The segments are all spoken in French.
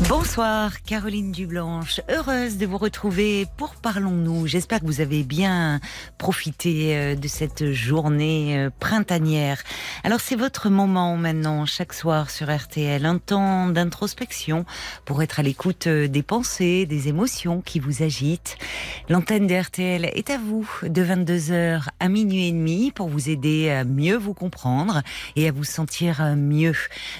Bonsoir Caroline Dublanche, heureuse de vous retrouver pour Parlons-nous. J'espère que vous avez bien profité euh, de cette journée euh, printanière. Alors c'est votre moment maintenant, chaque soir sur RTL, un temps d'introspection pour être à l'écoute euh, des pensées, des émotions qui vous agitent. L'antenne de RTL est à vous de 22h à minuit et demi pour vous aider à mieux vous comprendre et à vous sentir mieux.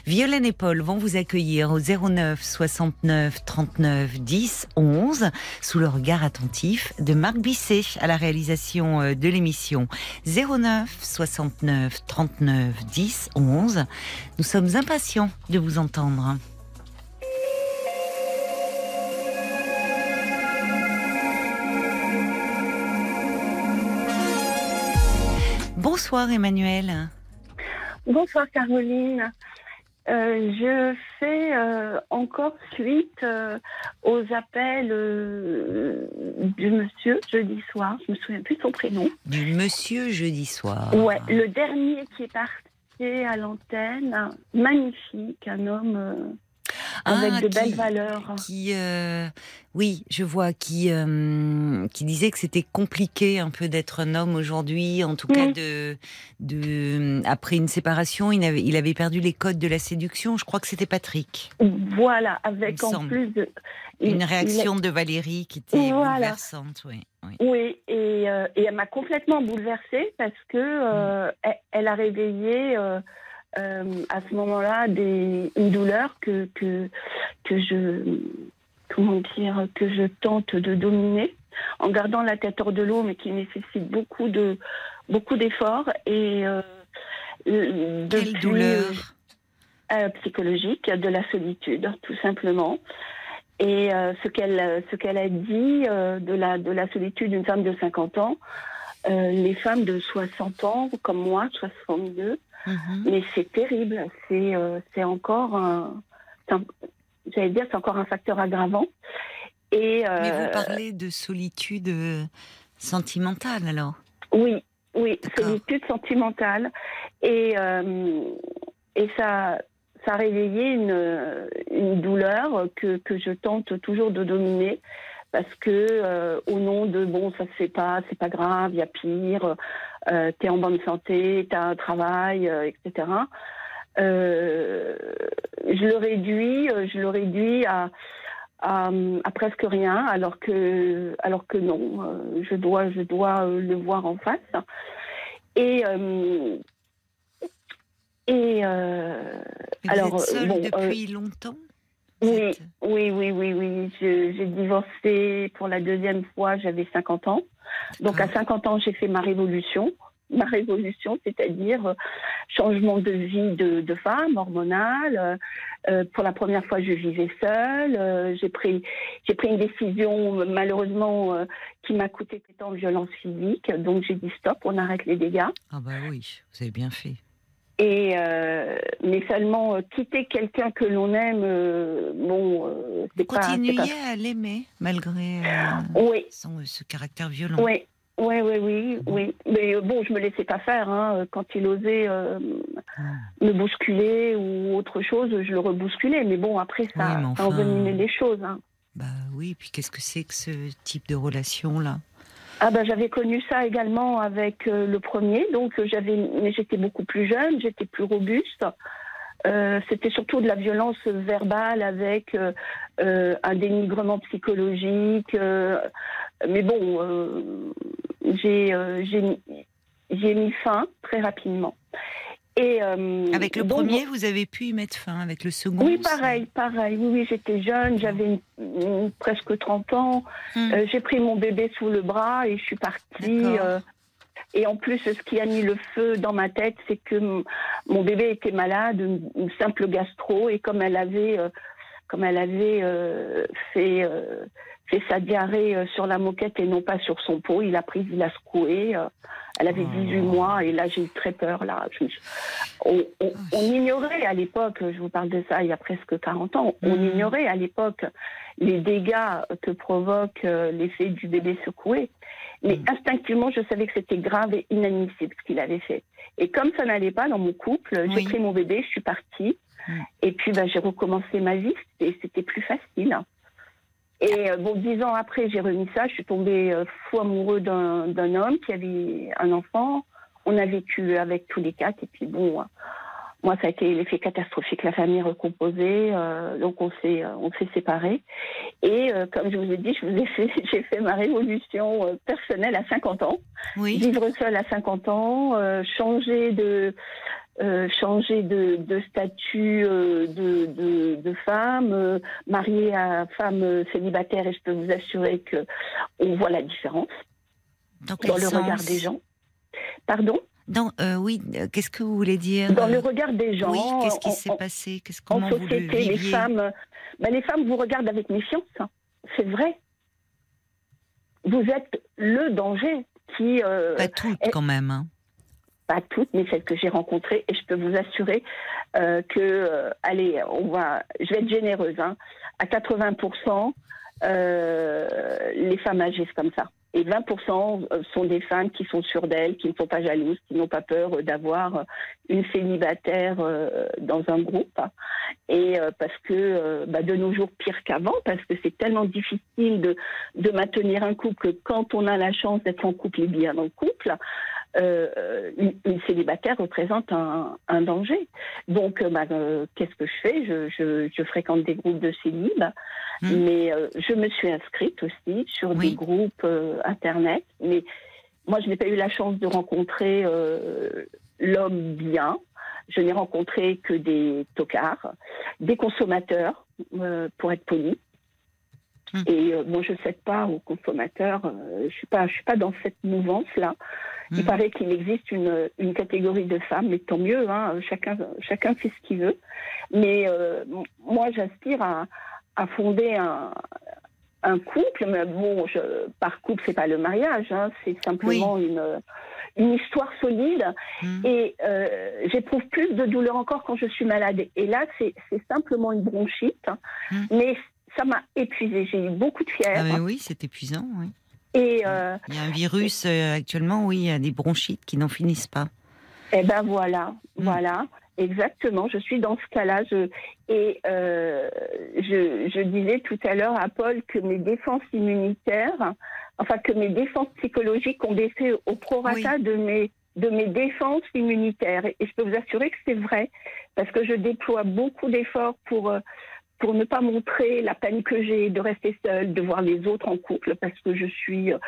Violaine et Paul vont vous accueillir au 09 69 39 10 11 sous le regard attentif de Marc Bisset à la réalisation euh, de l'émission 09 69 39 10 11. Nous sommes impatients de vous entendre. Bonsoir Emmanuel. Bonsoir Caroline. Euh, je fais euh, encore suite euh, aux appels euh, du monsieur jeudi soir. Je me souviens plus de son prénom. Du monsieur jeudi soir. Ouais, le dernier qui est parti à l'antenne, magnifique, un homme euh, avec Ah, de belles qui- valeurs. Qui, euh, oui, je vois, qui, euh, qui disait que c'était compliqué un peu d'être un homme aujourd'hui, en tout cas Mm. de, de, après une séparation, il avait, il avait perdu les codes de la séduction. Je crois que c'était Patrick. Voilà, avec en semble. plus de Une il- réaction de Valérie qui était Voilà. bouleversante. Oui, oui. il- oui, et, euh, et elle m'a complètement bouleversée parce que elle, elle a réveillé euh, à ce moment-là des, une douleur que, que, que je comment dire que je tente de dominer en gardant la tête hors de l'eau, mais qui nécessite beaucoup de beaucoup d'efforts et euh, euh, Quelle depuis, douleur euh, psychologique, de la solitude, tout simplement. Et euh, ce qu'elle ce qu'elle a dit de la de la solitude d'une femme de 50 ans, les femmes de 60 ans comme moi, 62, Mhm. mais c'est terrible. C'est euh, encore un, j'allais dire c'est encore un facteur aggravant. Et euh, Mais vous parlez de solitude euh, sentimentale alors? Oui, oui, solitude sentimentale. Et, euh, et ça, ça a réveillé une, une douleur que, que je tente toujours de dominer. Parce que, euh, au nom de bon, ça se fait pas, c'est pas grave, il y a pire, euh, t'es en bonne santé, t'as un travail, euh, etc. Euh, je le réduis, euh, je le réduis à, à, à presque rien, alors que, alors que non, je dois, je dois le voir en face. Et et euh, Vous Alors, êtes seule bon, depuis longtemps? Oui, oui, oui, oui, oui. J'ai divorcé pour la deuxième fois, j'avais 50 ans. Donc à D'accord. 50 ans, j'ai fait ma révolution. Ma révolution, c'est-à-dire euh, changement de vie de, de femme, hormonale. Euh, euh, pour la première fois, je vivais seule. Euh, j'ai pris, j'ai pris une décision malheureusement euh, qui m'a coûté tant de violence physique. Donc j'ai dit stop, on arrête les dégâts. Ah bah oui, vous avez bien fait. Et euh, mais seulement euh, quitter quelqu'un que l'on aime, euh, bon, euh, c'est pas, pas- à l'aimer malgré euh, Oui, son- ce caractère violent. oui, oui, oui, oui, oui. Mais bon, je me laissais pas faire. Hein. Quand il osait Ah. me bousculer ou autre chose, je le rebousculais. Mais bon, après, ça, Oui, mais ça enfin- envenimait les choses. Hein. Bah oui, puis qu'est-ce que c'est que ce type de relation là Ah ben j'avais connu ça également avec euh, le premier, donc j'avais, mais j'étais beaucoup plus jeune, j'étais plus robuste. Euh, c'était surtout de la violence verbale avec euh, euh, un dénigrement psychologique. euh, mais bon, j'ai, j'ai, j'ai mis fin très rapidement. Et euh, Avec le donc, premier, vous avez pu y mettre fin. Avec le second oui, pareil, pareil. Oui, oui, j'étais jeune, j'avais presque 30 ans. Hmm. Euh, j'ai pris mon bébé sous le bras et je suis partie. Euh, et en plus, ce qui a mis le feu dans ma tête, c'est que mon bébé était malade, une, une simple gastro, et comme elle avait comme elle avait fait, fait sa diarrhée euh, sur la moquette et non pas sur son pot, il a pris, il a secoué. euh, elle avait Oh. 18 mois et là j'ai eu très peur. Là, Je on, on- on ignorait à l'époque, je vous parle de ça il y a presque 40 ans, on Mhm. ignorait à l'époque les dégâts que provoque euh, l'effet du bébé secoué. Mais Mhm. instinctivement, je savais que c'était grave et inadmissible ce qu'il avait fait. Et comme ça n'allait pas dans mon couple, Oui. j'ai pris mon bébé, je suis partie. Mm. Et puis, bah, j'ai recommencé ma vie et c'était plus facile. Et euh, bon, dix ans après, j'ai remis ça. Je suis tombée euh, fou amoureux d'un d'un homme qui avait un enfant. On a vécu avec tous les quatre. Et puis bon, euh, moi, ça a été l'effet catastrophique. La famille recomposée. euh, donc, on s'est on s'est séparés. Et euh, comme je vous ai dit, je vous ai fait, j'ai fait ma révolution euh, personnelle à 50 ans Oui. vivre seule à 50 ans, euh, changer de euh, changer de, de statut euh, de, de, de femme, euh, mariée à femme euh, célibataire, et je peux vous assurer que on voit la différence Dans le regard des gens. Pardon? Dans, oui, qu'est-ce que vous voulez dire Dans le regard des gens. Oui, qu'est-ce qui s'est passé Qu'est-ce en comment vous le société, les femmes, ben, les femmes vous regardent avec méfiance. hein. C'est vrai. Vous êtes le danger qui. Pas toutes et- quand même. hein. Pas toutes, mais celles que j'ai rencontrées, et je peux vous assurer euh, que, euh, allez, on va, je vais être généreuse, hein, à 80%, euh, les femmes agissent comme ça. Et 20% sont des femmes qui sont sûres d'elles, qui ne sont pas jalouses, qui n'ont pas peur d'avoir une célibataire euh, dans un groupe. Et euh, parce que euh, bah, de nos jours, pire qu'avant, parce que c'est tellement difficile de, de maintenir un couple quand on a la chance d'être en couple et bien en couple, euh, une, une célibataire représente un, un danger. Donc, euh, bah, euh, qu'est-ce que je fais? Je, je, je fréquente des groupes de célib, Hmm. mais euh, je me suis inscrite aussi sur Oui. des groupes euh, internet. Mais moi, je n'ai pas eu la chance de rencontrer euh, l'homme bien. Je n'ai rencontré que des tocards, des consommateurs, euh, pour être poli. Hmm. Et euh, moi, je ne cède pas aux consommateurs. euh, je suis pas, je suis pas dans cette mouvance-là. Il Mhm. paraît qu'il existe une, une catégorie de femmes, mais tant mieux. Hein, chacun, chacun fait ce qu'il veut. Mais euh, moi, j'aspire à, à fonder un, un couple. Mais bon, je, par couple, c'est pas le mariage. Hein, c'est simplement une, une histoire solide. Mhm. Et euh, j'éprouve plus de douleur encore quand je suis malade. Et là, c'est simplement une bronchite. Mm. Mais ça m'a épuisée. J'ai eu beaucoup de Ah, fièvre. mais oui, c'est épuisant. Oui. Et euh, Il y a un virus euh, actuellement, oui, il y a des bronchites qui n'en finissent pas. eh ben voilà, Mm. voilà. Exactement, je suis dans ce cas-là. Je, et euh, je, je disais tout à l'heure à Paul que mes défenses immunitaires, enfin que mes défenses psychologiques ont baissé au prorata de mes de mes défenses immunitaires. Et je peux vous assurer que c'est vrai, parce que je déploie beaucoup d'efforts pour pour ne pas montrer la peine que j'ai de rester seule, de voir les autres en couple, parce que je suis, euh,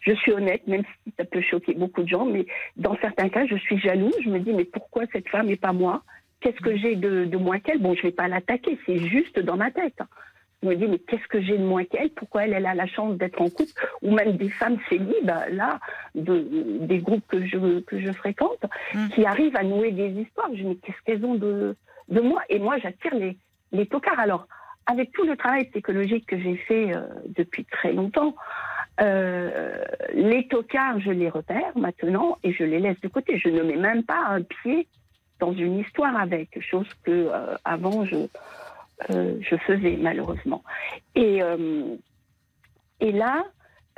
je suis honnête, même si ça peut choquer beaucoup de gens, mais dans certains cas, je suis jalouse. Je me dis, mais pourquoi cette femme et pas moi? Qu'est-ce que j'ai de, de moins qu'elle? Bon, je vais pas l'attaquer, c'est juste dans ma tête. Je me dis, mais qu'est-ce que j'ai de moins qu'elle? Pourquoi elle, elle a la chance d'être en couple? Ou même des femmes célibes, là, de, des groupes que je, que je fréquente, Mm. qui arrivent à nouer des histoires. Je me dis, qu'est-ce qu'elles ont de, de moi? Et moi, j'attire les, les tocards. Alors, avec tout le travail psychologique que j'ai fait euh, depuis très longtemps, euh, les tocards, je les repère maintenant et je les laisse de côté. Je ne mets même pas un pied dans une histoire avec, chose que euh, avant je, je faisais malheureusement. Et, et là,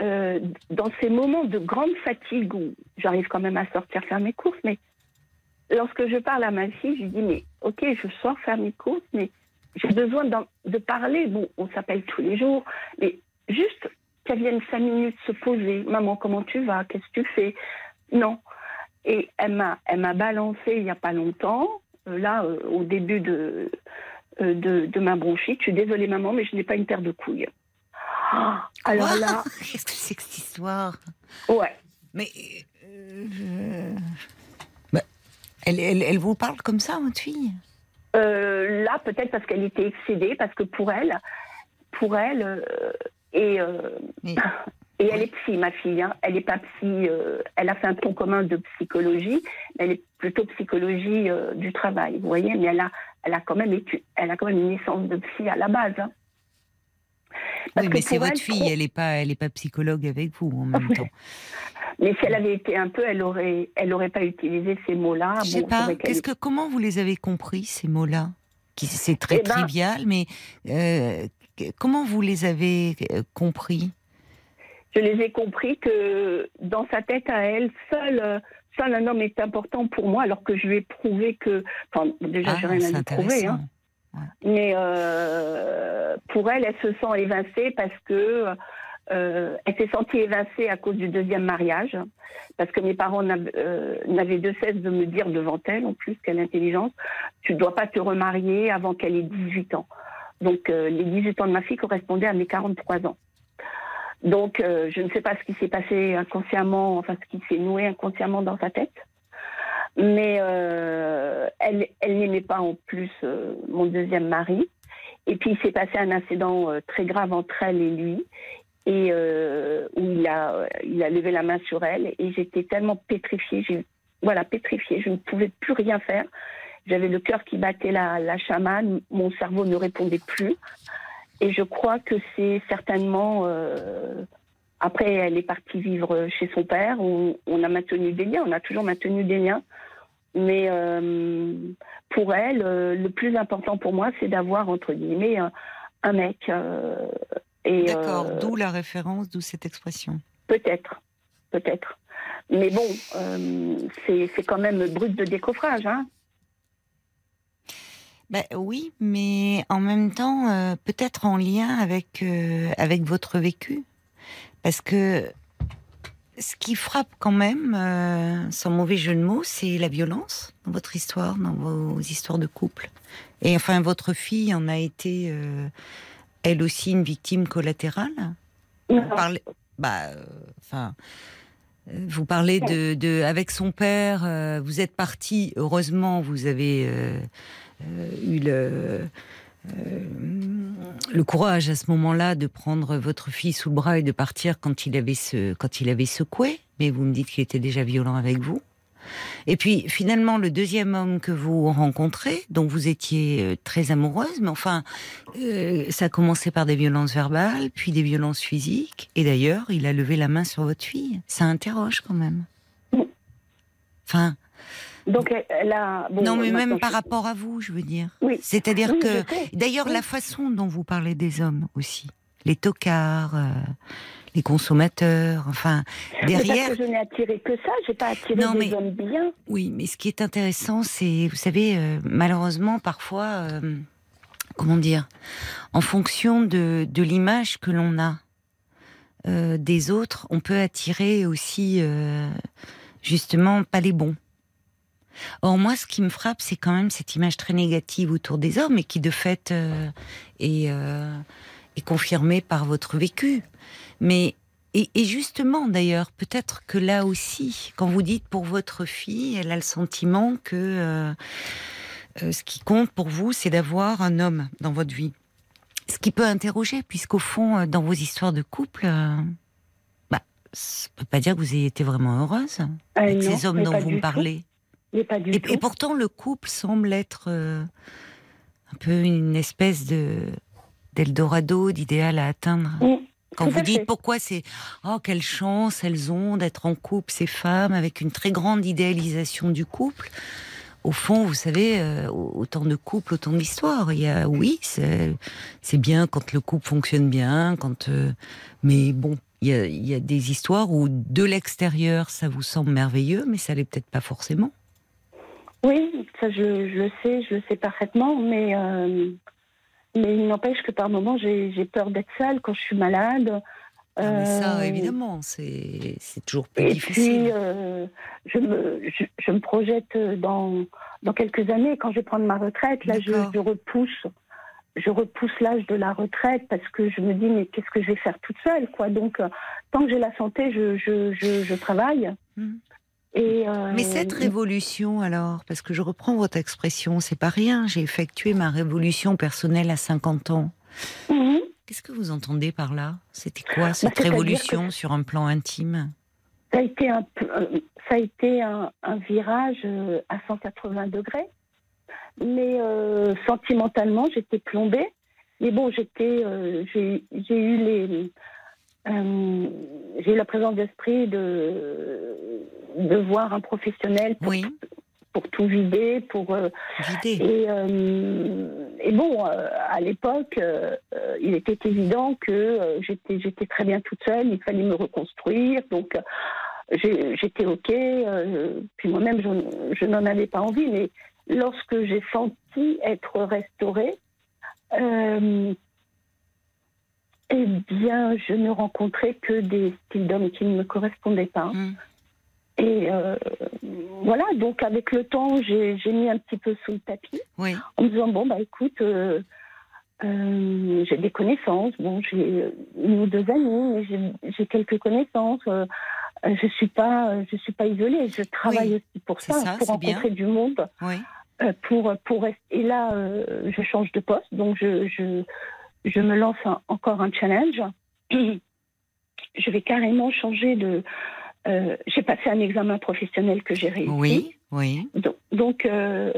dans ces moments de grande fatigue où j'arrive quand même à sortir faire mes courses, mais lorsque je parle à ma fille, je lui dis mais ok, je sors faire mes courses, mais j'ai besoin de parler. Bon, on s'appelle tous les jours, mais juste qu'elle vienne cinq minutes se poser. Maman, comment tu vas? Qu'est-ce que tu fais? Non. Et elle m'a, elle m'a balancé il n'y a pas longtemps, euh, là, euh, au début de, euh, de, de ma bronchite. Je suis désolée, maman, mais je n'ai pas une paire de couilles. Ah, alors Quoi là, Qu'est-ce que c'est que cette histoire? Ouais. Mais. euh, Bah, elle, elle, elle vous parle comme ça, votre fille? Euh, là, peut-être parce qu'elle était excédée, parce que pour elle, pour elle, euh, et, euh, et elle est psy, ma fille. hein. Elle n'est pas psy. elle a fait un tronc commun de psychologie. mais Elle est plutôt psychologie du travail, vous voyez. Mais elle a, elle a quand même elle a quand même une naissance de fille à la base. hein. Parce Oui, mais c'est votre elle, fille, elle n'est pas, elle est pas psychologue avec vous en même temps. Mais si elle avait été un peu, elle aurait, elle aurait pas utilisé ces mots-là. Je sais Bon, pas. Qu'est-ce que, comment vous les avez compris ces mots-là? C'est très Eh ben- trivial, mais euh, comment vous les avez euh, compris? Je les ai compris que dans sa tête à elle, seul, euh, seul un homme est important pour moi, alors que je lui ai prouvé que. Enfin, déjà, j'ai Ah, rien c'est à lui prouver, hein. Mais euh, pour elle, elle se sent évincée parce que euh, elle s'est sentie évincée à cause du deuxième mariage, parce que mes parents n'avaient euh, de cesse de me dire devant elle, en plus quelle intelligence, tu ne dois pas te remarier avant qu'elle ait 18 ans. Donc les 18 ans de ma fille correspondaient à mes 43 ans. Donc je ne sais pas ce qui s'est passé inconsciemment, enfin ce qui s'est noué inconsciemment dans sa tête. Mais euh, elle, n'aimait pas en plus euh, mon deuxième mari. Et puis il s'est passé un incident euh, très grave entre elle et lui, et où il a, il a levé la main sur elle, et j'étais tellement pétrifiée, voilà, pétrifiée, je ne pouvais plus rien faire. J'avais le cœur qui battait la, la chamane, mon cerveau ne répondait plus, et je crois que c'est certainement après, elle est partie vivre chez son père. On, on a maintenu des liens, on a toujours maintenu des liens. Mais euh, pour elle, euh, le plus important pour moi, c'est d'avoir, entre guillemets, un, un mec. euh, D'accord. euh, D'où la référence, d'où cette expression. Peut-être, peut-être. Mais bon, euh, c'est quand même brut de décoffrage. Hein. Ben oui, mais en même temps, euh, peut-être en lien avec euh, avec votre vécu, parce que ce qui frappe quand même, euh, sans mauvais jeu de mots, c'est la violence dans votre histoire, dans vos histoires de couple. Et enfin, votre fille en a été, euh, elle aussi, une victime collatérale. Vous parlez, bah, euh, enfin, vous parlez de, de, avec son père. vous êtes parti. Heureusement, vous avez eu le le courage à ce moment-là de prendre votre fille sous le bras et de partir quand il avait quand il avait secoué. Mais vous me dites qu'il était déjà violent avec vous. Et puis finalement, le deuxième homme que vous rencontrez, dont vous étiez euh, très amoureuse, mais enfin, euh, ça a commencé par des violences verbales, puis des violences physiques. Et d'ailleurs, il a levé la main sur votre fille. Ça interroge quand même. Enfin, Donc elle, elle a. bon, non, mais même par rapport à vous, je veux dire. Oui. C'est-à-dire Oui, que, d'ailleurs, Oui. la façon dont vous parlez des hommes aussi, les tocards, euh, les consommateurs, enfin, derrière. que je n'ai attiré que ça, j'ai pas attiré Non, des mais- hommes bien. Oui, mais ce qui est intéressant, c'est, vous savez, euh, malheureusement, parfois, euh, comment dire, en fonction de, de l'image que l'on a des autres, on peut attirer aussi, justement, pas les bons. Or, moi, ce qui me frappe, c'est quand même cette image très négative autour des hommes et qui, de fait, euh, est, euh, est confirmée par votre vécu. Mais et, et justement, d'ailleurs, peut-être que là aussi, quand vous dites pour votre fille, elle a le sentiment que euh, ce qui compte pour vous, c'est d'avoir un homme dans votre vie. Ce qui peut interroger, puisqu'au fond, dans vos histoires de couple, bah, ça peut pas dire que vous ayez été vraiment heureuse Ah, avec ces hommes dont vous me parlez. Mais pas du Et, tout. et pourtant, le couple semble être euh, un peu une espèce de d'Eldorado, d'idéal à atteindre. Quand vous dites fait. pourquoi c'est oh quelle chance elles ont d'être en couple ces femmes avec une très grande idéalisation du couple. Au fond, vous savez, euh, autant de couples, autant d'histoires. Il y a oui, c'est c'est bien quand le couple fonctionne bien, quand euh, mais bon, il y a, il y a des histoires où de l'extérieur ça vous semble merveilleux, mais ça l'est peut-être pas forcément. Oui, ça je, je le sais, je le sais parfaitement, mais, euh, mais il n'empêche que par moments j'ai peur d'être seule quand je suis malade. Ah, mais ça, Euh, évidemment, c'est toujours plus Et difficile. puis, euh, je, me, je, je me projette dans, dans quelques années, quand je vais prendre ma retraite. Là, je, repousse, je repousse l'âge de la retraite parce que je me dis, mais qu'est-ce que je vais faire toute seule, quoi. Donc, euh, tant que j'ai la santé, je, je, je, je travaille. Et, euh, Mais cette révolution, alors, parce que je reprends votre expression, c'est pas rien, j'ai effectué ma révolution personnelle à 50 ans. Mhm. Qu'est-ce que vous entendez par là? C'était quoi cette Bah, c'est-à-dire révolution que- sur un plan intime? Ça a été un, euh, ça a été un, un virage euh, à 180 degrés. mais euh, sentimentalement, j'étais plombée. Mais bon, j'étais, euh, j'ai eu les, euh, j'ai eu la présence d'esprit de de voir un professionnel pour, Oui, pour tout vider, pour euh, vider. et, euh, et bon, euh, à l'époque, il était évident que j'étais j'étais très bien toute seule. Il fallait me reconstruire, donc j'étais ok. puis moi-même, je, je n'en avais pas envie, mais lorsque j'ai senti être restaurée, eh bien, je ne rencontrais que des styles d'hommes qui ne me correspondaient pas. Mm. Et euh, voilà, donc avec le temps, j'ai mis un petit peu sous le tapis Oui, en me disant bon bah écoute, euh, euh, j'ai des connaissances, bon j'ai une ou deux amis, mais j'ai- quelques connaissances. je suis pas, je suis pas isolée. Je travaille aussi pour ça, ça, pour bien. rencontrer du monde, oui. pour pour rester. Et là, je change de poste, donc je je, je me lance un- encore un challenge. Je vais carrément changer de. Euh, j'ai passé un examen professionnel que j'ai réussi. Oui, oui. Donc, donc, euh,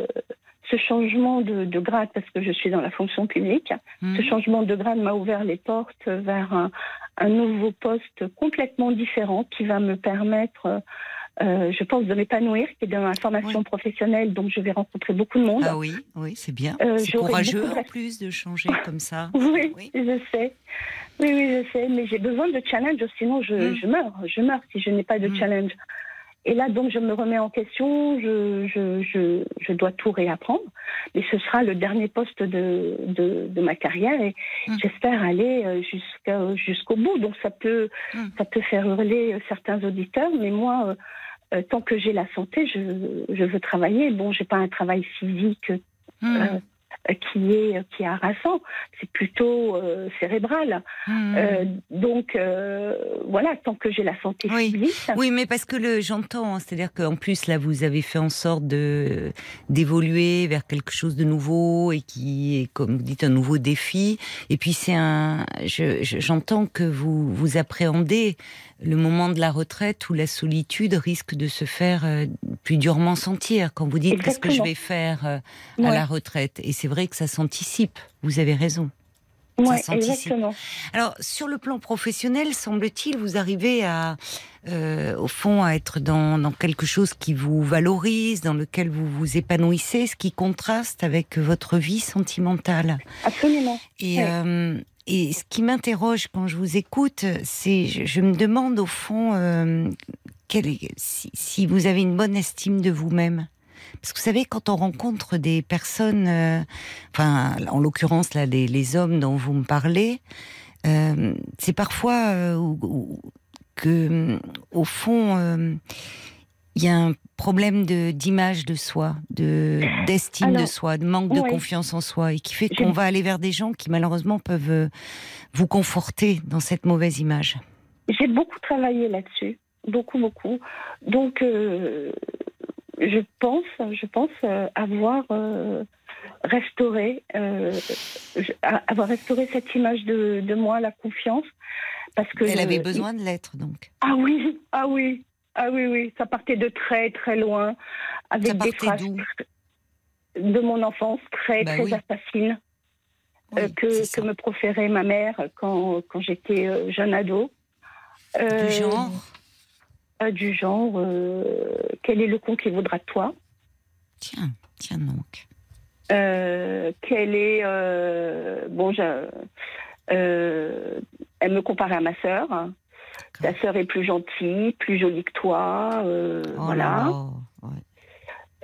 ce changement de, de grade, parce que je suis dans la fonction publique, Mm. ce changement de grade m'a ouvert les portes vers un, un nouveau poste complètement différent qui va me permettre, euh, je pense, de m'épanouir, qui est dans la formation professionnelle, donc je vais rencontrer beaucoup de monde. Ah oui, oui, c'est bien. Euh, c'est courageux de en plus de changer comme ça. Oui, Oui. je sais. Oui, oui, je sais. Mais j'ai besoin de challenge, sinon je, Mm. je meurs. Je meurs si je n'ai pas de Mm. challenge. Et là, donc, je me remets en question. Je, je, je, je dois tout réapprendre. Mais ce sera le dernier poste de, de, de ma carrière et Mm. j'espère aller euh, jusqu'au bout. Donc, ça peut, Mm. ça peut faire hurler certains auditeurs. Mais moi, euh, euh, tant que j'ai la santé, je, je veux travailler. Bon, j'ai pas un travail physique euh, qui est qui est harassant, c'est plutôt euh, cérébral. Mm. Euh, donc euh, voilà, tant que j'ai la santé Oui. physique, Oui, mais parce que le j'entends, hein, c'est-à-dire qu'en plus là vous avez fait en sorte de d'évoluer vers quelque chose de nouveau et qui est comme vous dites un nouveau défi. Et puis c'est un, je- je- j'entends que vous vous appréhendez le moment de la retraite où la solitude risque de se faire euh, plus durement sentir quand vous dites qu'est-ce que je vais faire euh, à la retraite? Et c'est vrai que ça s'anticipe. Vous avez raison. ouais, ça exactement. Alors, sur le plan professionnel, semble-t-il, vous arrivez à, euh, au fond, à être dans, dans quelque chose qui vous valorise, dans lequel vous vous épanouissez, ce qui contraste avec votre vie sentimentale? Absolument. Et. Et ce qui m'interroge quand je vous écoute, c'est, je, je me demande au fond, euh, si, vous avez une bonne estime de vous-même. Parce que vous savez, quand on rencontre des personnes, euh, enfin, en l'occurrence là, les, hommes dont vous me parlez, euh, c'est parfois que, au fond, il y a un problème de d'image de soi, de d'estime de soi, de manque de confiance en soi, et qui fait qu'on va aller vers des gens qui malheureusement peuvent euh, vous conforter dans cette mauvaise image. J'ai beaucoup travaillé là-dessus, beaucoup, beaucoup. Donc, euh, je pense, je pense euh, avoir euh, restauré, euh, avoir restauré cette image de, de moi, la confiance, parce que Elle je- avait besoin de l'être, donc. Ah oui, ah oui, ah oui, oui, ça partait de très très loin, avec des phrases de mon enfance très Bah très oui. assassines Oui, euh, que, que me proférait ma mère quand, quand j'étais euh, jeune ado. Euh, Du genre euh, Du genre, euh, quel est le con qui voudra de toi? Tiens, tiens donc. Euh, Quel est. euh, bon, je, euh, elle me comparait à ma sœur. Ta sœur est plus gentille, plus jolie que toi. euh, Oh voilà. là là, ouais.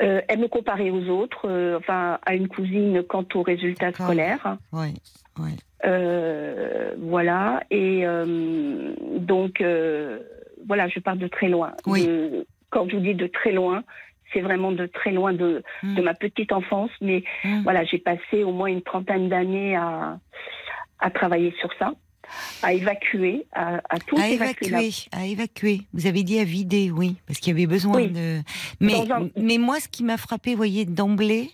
Euh, elle me comparait aux autres, euh, enfin à une cousine quant aux résultats scolaires. Euh, voilà. Et donc, voilà, je pars de très loin. Oui. De- quand je vous dis de très loin, c'est vraiment de très loin de, de ma petite enfance. Mais Mm. voilà, j'ai passé au moins une trentaine d'années à, à travailler sur ça, à évacuer, à, à tout À évacuer. à évacuer. Vous avez dit à vider, oui, parce qu'il y avait besoin Oui. de. Mais, un- mais moi, ce qui m'a frappé, vous voyez, d'emblée,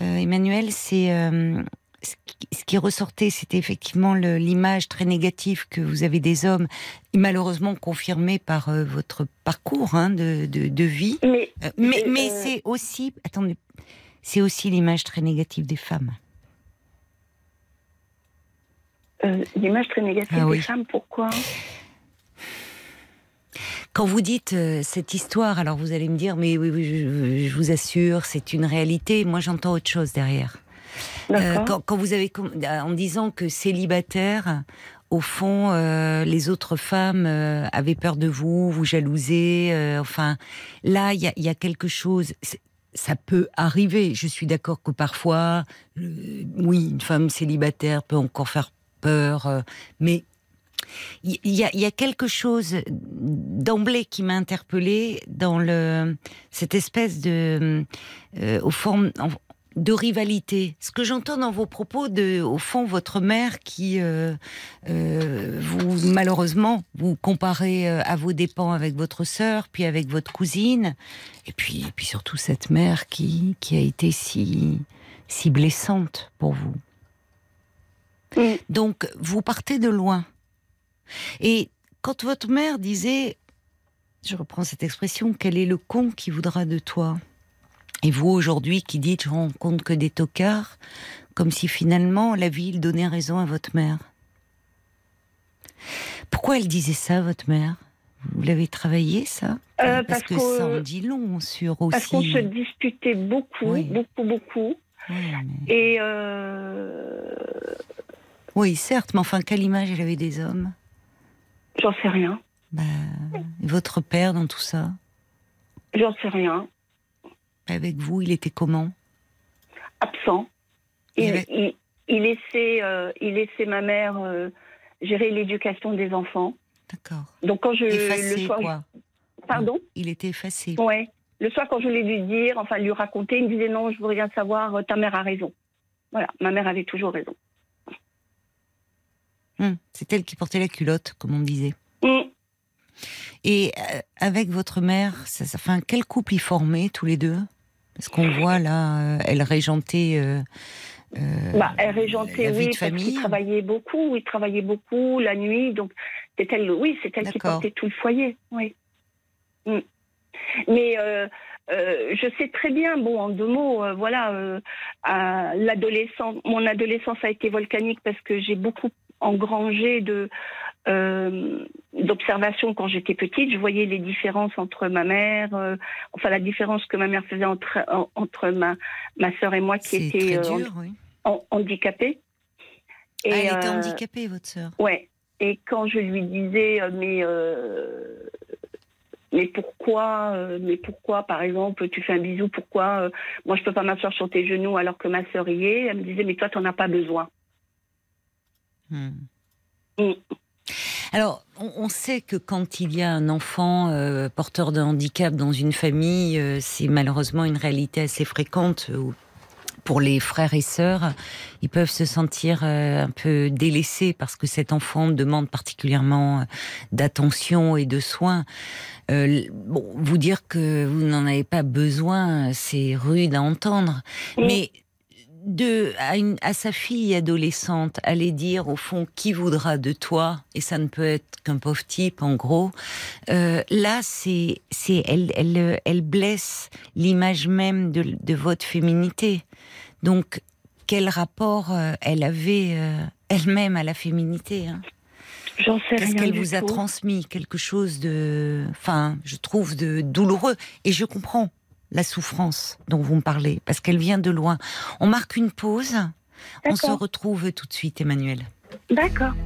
euh, Emmanuel, c'est euh, ce, qui, ce qui ressortait, c'était effectivement l'image très négative que vous avez des hommes, malheureusement confirmée par euh, votre parcours hein, de, de, de vie. Mais mais mais c'est aussi, attendez, c'est aussi l'image très négative des femmes. Euh, l'image très négative Ah des femmes, pourquoi? Quand vous dites euh, cette histoire, alors vous allez me dire, mais oui, oui, je, je vous assure, c'est une réalité. Moi, j'entends autre chose derrière. Euh, quand, quand vous avez com- en disant que célibataire, au fond, euh, les autres femmes euh, avaient peur de vous, vous jalousez. euh, enfin, là, il y a, y a quelque chose. Ça peut arriver. Je suis d'accord que parfois, euh, oui, une femme célibataire peut encore faire peur, euh, mais il y, a, quelque chose d'emblée qui m'a interpellée dans le cette espèce de euh, de rivalité. Ce que j'entends dans vos propos, au fond votre mère qui euh, euh, vous malheureusement vous comparez à vos dépens avec votre sœur, puis avec votre cousine, et puis surtout cette mère qui a été si blessante pour vous. Mm. Donc, vous partez de loin. Et quand votre mère disait, je reprends cette expression, quel est le con qui voudra de toi? Et vous, aujourd'hui, qui dites, je rencontre que des tocards, comme si finalement la ville donnait raison à votre mère. Pourquoi elle disait ça, votre mère? Vous l'avez travaillé, ça? Euh, Parce parce que ça en dit long sur aussi... Parce qu'on se disputait beaucoup, Oui. beaucoup, beaucoup. Oui, mais- Et euh, Oui, certes, mais enfin, quelle image elle avait des hommes? J'en sais rien. Bah, et votre père dans tout ça? J'en sais rien. Avec vous, il était comment? Absent. Il Il, avait- il, il laissait, euh, il laissait ma mère euh, gérer l'éducation des enfants. D'accord. Donc quand je le Effacé, soir, quoi. pardon, Il était effacé. ouais. Le soir quand je voulais lui dire, enfin lui raconter, il me disait non, je veux rien savoir. euh, Ta mère a raison. Voilà, ma mère avait toujours raison. Hum, C'est elle qui portait la culotte, comme on disait. Hum. Et euh, avec votre mère, ça, ça, enfin, quel couple y formait tous les deux? Parce qu'on voit là, euh, elle régentait. euh, euh, Bah, elle régentait, oui, parce qu'il travaillait beaucoup, il travaillait beaucoup la nuit, donc c'est elle, oui, c'est elle qui portait tout le foyer, oui. Mm. Mais euh, euh, je sais très bien, bon, en deux mots, euh, voilà, euh, l'adolescence, mon adolescence a été volcanique parce que j'ai beaucoup engrangé de euh, d'observations quand j'étais petite. Je voyais les différences entre ma mère, euh, enfin la différence que ma mère faisait entre en- entre ma ma sœur et moi qui était euh, dur, oui. en- handicapée. Ah, elle était handicapée, votre sœur. Ouais. Et quand je lui disais, mais mais pourquoi, euh, mais pourquoi, par exemple, tu fais un bisou, pourquoi euh, moi je peux pas m'asseoir sur tes genoux alors que ma sœur y est Elle me disait, mais toi t'en as pas besoin. Hmm. Mm. Alors, on, sait que quand il y a un enfant euh, porteur de handicap dans une famille, euh, c'est malheureusement une réalité assez fréquente. où pour les frères et sœurs, ils peuvent se sentir euh, un peu délaissés parce que cet enfant demande particulièrement euh, d'attention et de soins. Euh, bon, vous dire que vous n'en avez pas besoin, c'est rude à entendre. Mm. Mais de à, une, à sa fille adolescente, aller dire au fond qui voudra de toi, et ça ne peut être qu'un pauvre type en gros. euh, là, c'est c'est elle elle elle blesse l'image même de, de votre féminité. Donc quel rapport euh, elle avait euh, elle-même à la féminité hein? J'en sais Qu'est-ce qu'elle vous a transmis? Quelque chose de, enfin, je trouve de douloureux. Et je comprends la souffrance dont vous me parlez, parce qu'elle vient de loin. On marque une pause. On se retrouve tout de suite, Emmanuel. D'accord. –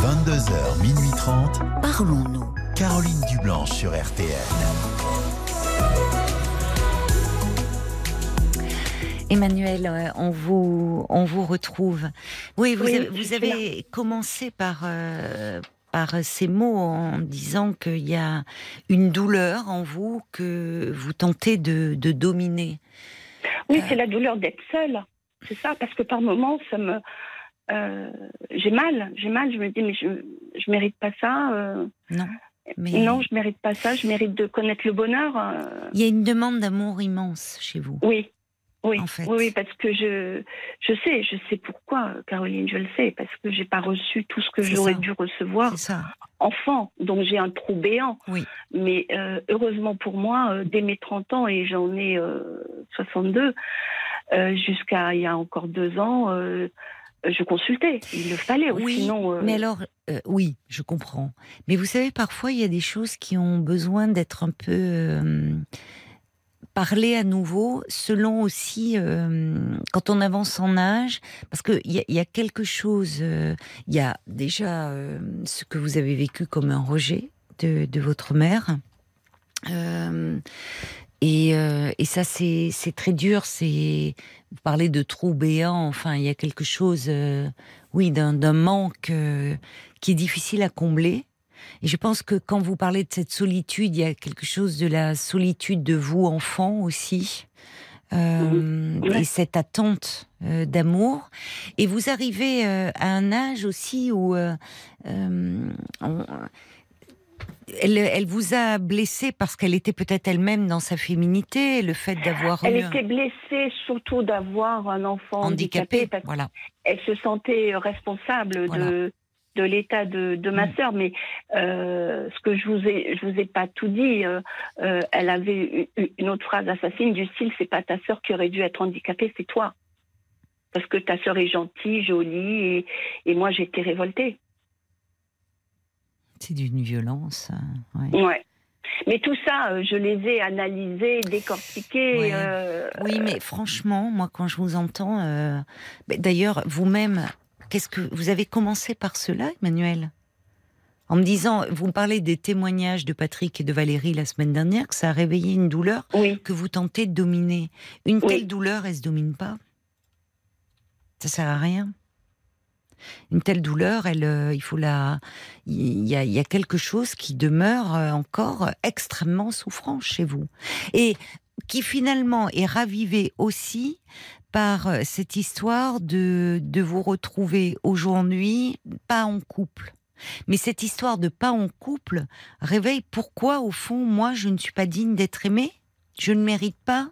22h, minuit 30. Parlons-nous. Caroline Dublanche sur RTL. Emmanuel, euh, on vous, on vous retrouve. Oui, vous Oui, avez, vous commencé par, euh, par ces mots en disant qu'il y a une douleur en vous que vous tentez de, de dominer. Oui, c'est la douleur d'être seule. C'est ça, parce que par moments, ça me. euh, j'ai mal, j'ai mal. Je me dis, mais je, je mérite pas ça. euh, Non. Mais Non, je mérite pas ça. Je mérite de connaître le bonheur. euh, il y a une demande d'amour immense chez vous. Oui, Oui, en fait. oui, oui, parce que je, je sais, je sais pourquoi, Caroline, je le sais, parce que j'ai pas reçu tout ce que j'aurais dû recevoir enfant, donc j'ai un trou béant. Oui. Mais euh, heureusement pour moi, euh, dès mes 30 ans, et j'en ai euh, 62, euh, jusqu'à il y a encore deux ans, je consultais. Il le fallait, Oui, sinon. euh, Mais alors, euh, oui, je comprends. Mais vous savez, parfois, il y a des choses qui ont besoin d'être un peu euh, parlées à nouveau, selon aussi euh, quand on avance en âge, parce qu'il y, y a quelque chose. euh, Il y a déjà euh, ce que vous avez vécu comme un rejet de, votre mère. Et, ça, c'est très dur. C'est vous parlez de trou béant. Enfin, il y a quelque chose, oui, d'un manque qui est difficile à combler. Et je pense que quand vous parlez de cette solitude, il y a quelque chose de la solitude de vous, enfant aussi. Euh. Et cette attente euh, d'amour. Et vous arrivez euh, à un âge aussi où on- elle, elle vous a blessé parce qu'elle était peut-être elle-même dans sa féminité, le fait d'avoir Elle eu était blessée surtout d'avoir un enfant handicapé, handicapé. parce Voilà. qu'elle se sentait responsable Voilà. de, de l'état de, de ma Mm. sœur. Mais euh, ce que je vous ai, je vous ai pas tout dit. euh, euh, elle avait une autre phrase assassine du style "C'est pas ta sœur qui aurait dû être handicapée, c'est toi." Parce que ta sœur est gentille, jolie, et, et moi j'étais révoltée. C'est d'une violence. euh, ouais. Ouais. Mais tout ça, je les ai analysés, décortiqués. Ouais. euh, Oui, mais franchement, moi, quand je vous entends, euh, d'ailleurs, vous-même, qu'est-ce que vous avez commencé par cela, Emmanuel? En me disant, vous me parlez des témoignages de Patrick et de Valérie la semaine dernière, que ça a réveillé une douleur oui. que vous tentez de dominer. Une Oui. telle douleur, elle se domine pas? Ça sert à rien. Une telle douleur, elle, euh, il faut la, il y a, il y a quelque chose qui demeure euh, encore extrêmement souffrant chez vous et qui finalement est ravivé aussi par euh, cette histoire de de vous retrouver aujourd'hui pas en couple. Mais cette histoire de pas en couple réveille pourquoi au fond moi je ne suis pas digne d'être aimée, je ne mérite pas?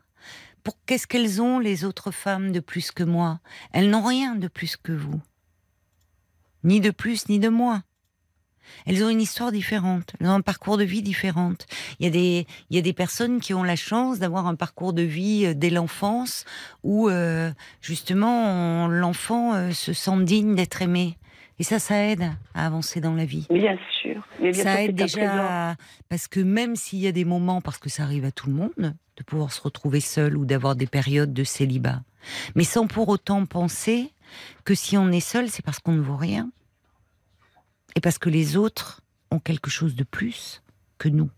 Pour qu'est-ce qu'elles ont les autres femmes de plus que moi? Elles n'ont rien de plus que vous ni de plus ni de moins. Elles ont une histoire différente, elles ont un parcours de vie différent. Il y a des, il y a des personnes qui ont la chance d'avoir un parcours de vie euh, dès l'enfance où euh, justement on- l'enfant euh, se sent digne d'être aimé. Et ça, ça aide à avancer dans la vie. Bien sûr. Mais bien Ça sûr, aide déjà à- parce que même s'il y a des moments, parce que ça arrive à tout le monde, de pouvoir se retrouver seul ou d'avoir des périodes de célibat, mais sans pour autant penser que si on est seul, c'est parce qu'on ne vaut rien et parce que les autres ont quelque chose de plus que nous.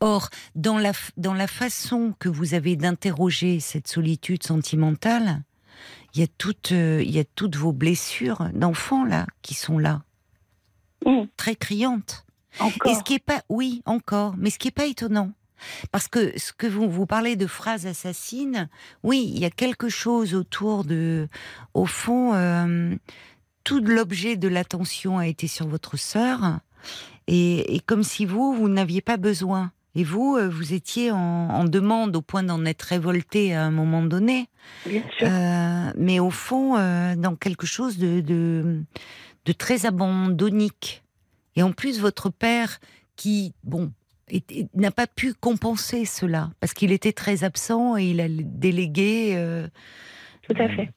Or, dans la, dans la façon que vous avez d'interroger cette solitude sentimentale, il y a toutes, euh, il y a toutes vos blessures d'enfants là qui sont là, Hum, très criantes. encore. Et ce qui est pas, oui, encore, mais ce qui est pas étonnant, parce que ce que vous vous parlez de phrases assassines, oui, il y a quelque chose autour de, au fond, euh, tout l'objet de l'attention a été sur votre sœur, et, et comme si vous, vous n'aviez pas besoin. Et vous, euh, vous étiez en, en demande au point d'en être révolté à un moment donné. Bien sûr. Euh, mais au fond, euh, dans quelque chose de, de, de très abandonnique. Et en plus, votre père, qui, bon, n'a pas pu compenser cela, parce qu'il était très absent et il a délégué euh, Tout à fait.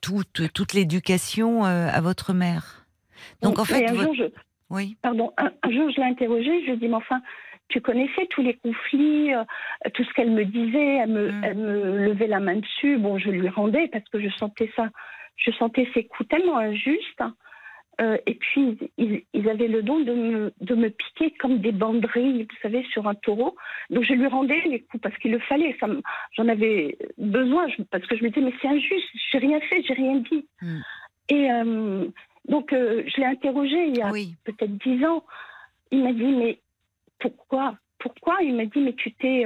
toute, toute l'éducation euh, à votre mère. Donc en fait, un votre- jour, je, oui, pardon, un, un jour, je l'ai interrogée, je lui ai dit, mais enfin, tu connaissais tous les conflits, euh, tout ce qu'elle me disait, elle me, Mm. elle me levait la main dessus. Bon, je lui rendais parce que je sentais ça, je sentais ces coups tellement injustes. Euh, et puis, ils, ils avaient le don de me, de me piquer comme des banderilles, vous savez, sur un taureau. Donc, je lui rendais les coups parce qu'il le fallait. J'en avais besoin je- parce que je me disais, mais c'est injuste, j'ai rien fait, j'ai rien dit. Mm. Et euh, donc, euh, je l'ai interrogé il y a oui, peut-être dix ans. Il m'a dit, mais pourquoi Pourquoi? Il m'a dit, mais tu t'es.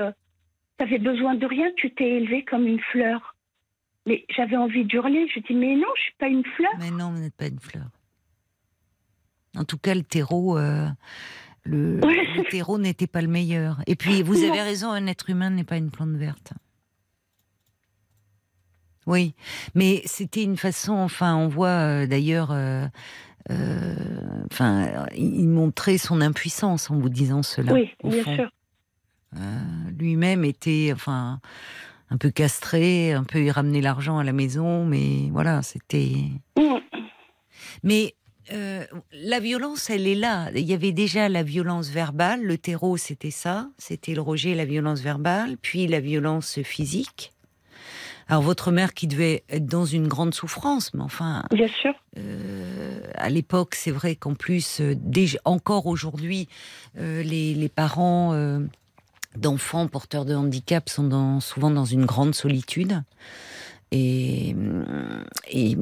t'avais besoin de rien, tu t'es élevée comme une fleur. Mais j'avais envie d'hurler. Je dis, mais non, je suis pas une fleur. mais non, vous n'êtes pas une fleur. En tout cas, le terreau, euh, le, le terreau n'était pas le meilleur. Et puis, vous avez raison, un être humain n'est pas une plante verte. Oui, mais c'était une façon. Enfin, on voit euh, d'ailleurs. euh, enfin, il montrait son impuissance en vous disant cela. Oui, bien fond. sûr. Lui-même était, enfin, un peu castré, un peu il ramenait l'argent à la maison, mais voilà, c'était. Mm. Mais euh, la violence, elle est là. Il y avait déjà la violence verbale. Le terreau, c'était ça. C'était le rejet, la violence verbale, puis la violence physique. Alors votre mère qui devait être dans une grande souffrance, mais enfin, Bien sûr. euh, à l'époque, c'est vrai qu'en plus, euh, déjà, encore aujourd'hui, les, les parents d'enfants porteurs de handicap sont dans- souvent dans une grande solitude. Et, et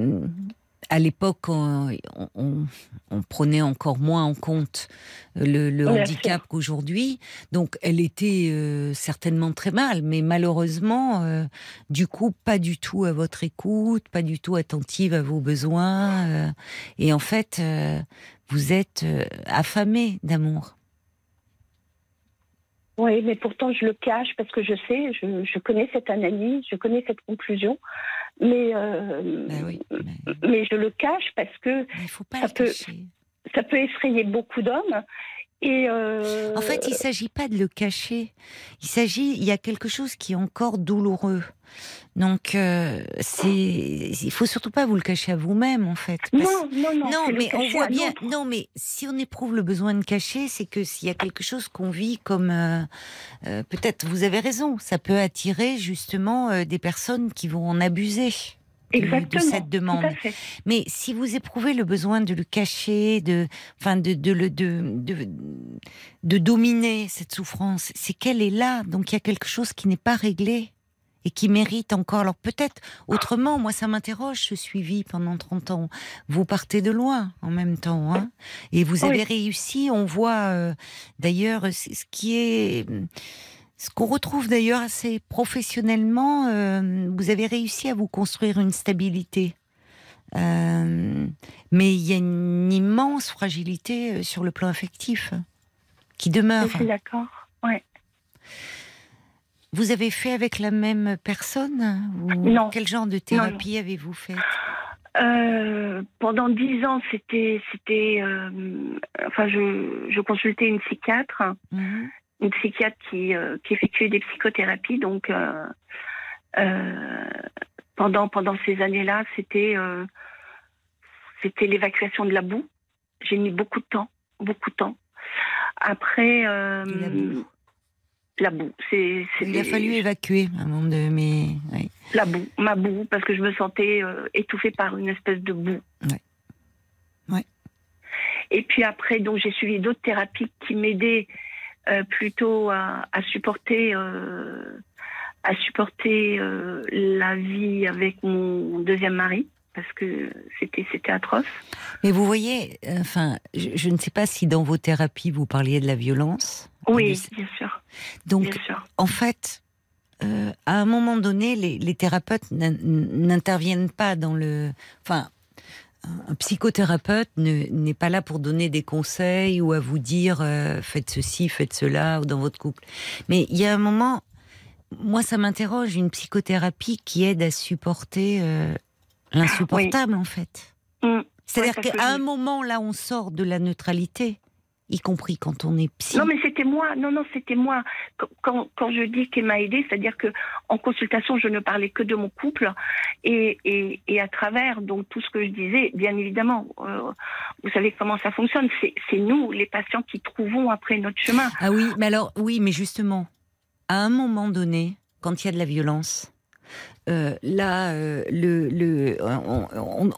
à l'époque, on, on- on prenait encore moins en compte le, le handicap qu'aujourd'hui. Donc, elle était euh, certainement très mal, mais malheureusement, euh, du coup, pas du tout à votre écoute, pas du tout attentive à vos besoins. euh, et en fait, euh, vous êtes euh, affamé d'amour. Oui, mais pourtant je le cache parce que je sais, je, je connais cette analyse, je connais cette conclusion, mais, euh, Ben oui, mais- mais je le cache parce que mais il faut pas Ça le peut- cacher. ça peut effrayer beaucoup d'hommes. Et euh, En fait, il s'agit pas de le cacher. Il s'agit, il y a quelque chose qui est encore douloureux. Donc, euh, c'est, il faut surtout pas vous le cacher à vous-même, en fait. parce- non, non, non, non, mais on voit bien. Non, mais si on éprouve le besoin de cacher, c'est que s'il y a quelque chose qu'on vit comme, euh, euh, peut-être, vous avez raison, ça peut attirer justement euh, des personnes qui vont en abuser. De- de Exactement. cette demande. Mais si vous éprouvez le besoin de le cacher, de, enfin, de, de, le, de, de, de dominer cette souffrance, c'est qu'elle est là. Donc il y a quelque chose qui n'est pas réglé et qui mérite encore. Alors peut-être autrement, moi ça m'interroge ce suivi pendant 30 ans. Vous partez de loin en même temps. Hein et vous Oui. avez réussi, on voit euh, d'ailleurs ce qui est... Ce qu'on retrouve d'ailleurs assez professionnellement, euh, vous avez réussi à vous construire une stabilité. Euh, mais il y a une immense fragilité euh, sur le plan affectif qui demeure. Je suis d'accord. Ouais. Vous avez fait avec la même personne ou Non. Quel genre de thérapie avez-vous fait? Euh, pendant dix ans, c'était, c'était, euh, enfin, je, je consultais une psychiatre, Mhm. Une psychiatre qui, euh, qui effectuait des psychothérapies. Donc, euh, euh, pendant pendant ces années-là, c'était, c'était l'évacuation de la boue. J'ai mis beaucoup de temps, beaucoup de temps. Après, euh, la boue. la boue, c'est, Il a fallu évacuer un moment de oui. la boue, ma boue, parce que je me sentais euh, étouffée par une espèce de boue. Ouais. Ouais. Et puis après, donc j'ai suivi d'autres thérapies qui m'aidaient plutôt à, à supporter, euh, à supporter euh, la vie avec mon deuxième mari, parce que c'était c'était atroce. Mais vous voyez, euh, enfin, je, je ne sais pas si dans vos thérapies vous parliez de la violence. Oui, bien sûr, Donc bien sûr. en fait, euh, à un moment donné, les, les thérapeutes n'in- n'interviennent pas dans le. Enfin, un psychothérapeute ne- n'est pas là pour donner des conseils ou à vous dire euh, faites ceci, faites cela, ou dans votre couple. Mais il y a un moment, moi, ça m'interroge une psychothérapie qui aide à supporter euh, l'insupportable, en fait. Mm. C'est-à-dire Ouais, qu'à un moment, là, on sort de la neutralité, y compris quand on est psy. Non, mais c'était moi. Non, non, c'était moi. Quand- Quand, je dis qu'elle m'a aidée, c'est-à-dire que en consultation, je ne parlais que de mon couple et, et, et à travers donc tout ce que je disais, bien évidemment, euh, vous savez comment ça fonctionne. C'est c'est nous, les patients, qui trouvons après notre chemin. Ah oui, mais alors, oui, mais justement, à un moment donné, quand il y a de la violence, euh, là, euh, le,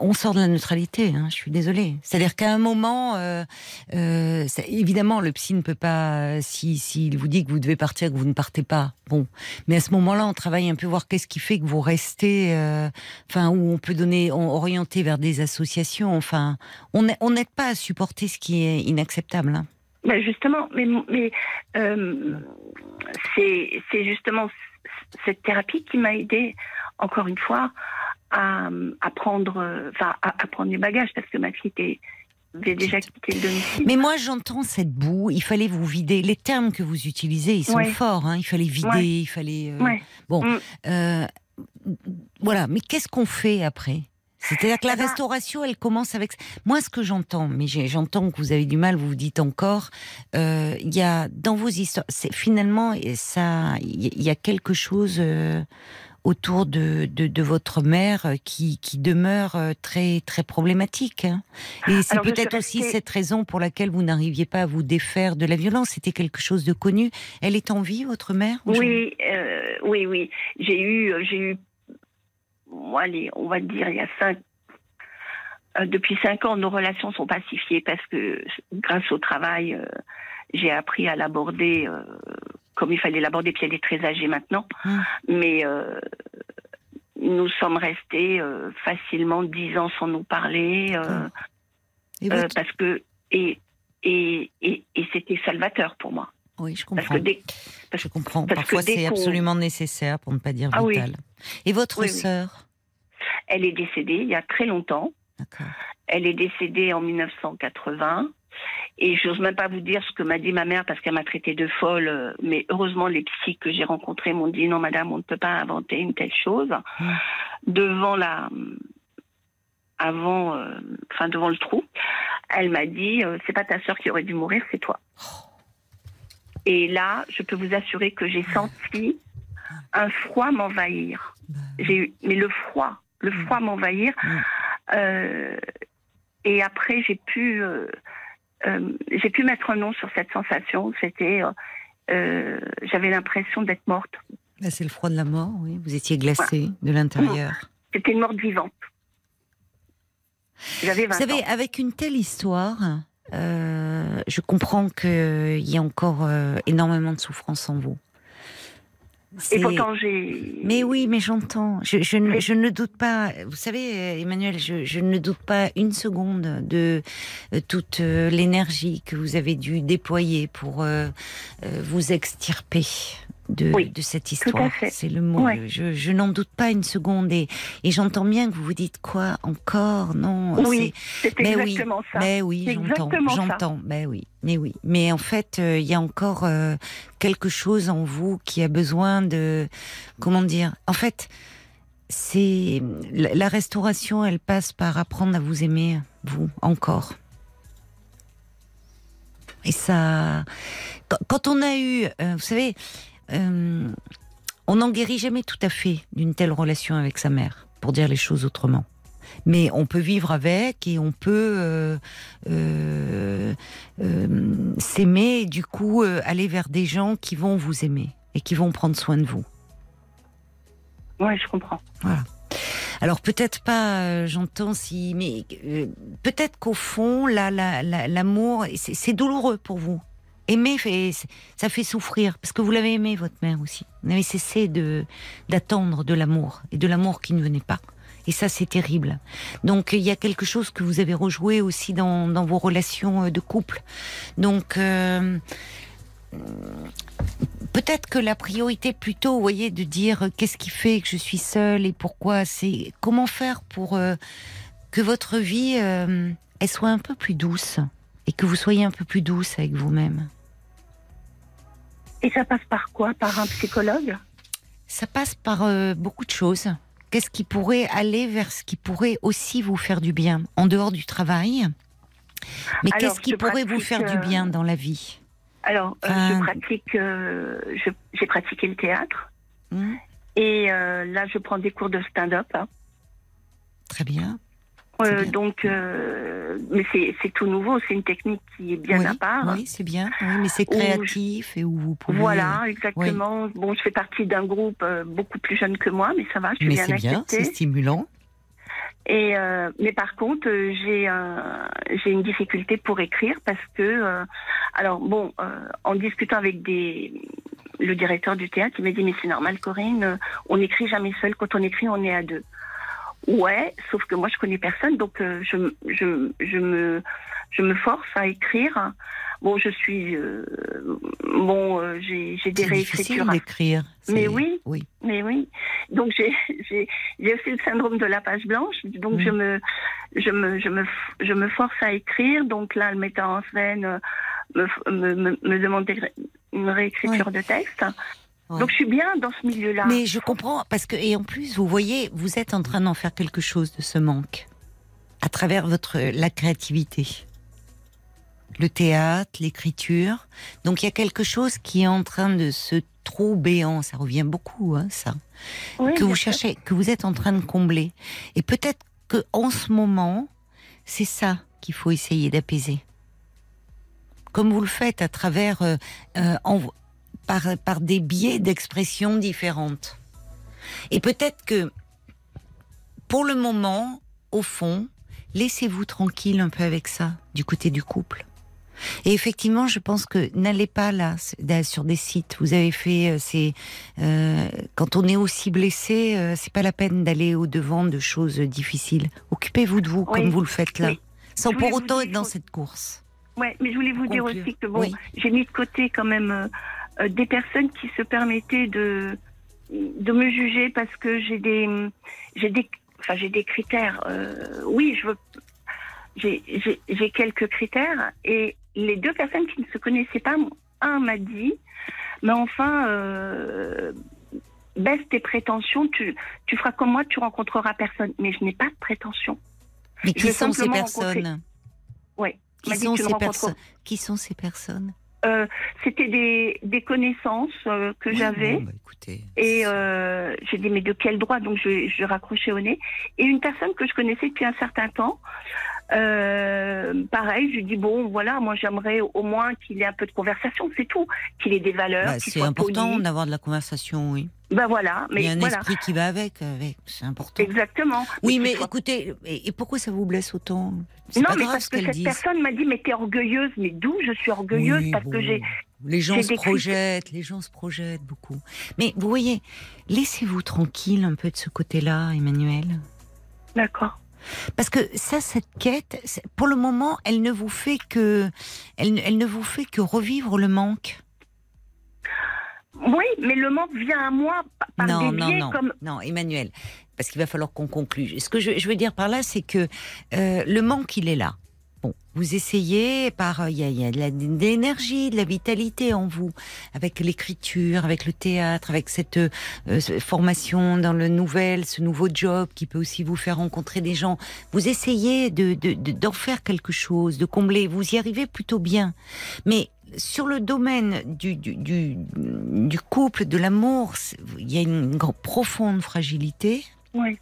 on, sort de la neutralité. hein, je suis désolée. C'est-à-dire qu'à un moment, euh, évidemment, le psy ne peut pas. Si s'il vous dit que vous devez partir, que vous ne partez pas, bon. Mais à ce moment-là, on travaille un peu voir qu'est-ce qui fait que vous restez. Enfin, où on peut donner, on, orienter vers des associations. Enfin, on n'a- on n'aide pas à supporter ce qui est inacceptable. Ben justement, mais, mais c'est justement cette thérapie qui m'a aidée, encore une fois, à, à prendre, euh, enfin, à, à prendre les bagages parce que ma fille était avait déjà quitté le domicile. Mais moi, j'entends cette boue. Il fallait vous vider. Les termes que vous utilisez, ils sont Ouais. forts. hein. Il fallait vider, Ouais. il fallait. euh, Ouais. Bon, Mm. euh, voilà. Mais qu'est-ce qu'on fait après? C'est-à-dire que la restauration, elle commence avec. Moi, ce que j'entends, mais j'entends que vous avez du mal. Vous vous dites encore, euh, il y a dans vos histoires, c'est finalement ça, il y, a quelque chose. euh, autour de, de, de votre mère qui, qui demeure euh, très très problématique. hein. Et c'est peut-être aussi restée- cette raison pour laquelle vous n'arriviez pas à vous défaire de la violence. C'était quelque chose de connu. Elle est en vie, votre mère Oui, euh, oui, oui. J'ai eu, j'ai eu, les, on va dire, il y a cinq. euh, depuis cinq ans, nos relations sont pacifiées parce que, grâce au travail, euh, j'ai appris à l'aborder euh, comme il fallait l'aborder. Puis elle est très âgée maintenant, Hum. mais nous sommes restés facilement dix ans sans nous parler Et votre- parce que et et, et, et c'était salvateur pour moi. Oui, je Parce comprends. que dès, Je comprends. parce Parfois, c'est absolument nécessaire, pour ne pas dire Ah oui. vital. Et votre Oui, oui. sœur? Elle est décédée il y a très longtemps. Elle est décédée en 1980. Et j'ose même pas vous dire ce que m'a dit ma mère parce qu'elle m'a traité de folle. euh, Mais heureusement, les psys que j'ai rencontrés m'ont dit non, madame, on ne peut pas inventer une telle chose. Mm. Devant la, avant, euh, enfin devant le trou, elle m'a dit euh, c'est pas ta sœur qui aurait dû mourir, c'est toi. Et là, je peux vous assurer que j'ai senti un froid m'envahir. Bah, J'ai eu, mais le froid, le froid m'envahir. Mm. Euh, et après, j'ai pu, euh, euh, j'ai pu mettre un nom sur cette sensation. C'était, j'avais l'impression d'être morte. bah, c'est le froid de la mort, oui. Vous étiez glacé de l'intérieur. C'était une morte vivante. J'avais 20 Vous savez, ans. avec une telle histoire, euh, je comprends qu'il y a encore euh, énormément de souffrance en vous. Et pourtant, j'ai. Mais oui, mais j'entends. Je, je, ne- je ne doute pas. Vous savez, euh, Emmanuel, je, je ne doute pas une seconde de euh, toute euh, l'énergie que vous avez dû déployer pour euh, euh, vous extirper de, Oui, de cette histoire. C'est le mot. Ouais. Je, je n'en doute pas une seconde. Et, et j'entends bien que vous vous dites quoi encore Non. Oui, c'est- mais oui, exactement ça. mais oui, j'entends, exactement j'entends. Mais oui, mais oui. Mais en fait, euh, il y a encore euh, quelque chose en vous qui a besoin de, comment dire En fait, c'est la, restauration, elle passe par apprendre à vous aimer, vous encore. Et ça, quand, quand on a eu, euh, vous savez, euh, on n'en guérit jamais tout à fait d'une telle relation avec sa mère, pour dire les choses autrement. Mais on peut vivre avec et on peut euh, euh, s'aimer et du coup aller vers des gens qui vont vous aimer et qui vont prendre soin de vous. Oui, je comprends. Alors peut-être pas, euh, j'entends si, mais euh, peut-être qu'au fond, là, la- la- l'amour, c'est douloureux pour vous. Aimer, fait, ça fait souffrir parce que vous l'avez aimé votre mère aussi. Vous avez cessé de d'attendre de l'amour et de l'amour qui ne venait pas. Et ça, c'est terrible. Donc il y a quelque chose que vous avez rejoué aussi dans, dans vos relations euh, de couple. Donc euh, peut-être que la priorité plutôt, vous voyez, de dire euh, qu'est-ce qui fait que je suis seule et pourquoi, c'est comment faire pour que votre vie elle soit un peu plus douce? Et que vous soyez un peu plus douce avec vous-même. Et ça passe par quoi? Par un psychologue? Ça passe par euh, beaucoup de choses. Qu'est-ce qui pourrait aller vers ce qui pourrait aussi vous faire du bien en dehors du travail? Mais qu'est-ce qui pourrait vous faire du euh, bien dans la vie? Alors, euh, je pratique, euh, j'ai pratiqué le théâtre. Hmm Et euh, là, je prends des cours de stand-up. hein. Très bien. Euh, donc, euh, mais c'est tout nouveau. C'est une technique qui est bien oui, à part. oui, c'est bien. Oui, mais c'est je- créatif et où vous pouvez. Voilà, exactement. Bon, je fais partie d'un groupe euh, beaucoup plus jeune que moi, mais ça va, je suis Mais bien c'est bien, c'est stimulant. Et euh, mais par contre, euh, j'ai un- j'ai une difficulté pour écrire parce que euh, alors bon, euh, en discutant avec des le directeur du théâtre, il m'a dit mais c'est normal, Corinne, euh, on n'écrit jamais seul. Quand on écrit, on est à deux. Ouais, sauf que moi je connais personne, donc euh, je, je, je me je me force à écrire. Bon, je suis euh, bon, euh, j'ai j'ai des C'est réécritures. d'écrire. Mais oui. Oui. Mais oui. Donc j'ai j'ai j'ai aussi le syndrome de la page blanche. Donc je me je me je me je me force à écrire. Donc là, le metteur en scène me me, me, me demande une réécriture de texte. Ouais. Donc je suis bien dans ce milieu-là. Mais je comprends parce que et en plus vous voyez vous êtes en train d'en faire quelque chose de ce manque à travers votre la créativité, le théâtre, l'écriture. Donc il y a quelque chose qui est en train de se trou béant, ça revient beaucoup hein, ça, Oui, que vous cherchez, que vous êtes en train de combler. Et peut-être que en ce moment c'est ça qu'il faut essayer d'apaiser. Comme vous le faites à travers euh, euh, en- par, par des biais d'expression différentes. Et peut-être que, pour le moment, au fond, laissez-vous tranquille un peu avec ça, du côté du couple. Et effectivement, je pense que n'allez pas là, sur des sites. Vous avez fait, euh, c'est euh, quand on est aussi blessé, euh, c'est pas la peine d'aller au devant de choses difficiles. Occupez-vous de vous Oui. comme vous le faites là, Oui. sans pour autant être dans faut- cette course. Ouais, mais je voulais vous dire aussi que bon, Oui. j'ai mis de côté quand même euh, des personnes qui se permettaient de de me juger parce que j'ai des j'ai des enfin j'ai des critères. euh, oui, je veux j'ai j'ai j'ai quelques critères et les deux personnes qui ne se connaissaient pas, un m'a dit, mais enfin. Euh, Baisse tes prétentions, tu, tu feras comme moi, tu rencontreras personne. Mais je n'ai pas de prétention. Mais qui sont ces personnes? Ouais. Qui sont ces personnes Qui sont ces personnes? Euh, C'était des, des connaissances euh, que Oui, j'avais. bon, bah, Et euh, j'ai dit, mais de quel droit? Donc, je, je raccrochais au nez. Et une personne que je connaissais depuis un certain temps, euh, pareil, je lui dis, bon, voilà, moi, j'aimerais au moins qu'il ait un peu de conversation, c'est tout. Qu'il ait des valeurs, bah, c'est important d'avoir de la conversation, oui. Ben voilà, Il y a mais un voilà. esprit qui va avec, avec c'est important. Exactement. Oui, mais écoutez, et, pourquoi ça vous blesse autant? Non, pas mais grave parce ce que cette personne m'a dit, mais t'es orgueilleuse. Mais d'où je suis orgueilleuse Oui, Parce bon, que j'ai. Les gens se projettent, les gens se projettent beaucoup. Mais vous voyez, laissez-vous tranquille un peu de ce côté-là, Emmanuel. D'accord. Parce que ça, cette quête, pour le moment, elle ne vous fait que, elle, elle ne vous fait que revivre le manque. Oui, mais le manque vient à moi pa- par non, des non, non, comme. non, Emmanuel, parce qu'il va falloir qu'on conclue. Ce que je, je veux dire par là, c'est que euh, le manque, il est là. Bon, vous essayez par, il y a, il y a de l'énergie, de la vitalité en vous, avec l'écriture, avec le théâtre, avec cette euh, formation dans le nouvel, ce nouveau job qui peut aussi vous faire rencontrer des gens. Vous essayez de de- de- d'en faire quelque chose, de combler. Vous y arrivez plutôt bien, mais sur le domaine du, du, couple, de l'amour, il y a une grande, profonde fragilité. Oui.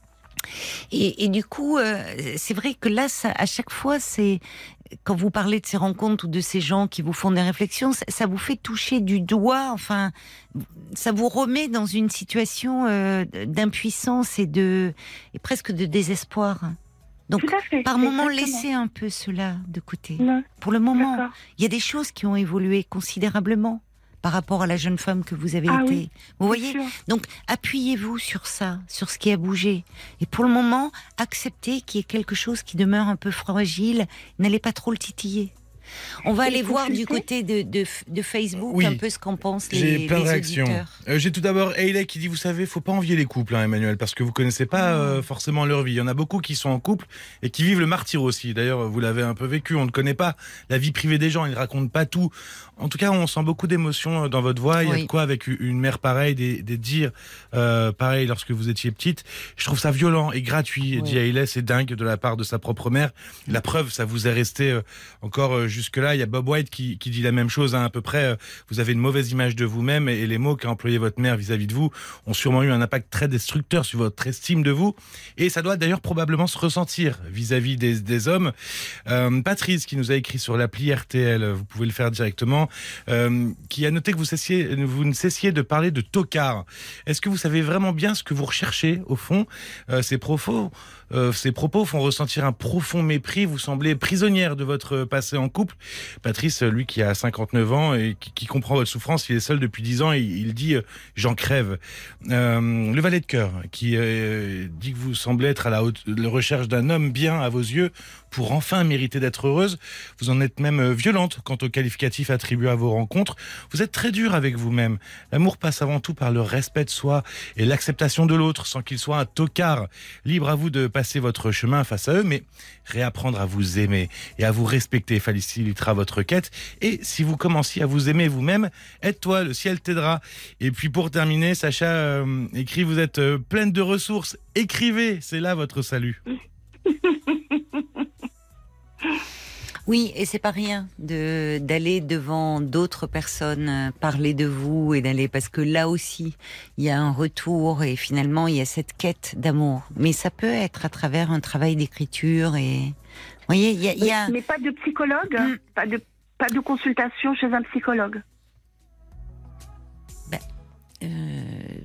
Et, et du coup, euh, c'est vrai que là, ça, à chaque fois, c'est quand vous parlez de ces rencontres ou de ces gens qui vous font des réflexions, ça, ça vous fait toucher du doigt. Enfin, ça vous remet dans une situation euh, d'impuissance et de et presque de désespoir. Donc, fait. par moment, laissez un peu cela de côté. Non, Pour le moment, il y a des choses qui ont évolué considérablement par rapport à la jeune femme que vous avez Ah été. oui, vous voyez Sûr. Donc, appuyez-vous sur ça, sur ce qui a bougé. Et pour le moment, acceptez qu'il y ait quelque chose qui demeure un peu fragile. N'allez pas trop le titiller. On va Et aller voir du côté de, de, de Facebook Oui. un peu ce qu'en pensent les, J'ai plein les de réactions. auditeurs. Euh, J'ai tout d'abord Hayley qui dit, vous savez, faut pas envier les couples, hein, Emmanuel, parce que vous connaissez pas euh, forcément leur vie. Il y en a beaucoup qui sont en couple et qui vivent le martyr aussi. D'ailleurs, vous l'avez un peu vécu. On ne connaît pas la vie privée des gens. Ils ne racontent pas tout. En tout cas, on sent beaucoup d'émotions euh, dans votre voix. Il y a de quoi avec une mère pareille, des, des dires euh, pareils lorsque vous étiez petite. Je trouve ça violent et gratuit, dit Hayley. C'est dingue de la part de sa propre mère. La preuve, ça vous est resté euh, encore euh, jusque-là. Il y a Bob White qui, qui dit la même chose, hein, à peu près. vous avez une mauvaise image de vous-même et, et les mots qu'a employé votre mère vis-à-vis de vous ont sûrement eu un impact très destructeur sur votre estime de vous. Et ça doit d'ailleurs probablement se ressentir vis-à-vis des, des hommes. Euh, Patrice, qui nous a écrit sur l'appli RTL, vous pouvez le faire directement, euh, qui a noté que vous, ne cessiez de parler de tocard. Est-ce que vous savez vraiment bien ce que vous recherchez au fond Euh, Ces propos, euh, ces propos font ressentir un profond mépris. Vous semblez prisonnière de votre passé en couple. Patrice, lui qui a 59 ans et qui, comprend votre souffrance, il est seul depuis 10 ans. Il, il dit euh, j'en crève. Euh, le valet de cœur qui dit que vous semblez être à la recherche d'un homme bien à vos yeux. pour enfin mériter d'être heureuse. Vous en êtes même violente quant au qualificatif attribué à vos rencontres. Vous êtes très dur avec vous-même. L'amour passe avant tout par le respect de soi et l'acceptation de l'autre sans qu'il soit un tocard. Libre à vous de votre chemin face à eux, mais réapprendre à vous aimer et à vous respecter facilitera votre quête. Et si vous commenciez à vous aimer vous-même, aide-toi, le ciel t'aidera. Et puis pour terminer, Sacha euh, écrit, vous êtes euh, pleine de ressources. Écrivez, c'est là votre salut. Oui, et c'est pas rien de d'aller devant d'autres personnes euh, parler de vous et d'aller parce que là aussi il y a un retour et finalement il y a cette quête d'amour. Mais ça peut être à travers un travail d'écriture et vous voyez il y a, il y a... Mais, pas de psychologue, Mm. pas de pas de consultation chez un psychologue. Euh,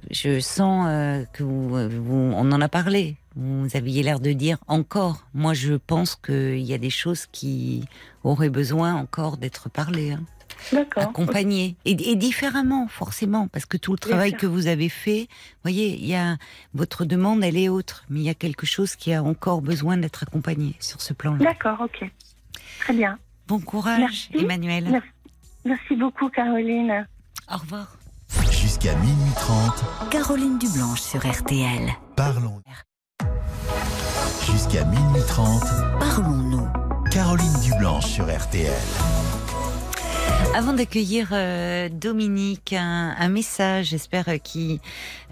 je sens euh, que vous, vous- on en a parlé. Vous aviez l'air de dire encore. Moi, je pense qu'il y a des choses qui auraient besoin encore d'être parlées, hein, D'accord. accompagnées et, et différemment, forcément, parce que tout le travail que vous avez fait, voyez, il y a votre demande, elle est autre, mais il y a quelque chose qui a encore besoin d'être accompagné sur ce plan-là. D'accord, ok. Très bien. Bon courage, Merci. Emmanuel. Merci. Merci beaucoup, Caroline. Au revoir. Jusqu'à minuit 30, Caroline Dublanche sur RTL. parlons. Jusqu'à minuit 30, Parlons-nous. Caroline Dublanche sur RTL. Avant d'accueillir euh, Dominique, un, un message, j'espère, euh, qui,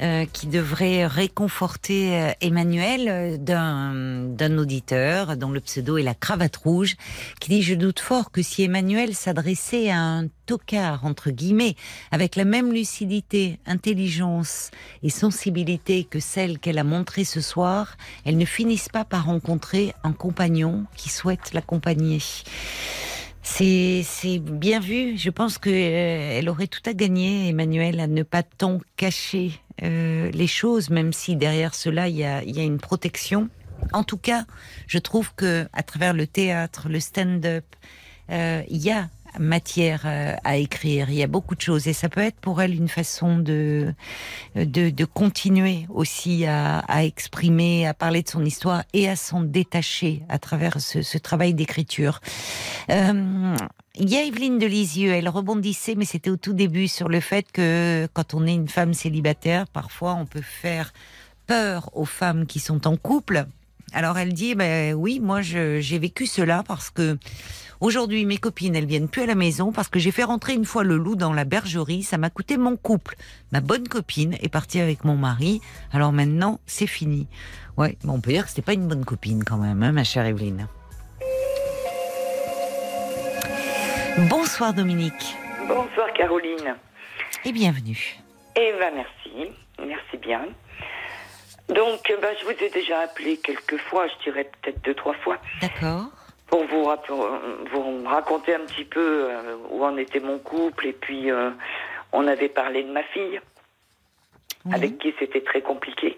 euh, qui devrait réconforter euh, Emmanuel euh, d'un d'un auditeur dont le pseudo est la cravate rouge, qui dit Je doute fort que si Emmanuel s'adressait à un tocard, entre guillemets, avec la même lucidité, intelligence et sensibilité que celle qu'elle a montrée ce soir, elle ne finisse pas par rencontrer un compagnon qui souhaite l'accompagner. C'est bien vu. Je pense que euh, aurait tout à gagner, Emmanuel, à ne pas tant cacher euh, les choses, même si derrière cela il y a, y a une protection. En tout cas, je trouve que à travers le théâtre, le stand-up, euh, il y a matière euh, à écrire. Il y a beaucoup de choses et ça peut être pour elle une façon de de, continuer aussi à, exprimer, à parler de son histoire et à s'en détacher à travers ce, travail d'écriture. Euh, il y a Evelyne de Lisieux, elle rebondissait, mais c'était au tout début, sur le fait que quand on est une femme célibataire, parfois on peut faire peur aux femmes qui sont en couple. Alors elle dit, ben oui, moi j'ai vécu cela parce que aujourd'hui mes copines elles viennent plus à la maison parce que j'ai fait rentrer une fois le loup dans la bergerie, ça m'a coûté mon couple. Ma bonne copine est partie avec mon mari, alors maintenant c'est fini. Ouais, bon, on peut dire que c'était pas une bonne copine quand même, hein, ma chère Evelyne. Bonsoir Dominique Bonsoir Caroline. et bienvenue. Eh ben merci, merci bien. Donc ben, je vous ai déjà appelé quelques fois, je dirais peut-être deux, trois fois, D'accord. Pour vous, vous raconter un petit peu euh, où en était mon couple et puis euh, on avait parlé de ma fille, Oui. avec qui c'était très compliqué.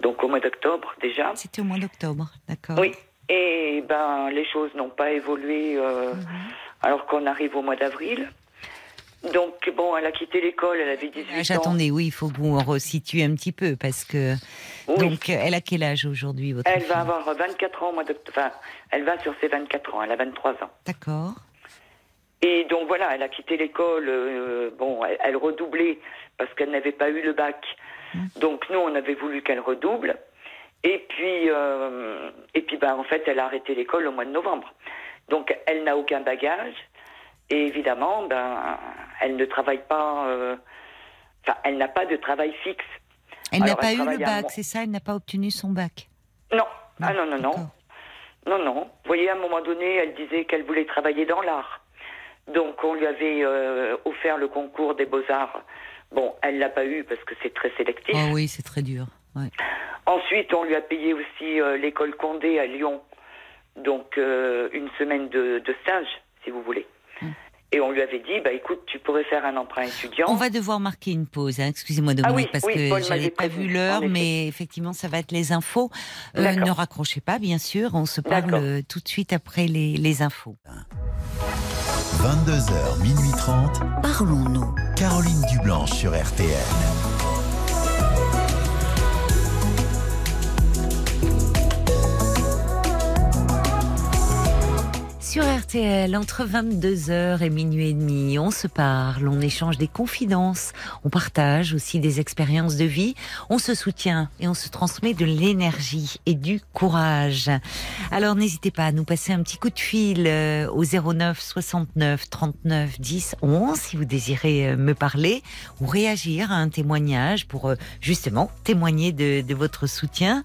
Donc au mois d'octobre déjà. C'était au mois d'octobre, d'accord. Oui. Et ben les choses n'ont pas évolué euh, Mhm. alors qu'on arrive au mois d'avril. Donc bon, elle a quitté l'école, elle avait 18 Ah, ans. J'attendais, oui, il faut que vous resituez un petit peu parce que. Oui. Donc, elle a quel âge aujourd'hui, votre Elle fille va avoir 24 ans au mois d'octobre. Enfin, elle va sur ses 24 ans. Elle a 23 ans. D'accord. Et donc voilà, elle a quitté l'école. euh, bon, elle, elle redoublait parce qu'elle n'avait pas eu le bac. Donc nous, on avait voulu qu'elle redouble. Et puis, euh, et puis, ben en fait, elle a arrêté l'école au mois de novembre. Donc, elle n'a aucun bagage. Et évidemment, ben, elle ne travaille pas. euh, elle n'a pas de travail fixe. Elle n'a pas elle eu le bac, c'est ça Elle n'a pas obtenu son bac Non. Ah non, non, non. Non, non. Vous voyez, à un moment donné, elle disait qu'elle voulait travailler dans l'art. Donc, on lui avait euh, offert le concours des beaux-arts. Bon, elle l'a pas eu parce que c'est très sélectif. Oh oui, c'est très dur. Ouais. Ensuite, on lui a payé aussi euh, l'école Condé à Lyon. Donc, une semaine de, de stage, si vous voulez. Et on lui avait dit, bah écoute, tu pourrais faire un emprunt étudiant. On va devoir marquer une pause. hein. Excusez-moi, Ah Dominique, oui, parce oui, Paul que je m'avait n'avais pas vu l'heure, mais effectivement, ça va être les infos. Euh, ne raccrochez pas, bien sûr. On se parle euh, tout de suite après les, les infos. 22h, minuit 30, Parlons-nous. Caroline Dublanche sur RTL. Sur RTL, entre 22h et minuit et demi, on se parle, on échange des confidences, on partage aussi des expériences de vie, on se soutient et on se transmet de l'énergie et du courage. Alors n'hésitez pas à nous passer un petit coup de fil euh, au 09 69 39 10 11 si vous désirez euh, me parler ou réagir à un témoignage pour euh, justement témoigner de, de votre soutien.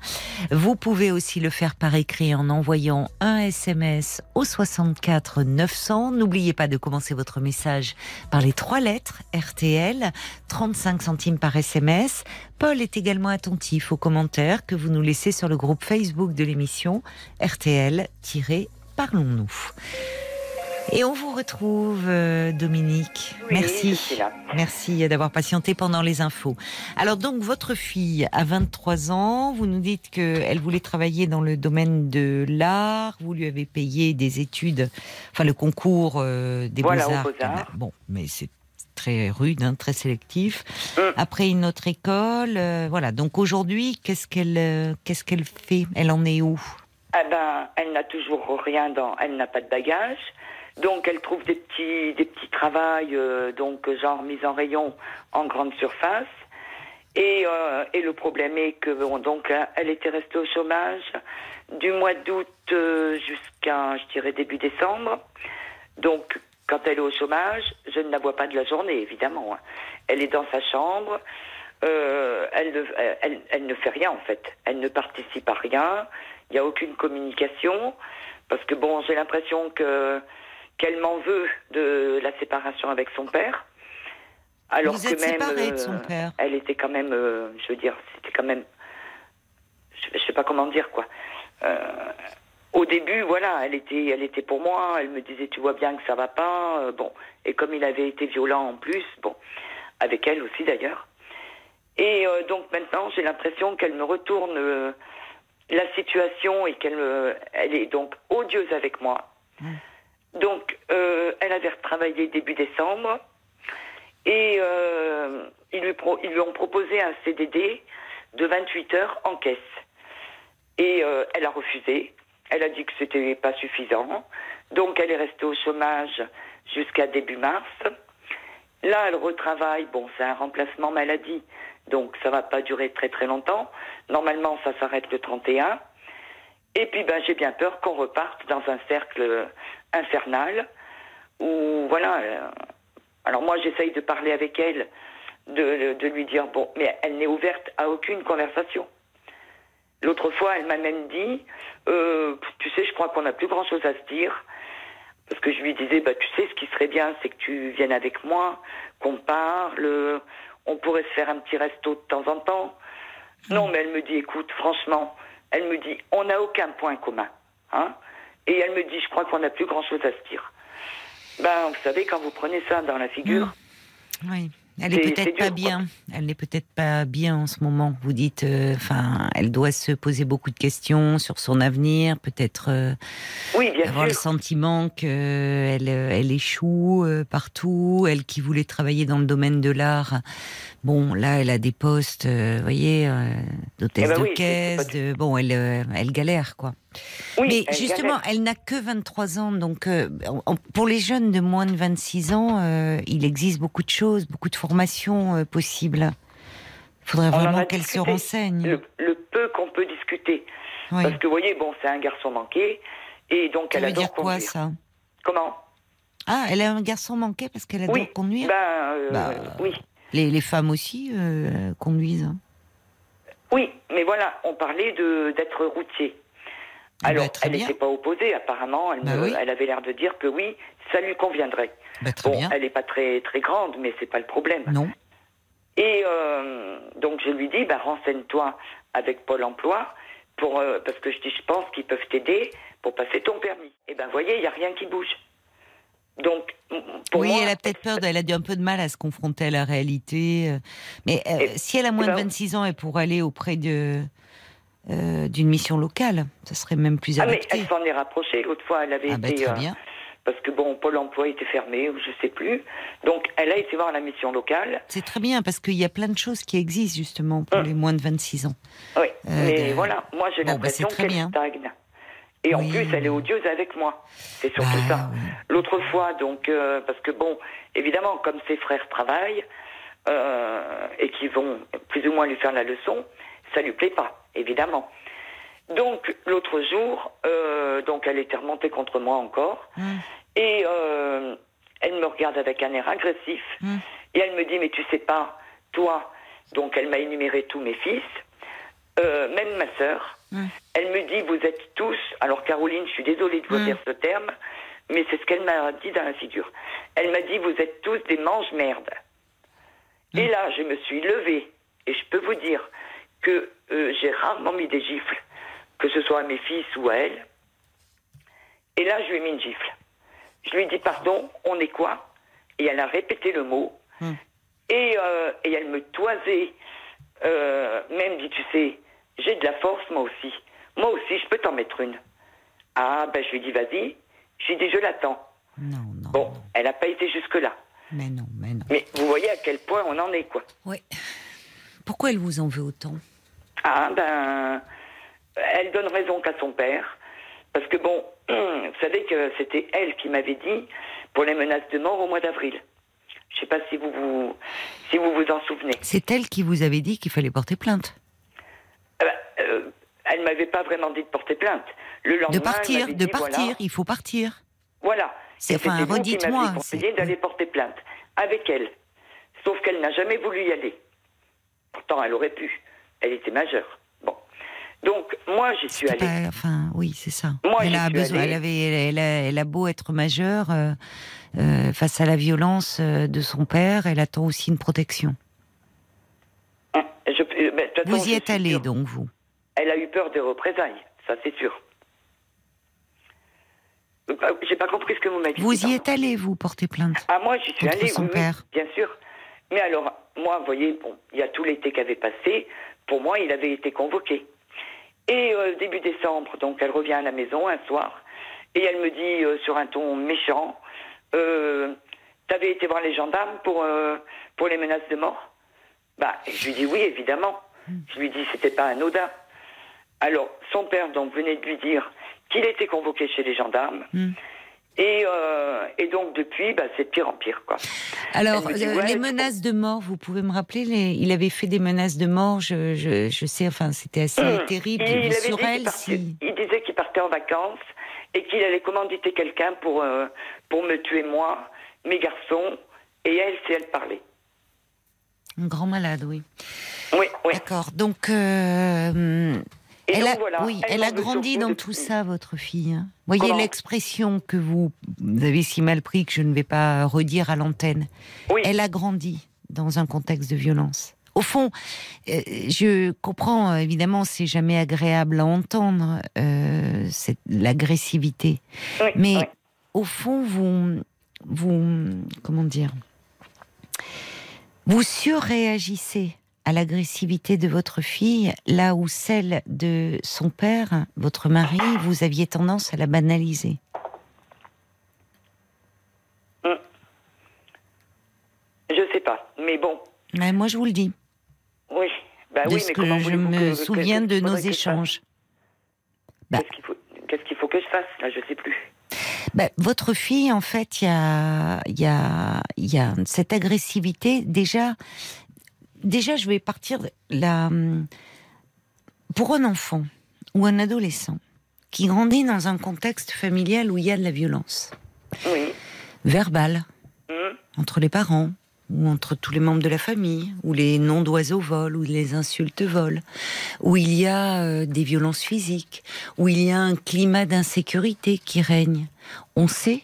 Vous pouvez aussi le faire par écrit en envoyant un SMS au 64 900. N'oubliez pas de commencer votre message par les trois lettres RTL, 35 centimes par SMS. Paul est également attentif aux commentaires que vous nous laissez sur le groupe Facebook de l'émission RTL-Parlons-nous. Et on vous retrouve, euh, Dominique. Oui, Merci. Merci d'avoir patienté pendant les infos. Alors donc, votre fille a 23 ans. Vous nous dites qu'elle voulait travailler dans le domaine de l'art. Vous lui avez payé des études, enfin le concours euh, des Voilà, beaux-arts. Beaux-Arts. Bon, mais c'est très rude, hein, très sélectif. Mm. Après une autre école, euh, voilà. Donc aujourd'hui, qu'est-ce qu'elle, euh, qu'est-ce qu'elle fait? Elle en est où? Ah ben, elle n'a toujours rien dans, elle n'a pas de bagage. Donc elle trouve des petits, des petits travails, euh, donc genre mise en rayon en grande surface. Et, euh, et le problème est que bon, donc là, elle était restée au chômage du mois d'août euh, jusqu'à, je dirais début décembre. Donc quand elle est au chômage, je ne la vois pas de la journée évidemment. hein. Elle est dans sa chambre. Euh, elle, ne, elle, elle ne fait rien en fait. Elle ne participe à rien. Il n'y a aucune communication parce que bon, j'ai l'impression que qu'elle m'en veut de la séparation avec son père. Alors Vous que êtes même de euh, son père. elle était quand même, euh, je veux dire, c'était quand même, je, je sais pas comment dire quoi. Euh, au début, voilà, elle était, elle était pour moi. Elle me disait, tu vois bien que ça va pas. euh, bon, et comme il avait été violent en plus, bon, avec elle aussi d'ailleurs. Et euh, donc maintenant, j'ai l'impression qu'elle me retourne euh, la situation et qu'elle me- elle est donc odieuse avec moi. Donc, euh, elle avait retravaillé début décembre et euh, ils, lui ont proposé un CDD de 28 heures en caisse. Et euh, elle a refusé. Elle a dit que c'était pas suffisant. Donc, elle est restée au chômage jusqu'à début mars. Là, elle retravaille. Bon, c'est un remplacement maladie. Donc, ça va pas durer très très longtemps. Normalement, ça s'arrête le 31. Et puis, ben, j'ai bien peur qu'on reparte dans un cercle infernal où, voilà. euh, alors, moi, j'essaye de parler avec elle, de, de lui dire, bon, mais elle n'est ouverte à aucune conversation. L'autre fois, elle m'a même dit, euh, tu sais, je crois qu'on n'a plus grand-chose à se dire. Parce que je lui disais, bah, tu sais, ce qui serait bien, c'est que tu viennes avec moi, qu'on parle, on pourrait se faire un petit resto de temps en temps. Non, mais elle me dit, écoute, franchement, elle me dit, on n'a aucun point commun. Hein Et elle me dit, je crois qu'on n'a plus grand-chose à se dire. Ben, vous savez, quand vous prenez ça dans la figure, Oui. Elle est peut-être pas quoi. bien. Elle n'est peut-être pas bien en ce moment. Vous dites, euh, enfin, elle doit se poser beaucoup de questions sur son avenir, peut-être euh, oui, bien avoir le sentiment qu'elle elle échoue euh, partout. Elle qui voulait travailler dans le domaine de l'art, bon, là, elle a des postes, euh, vous voyez, euh, d'hôtesse Eh ben de oui, caisse. de, bon, elle, euh, elle galère, quoi. Oui, Mais elle justement, elle n'a que 23 ans, donc euh, pour les jeunes de moins de 26 ans, euh, il existe beaucoup de choses, beaucoup de formations euh, possibles. Il faudrait On vraiment qu'elle se renseigne. le, le peu qu'on peut discuter. Oui. Parce que, vous voyez, bon, c'est un garçon manqué, et donc Ça elle veut adore dire quoi conduire. ça? Comment? Ah, elle a un garçon manqué parce qu'elle adore Oui, conduire? ben, Bah, oui. Les, les femmes aussi conduisent. hein. Oui, mais voilà, on parlait d'être routier. Alors, bah, elle n'était pas opposée, apparemment. Elle, Bah me- oui. elle avait l'air de dire que oui, ça lui conviendrait. Bah, très bon, bien. elle n'est pas très très grande, mais c'est pas le problème. Non. Et euh, donc je lui dis, bah, renseigne-toi avec Pôle Emploi pour euh, parce que je dis, je pense qu'ils peuvent t'aider pour passer ton permis. Et ben, voyez, il y a rien qui bouge. Donc, pour oui, moi, elle a peut-être peur, elle a dû un peu de mal à se confronter à la réalité. euh, Mais euh, Et- si elle a moins eh de ben- 26 ans et pour aller auprès de euh, d'une mission locale, ça serait même plus Ah mais adapté. elle s'en est rapprochée. L'autre fois, elle avait Ah bah, été très euh, bien. parce que bon, Pôle Emploi était fermé ou je sais plus. Donc, elle a été voir la mission locale. C'est très bien parce qu'il y a plein de choses qui existent justement pour Hum. les moins de 26 ans. Oui, Euh, mais de- voilà, moi j'ai Bon, bah, l'impression qu'elle stagne. Et en Oui. plus, elle est odieuse avec moi. C'est surtout Ah, ça. oui. L'autre fois, donc, euh, parce que bon, évidemment, comme ses frères travaillent euh, et qui vont plus ou moins lui faire la leçon, ça lui plaît pas, évidemment. Donc, l'autre jour, euh, donc, elle était remontée contre moi encore. Hum. Et euh, elle me regarde avec un air agressif. Hum. Et elle me dit, mais tu sais pas, toi, donc elle m'a énuméré tous mes fils, euh, même ma sœur. Hum. Elle me dit, vous êtes tous, alors Caroline, je suis désolée de vous dire ce terme, mais c'est ce qu'elle m'a dit dans la figure. Elle m'a dit, vous êtes tous des mange-merdes. Et là, je me suis levée, et je peux vous dire que euh, j'ai rarement mis des gifles, que ce soit à mes fils ou à elle. Et là, je lui ai mis une gifle. Je lui ai dit, pardon, on est quoi? Et elle a répété le mot. Hum. Et, euh, et elle me toisait, euh, même dit, tu sais, j'ai de la force, moi aussi. Moi aussi, je peux t'en mettre une. Ah, ben je lui ai dit, vas-y. Je lui ai dit, je l'attends. Non, non. Bon, non. elle n'a pas été jusque-là. Mais non, mais non. Mais vous voyez à quel point on en est, quoi. Ouais. Pourquoi elle vous en veut autant? Ah, ben, elle donne raison qu'à son père. Parce que bon, vous savez que c'était elle qui m'avait dit pour les menaces de mort au mois d'avril. Je sais pas si vous vous, si vous vous en souvenez. C'est elle qui vous avait dit qu'il fallait porter plainte. Ah ben, euh, elle m'avait pas vraiment dit de porter plainte. Le lendemain, De partir, de dit, partir, Voilà, il faut partir. voilà. C'est- enfin, redites-moi, conseillé d'aller porter plainte avec elle. Sauf qu'elle n'a jamais voulu y aller. Pourtant, elle aurait pu. Elle était majeure. Bon. Donc, moi, j'y suis allée. pas- enfin, oui, c'est ça. Moi, elle a besoin. allée. Elle avait, elle a, elle a beau être majeure euh, euh, face à la violence euh, de son père, elle attend aussi une protection. Je- euh, ben, façon, Vous y êtes suis allé sûre. donc vous. Elle a eu peur des représailles, ça c'est sûr. J'ai pas compris ce que vous m'avez dit. Vous y êtes allé vous porter plainte. Ah, moi, j'y suis allée, son oui, père. bien sûr. Mais alors, moi, vous voyez, bon, il y a tout l'été qui avait passé. Pour moi, il avait été convoqué. Et euh, début décembre, donc, elle revient à la maison un soir. Et elle me dit, euh, sur un ton méchant, euh, T'avais été voir les gendarmes pour, pour les menaces de mort? Bah, je lui dis oui, évidemment. Je lui dis, c'était pas anodin. Alors, son père, donc, venait de lui dire qu'il était convoqué chez les gendarmes. Hmm. Et, euh, et donc, depuis, bah, c'est de pire en pire, quoi. Alors, Elle me dit, euh, ouais, les menaces de mort, vous pouvez me rappeler les- Il avait fait des menaces de mort, je, je, je sais, enfin, c'était assez Hum. terrible Il, sur elle. partait- Si... il disait qu'il partait en vacances et qu'il allait commanditer quelqu'un pour, euh, pour me tuer moi, mes garçons, et elle, si elle parlait. Un grand malade, oui. Oui, oui. D'accord. Donc, euh, Et elle donc, a, voilà, oui, elle a grandi dans tout ça, votre fille. hein. Voyez Comment l'expression que vous, vous avez si mal pris que je ne vais pas redire à l'antenne. Oui. Elle a grandi dans un contexte de violence. Au fond, euh, je comprends, évidemment, c'est jamais agréable à entendre, euh, l'agressivité. Oui, Mais oui. au fond, vous, vous, comment dire, vous surréagissez à l'agressivité de votre fille, là où celle de son père, votre mari, vous aviez tendance à la banaliser. Je sais pas. Mais bon, Mais moi, je vous le dis, oui. Bah de oui, ce mais que comment je me que- souviens de nos échanges. Bah. Qu'est-ce qu'il faut, que je fasse Là, je sais plus. Ben, votre fille, en fait, il y a, il y, a, il y a cette agressivité. Déjà, déjà, je vais partir de la. Pour un enfant ou un adolescent qui grandit dans un contexte familial où il y a de la violence Oui. verbale Hum, entre les parents ou entre tous les membres de la famille, où les noms d'oiseaux volent, où les insultes volent, où il y a euh, des violences physiques, où il y a un climat d'insécurité qui règne. On sait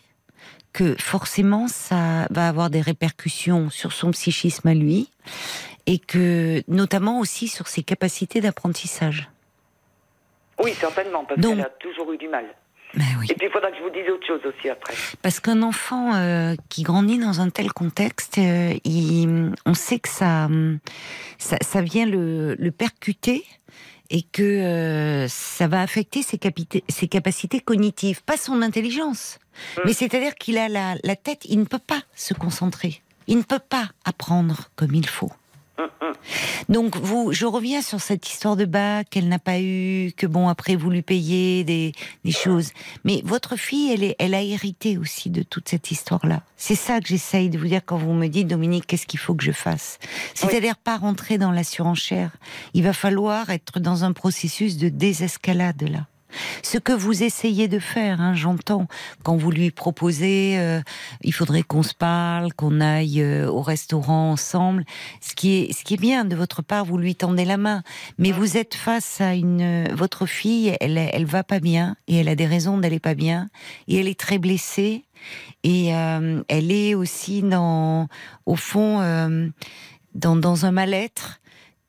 que forcément ça va avoir des répercussions sur son psychisme à lui et que notamment aussi sur ses capacités d'apprentissage. Oui, certainement, parce qu'elle a toujours eu du mal. Ben oui. Et puis, il faudra que je vous dise autre chose aussi après. Parce qu'un enfant euh, qui grandit dans un tel contexte, euh, il- on sait que ça, ça, ça vient le, le percuter et que euh, ça va affecter ses, capacités cognitives, pas son intelligence. Mm. Mais c'est-à-dire qu'il a la, la tête, il ne peut pas se concentrer. Il ne peut pas apprendre comme il faut. Donc vous, je reviens sur cette histoire de bac qu'elle n'a pas eu, que bon après vous lui payez des, des choses. Mais votre fille, elle, est, elle a hérité aussi de toute cette histoire-là. C'est ça que j'essaye de vous dire quand vous me dites Dominique, qu'est-ce qu'il faut que je fasse? C'est-à-dire pas rentrer dans la surenchère. Il va falloir être dans un processus de désescalade là. Ce que vous essayez de faire, hein, j'entends, quand vous lui proposez, euh, il faudrait qu'on se parle, qu'on aille euh, au restaurant ensemble. Ce qui est, ce qui est bien de votre part, vous lui tendez la main, mais vous êtes face à une, votre fille, elle, elle va pas bien et elle a des raisons d'aller pas bien. Et elle est très blessée. Et euh, elle est aussi dans, au fond, dans, dans un mal-être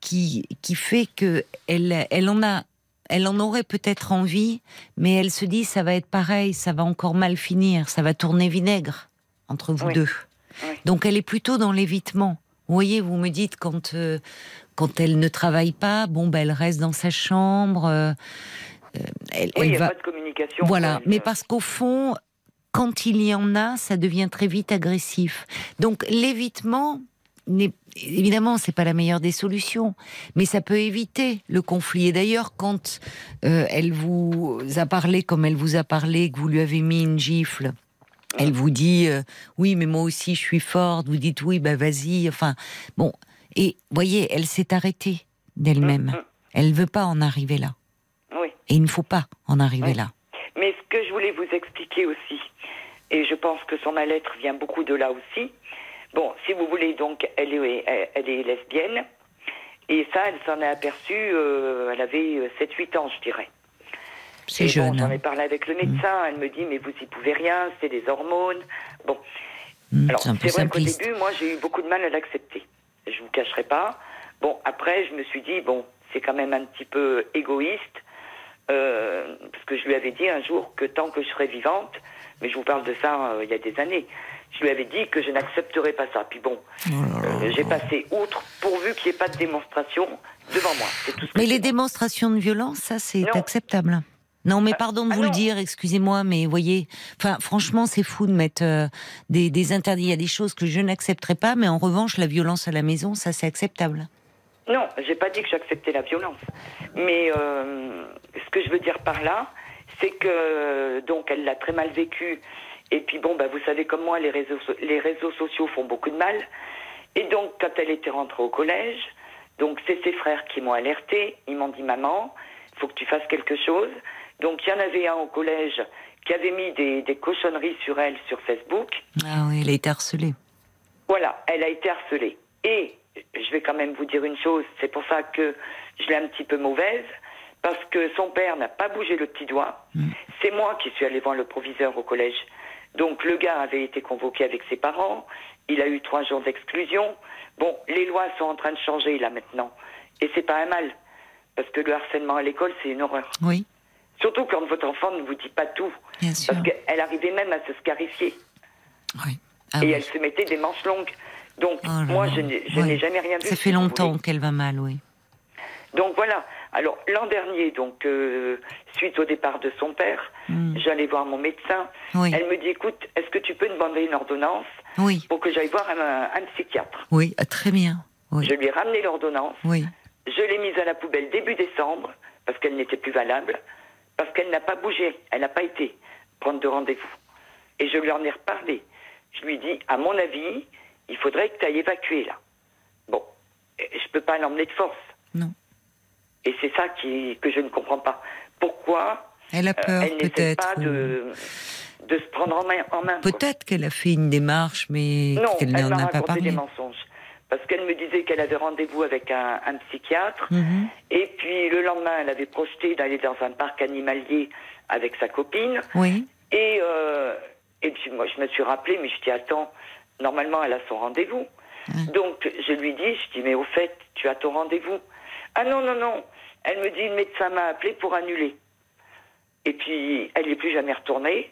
qui, qui fait que elle, elle en a elle en aurait peut-être envie, mais elle se dit ça va être pareil, ça va encore mal finir, ça va tourner vinaigre entre vous deux. Donc elle est plutôt dans l'évitement. Vous voyez, vous me dites quand euh, quand elle ne travaille pas, bon ben elle reste dans sa chambre. Euh, euh, elle, oui, il n'y a pas de communication. Voilà, mais parce qu'au fond, quand il y en a, ça devient très vite agressif. Donc l'évitement, évidemment, c'est pas la meilleure des solutions, mais ça peut éviter le conflit. Et d'ailleurs, quand euh, elle vous a parlé comme elle vous a parlé, que vous lui avez mis une gifle, elle vous dit euh, oui, mais moi aussi je suis forte. Vous dites oui, bah vas-y. Enfin, bon. Et voyez, elle s'est arrêtée d'elle-même. Elle ne veut pas en arriver là. Oui. Et il ne faut pas en arriver là. Mais ce que je voulais vous expliquer aussi, et je pense que son mal-être vient beaucoup de là aussi, Bon, si vous voulez, donc, elle est, elle est lesbienne. Et ça, elle s'en est aperçue, euh, elle avait 7-8 ans, je dirais. C'est jeune. J'en ai parlé avec le médecin, elle me dit, mais vous y pouvez rien, c'est des hormones. Bon. Hmm, Alors, c'est vrai qu'au début, moi, j'ai eu beaucoup de mal à l'accepter. Je vous cacherai pas. Bon, après, je me suis dit, bon, c'est quand même un petit peu égoïste, euh, parce que je lui avais dit un jour que tant que je serais vivante, mais je vous parle de ça euh, il y a des années, je lui avais dit que je n'accepterais pas ça. Puis bon, oh euh, j'ai passé outre pourvu qu'il n'y ait pas de démonstration devant moi. mais les démonstrations de violence, ça c'est acceptable. Non, mais ah, pardon de ah vous le dire, excusez-moi, mais voyez, enfin, franchement, c'est fou de mettre euh, des, interdits. Il y a des choses que je n'accepterai pas, mais en revanche, la violence à la maison, ça, c'est acceptable. Non, j'ai pas dit que j'acceptais la violence, mais euh, ce que je veux dire par là, c'est que donc elle l'a très mal vécu et puis bon, bah, vous savez comme moi, les réseaux, les réseaux sociaux font beaucoup de mal. Et donc, quand elle était rentrée au collège, donc c'est ses frères qui m'ont alerté. Ils m'ont dit, maman, il faut que tu fasses quelque chose. Donc, il y en avait un au collège qui avait mis des, des cochonneries sur elle sur Facebook. Ah oui, elle a été harcelée. Voilà, elle a été harcelée. Et je vais quand même vous dire une chose, c'est pour ça que je l'ai un petit peu mauvaise, parce que son père n'a pas bougé le petit doigt. Mm. C'est moi qui suis allée voir le proviseur au collège. Donc le gars avait été convoqué avec ses parents, il a eu trois jours d'exclusion. Bon, les lois sont en train de changer là maintenant. Et c'est pas un mal. Parce que le harcèlement à l'école, c'est une horreur. Oui. Surtout quand votre enfant ne vous dit pas tout. Bien sûr. Parce qu'elle arrivait même à se scarifier. Oui. Ah et elle se mettait des manches longues. Donc, oh moi, je n'ai jamais rien vu. Ça fait longtemps qu'elle va mal, oui. Donc voilà. Alors l'an dernier, donc euh, suite au départ de son père, hmm. j'allais voir mon médecin. Elle me dit écoute, est-ce que tu peux me demander une ordonnance oui. pour que j'aille voir un, psychiatre Oui, ah, très bien. Je lui ai ramené l'ordonnance. Oui. Je l'ai mise à la poubelle début décembre parce qu'elle n'était plus valable, parce qu'elle n'a pas bougé, elle n'a pas été prendre de rendez-vous. Et je lui en ai reparlé. Je lui ai dit à mon avis, il faudrait que tu ailles évacuer là. Bon, je peux pas l'emmener de force. Non. Et c'est ça qui, que je ne comprends pas. Pourquoi elle a peur, euh, peut-être. pas de, de se prendre en main. En main peut-être qu'elle a fait une démarche, mais qu'elle n'en a pas parlé. des mensonges. Parce qu'elle me disait qu'elle avait rendez-vous avec un, un psychiatre. Mhm. Et puis le lendemain, elle avait projeté d'aller dans un parc animalier avec sa copine. Oui. Et, euh, et puis moi, je me suis rappelé, mais je dis attends, normalement, elle a son rendez-vous. Donc je lui dis, je dis mais au fait, tu as ton rendez-vous. Ah non, non, non. Elle me dit, le médecin m'a appelé pour annuler. Et puis, elle n'est plus jamais retournée.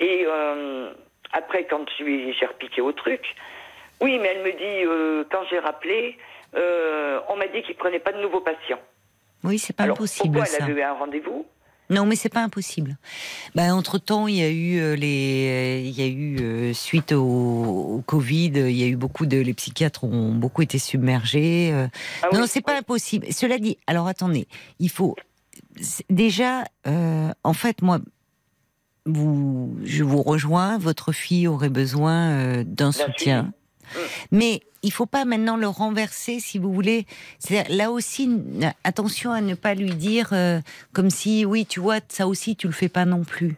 Et euh, après, quand j'ai repiqué au truc, oui, mais elle me dit, euh, quand j'ai rappelé, euh, on m'a dit qu'il ne prenait pas de nouveaux patients. Oui, c'est pas possible. Pourquoi elle avait eu un rendez-vous? Non, mais c'est pas impossible. Bah, entre temps, il y a eu euh, les, il y a eu euh, suite au, au Covid, il y a eu beaucoup de, les psychiatres ont beaucoup été submergés. euh. Ah non, oui, c'est pas impossible. Cela dit, alors attendez, il faut déjà, euh, en fait, moi, vous, je vous rejoins. Votre fille aurait besoin euh, d'un soutien. Mais il faut pas maintenant le renverser, si vous voulez. Là aussi, attention à ne pas lui dire euh, comme si, oui, tu vois, ça aussi, tu le fais pas non plus.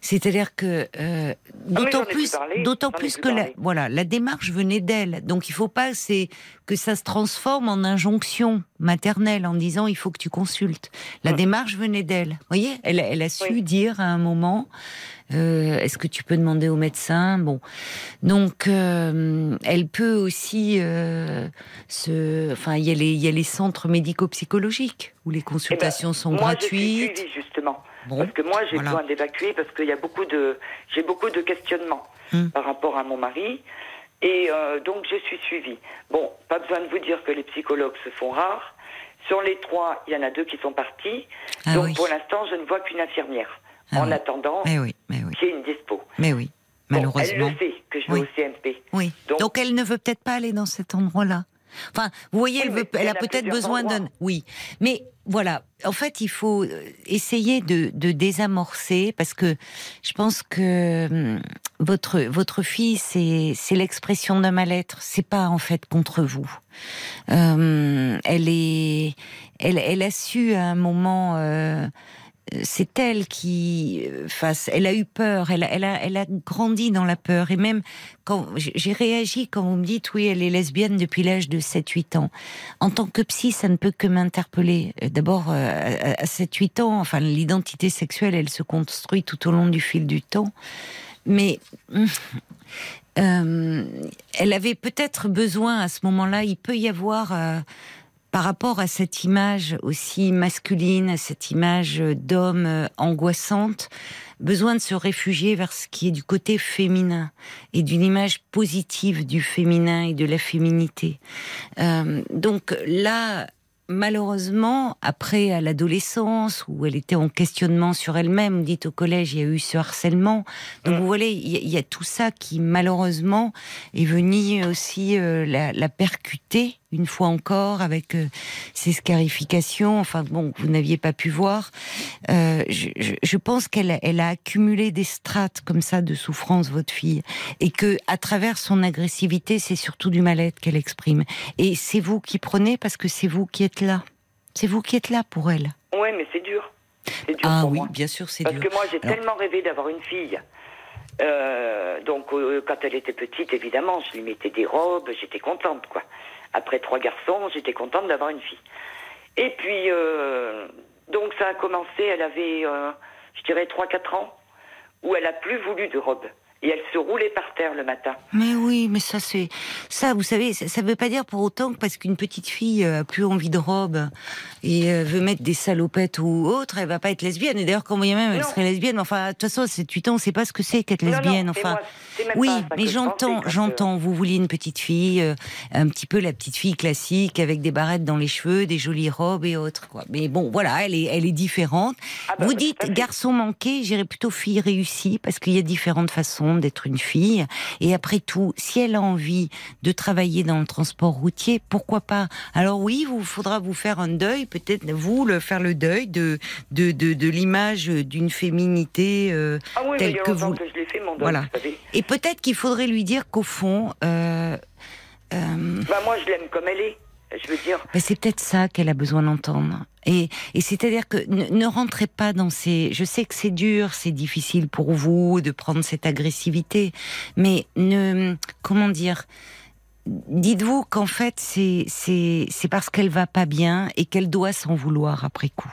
C'est-à-dire que euh, d'autant j'en ai plus d'autant plus plus que la, voilà, la démarche venait d'elle. Donc il faut pas c'est que ça se transforme en injonction maternelle en disant il faut que tu consultes. La démarche venait d'elle. Vous voyez, elle, elle a su Oui. dire à un moment euh, est-ce que tu peux demander au médecin? Bon, donc euh, elle peut aussi euh, se, enfin il y a les il y a les centres médico-psychologiques où les consultations sont Eh ben, moi, je suis gratuites. suivie, justement. Bon, Parce que moi, j'ai voilà. besoin d'évacuer parce qu'il y a beaucoup de, j'ai beaucoup de questionnements Hmm. par rapport à mon mari. Et euh, donc, je suis suivie. Bon, pas besoin de vous dire que les psychologues se font rares. Sur les trois, il y en a deux qui sont partis. Ah donc, oui. pour l'instant, je ne vois qu'une infirmière. Ah en oui. attendant, Mais oui, mais oui, qu'il y ait une dispo. mais oui, Bon, malheureusement. elle le sait que je vais au CMP. Oui. Donc, Donc- elle ne veut peut-être pas aller dans cet endroit-là. Enfin, vous voyez, elle, veut, elle a a peut-être besoin d'un. Oui, mais voilà. En fait, il faut euh, essayer de, de désamorcer parce que je pense que hum, votre votre fille, c'est c'est l'expression d'un mal-être. C'est pas en fait contre vous. Euh, elle est, elle, elle a su à un moment. euh, c'est elle qui euh, face. Elle a eu peur. Elle a, elle a, elle a grandi dans la peur. Et même quand j'ai réagi quand vous me dites oui, elle est lesbienne depuis l'âge de 7-8 ans. En tant que psy, ça ne peut que m'interpeller. Euh, D'abord, euh, à à 7-8 ans, enfin, l'identité sexuelle, elle se construit tout au long du fil du temps. Mais euh, elle avait peut-être besoin à ce moment-là. Il peut y avoir. euh, par rapport à cette image aussi masculine, à cette image d'homme euh, angoissante, besoin de se réfugier vers ce qui est du côté féminin et d'une image positive du féminin et de la féminité. Euh, donc là, malheureusement, après à l'adolescence, où elle était en questionnement sur elle-même, dites au collège, il y a eu ce harcèlement. Donc vous voyez, il y, a- tout ça qui malheureusement est venu aussi euh, la percuter une fois encore avec euh, ces scarifications, enfin bon, vous n'aviez pas pu voir. Euh, je, pense qu'elle a- elle a accumulé des strates comme ça de souffrance, votre fille, et que à travers son agressivité, c'est surtout du mal-être qu'elle exprime. Et c'est vous qui prenez parce que c'est vous qui êtes là. C'est vous qui êtes là pour elle. Ouais, mais c'est dur. C'est dur Ah pour oui, moi. bien sûr, c'est Parce dur. que moi, j'ai Alors- tellement rêvé d'avoir une fille. Euh, donc, euh, quand elle était petite, évidemment, je lui mettais des robes, j'étais contente, quoi. Après trois garçons, j'étais contente d'avoir une fille. Et puis, euh, donc ça a commencé, elle avait, je dirais, 3-4 ans, où elle a plus voulu de robe. Et elle se roulait par terre le matin. Mais oui, mais ça c'est ça. Vous savez, ça, ça veut pas dire pour autant que parce qu'une petite fille euh, a plus envie de robe et euh, veut mettre des salopettes ou autre, elle va pas être lesbienne. Et d'ailleurs, quand bien même elle Non. serait lesbienne, mais enfin, de toute façon, c'est 8 ans, on sait pas ce que c'est qu'être Non, non, lesbienne. mais enfin, moi, oui, mais je j'entends, j'entends. Vous vouliez une petite fille, euh, un petit peu la petite fille classique avec des barrettes dans les cheveux, des jolies robes et autres. Quoi. Mais bon, voilà, elle est, elle est différente. Ah bah Vous oui, dites garçon manqué, j'irais plutôt fille réussie parce qu'il y a différentes façons d'être une fille. Et après tout, si elle a envie de travailler dans le transport routier, pourquoi pas? Alors oui, vous faudra vous faire un deuil, peut-être vous le faire le deuil de de de, de l'image d'une féminité. euh, Ah oui, telle que vous- que je fait, mon deuil, Voilà. vous savez. et peut-être qu'il faudrait lui dire qu'au fond. Euh, euh, Bah, moi, je l'aime comme elle est. C'est peut-être ça qu'elle a besoin d'entendre. Et, et c'est-à-dire que ne, ne rentrez pas dans ces. Je sais que c'est dur, c'est difficile pour vous de prendre cette agressivité, mais ne. Comment dire Dites-vous qu'en fait, c'est parce qu'elle va pas bien et qu'elle doit s'en vouloir après coup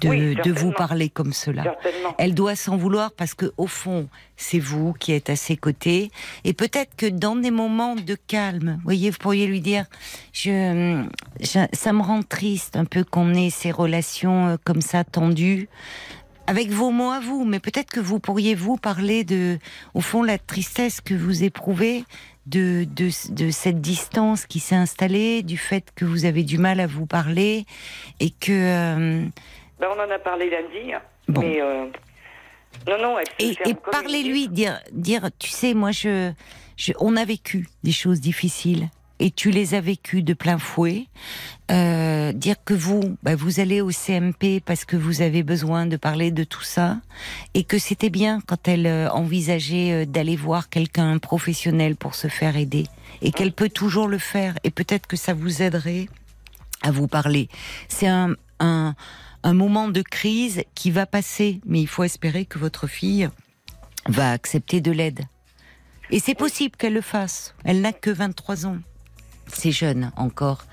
de, Oui, de vous parler comme cela. Elle doit s'en vouloir parce que au fond, c'est vous qui êtes à ses côtés. Et peut-être que dans des moments de calme, vous voyez, vous pourriez lui dire, je, je- ça me rend triste un peu qu'on ait ces relations euh, comme ça tendues. Avec vos mots à vous, mais peut-être que vous pourriez vous parler de, au fond, la tristesse que vous éprouvez de, de, de cette distance qui s'est installée, du fait que vous avez du mal à vous parler et que euh, Ben, on en a parlé lundi. hein. Bon. Mais euh, non, non, elle se Et, et parlez-lui, dire, dire, tu sais, moi, je, je, on a vécu des choses difficiles et tu les as vécues de plein fouet. Euh, dire que vous, bah, vous allez au CMP parce que vous avez besoin de parler de tout ça et que c'était bien quand elle euh, envisageait euh, d'aller voir quelqu'un professionnel pour se faire aider et qu'elle peut toujours le faire et peut-être que ça vous aiderait à vous parler. C'est un, un, un moment de crise qui va passer, mais il faut espérer que votre fille va accepter de l'aide. Et c'est possible qu'elle le fasse. Elle n'a que 23 ans. C'est jeune encore.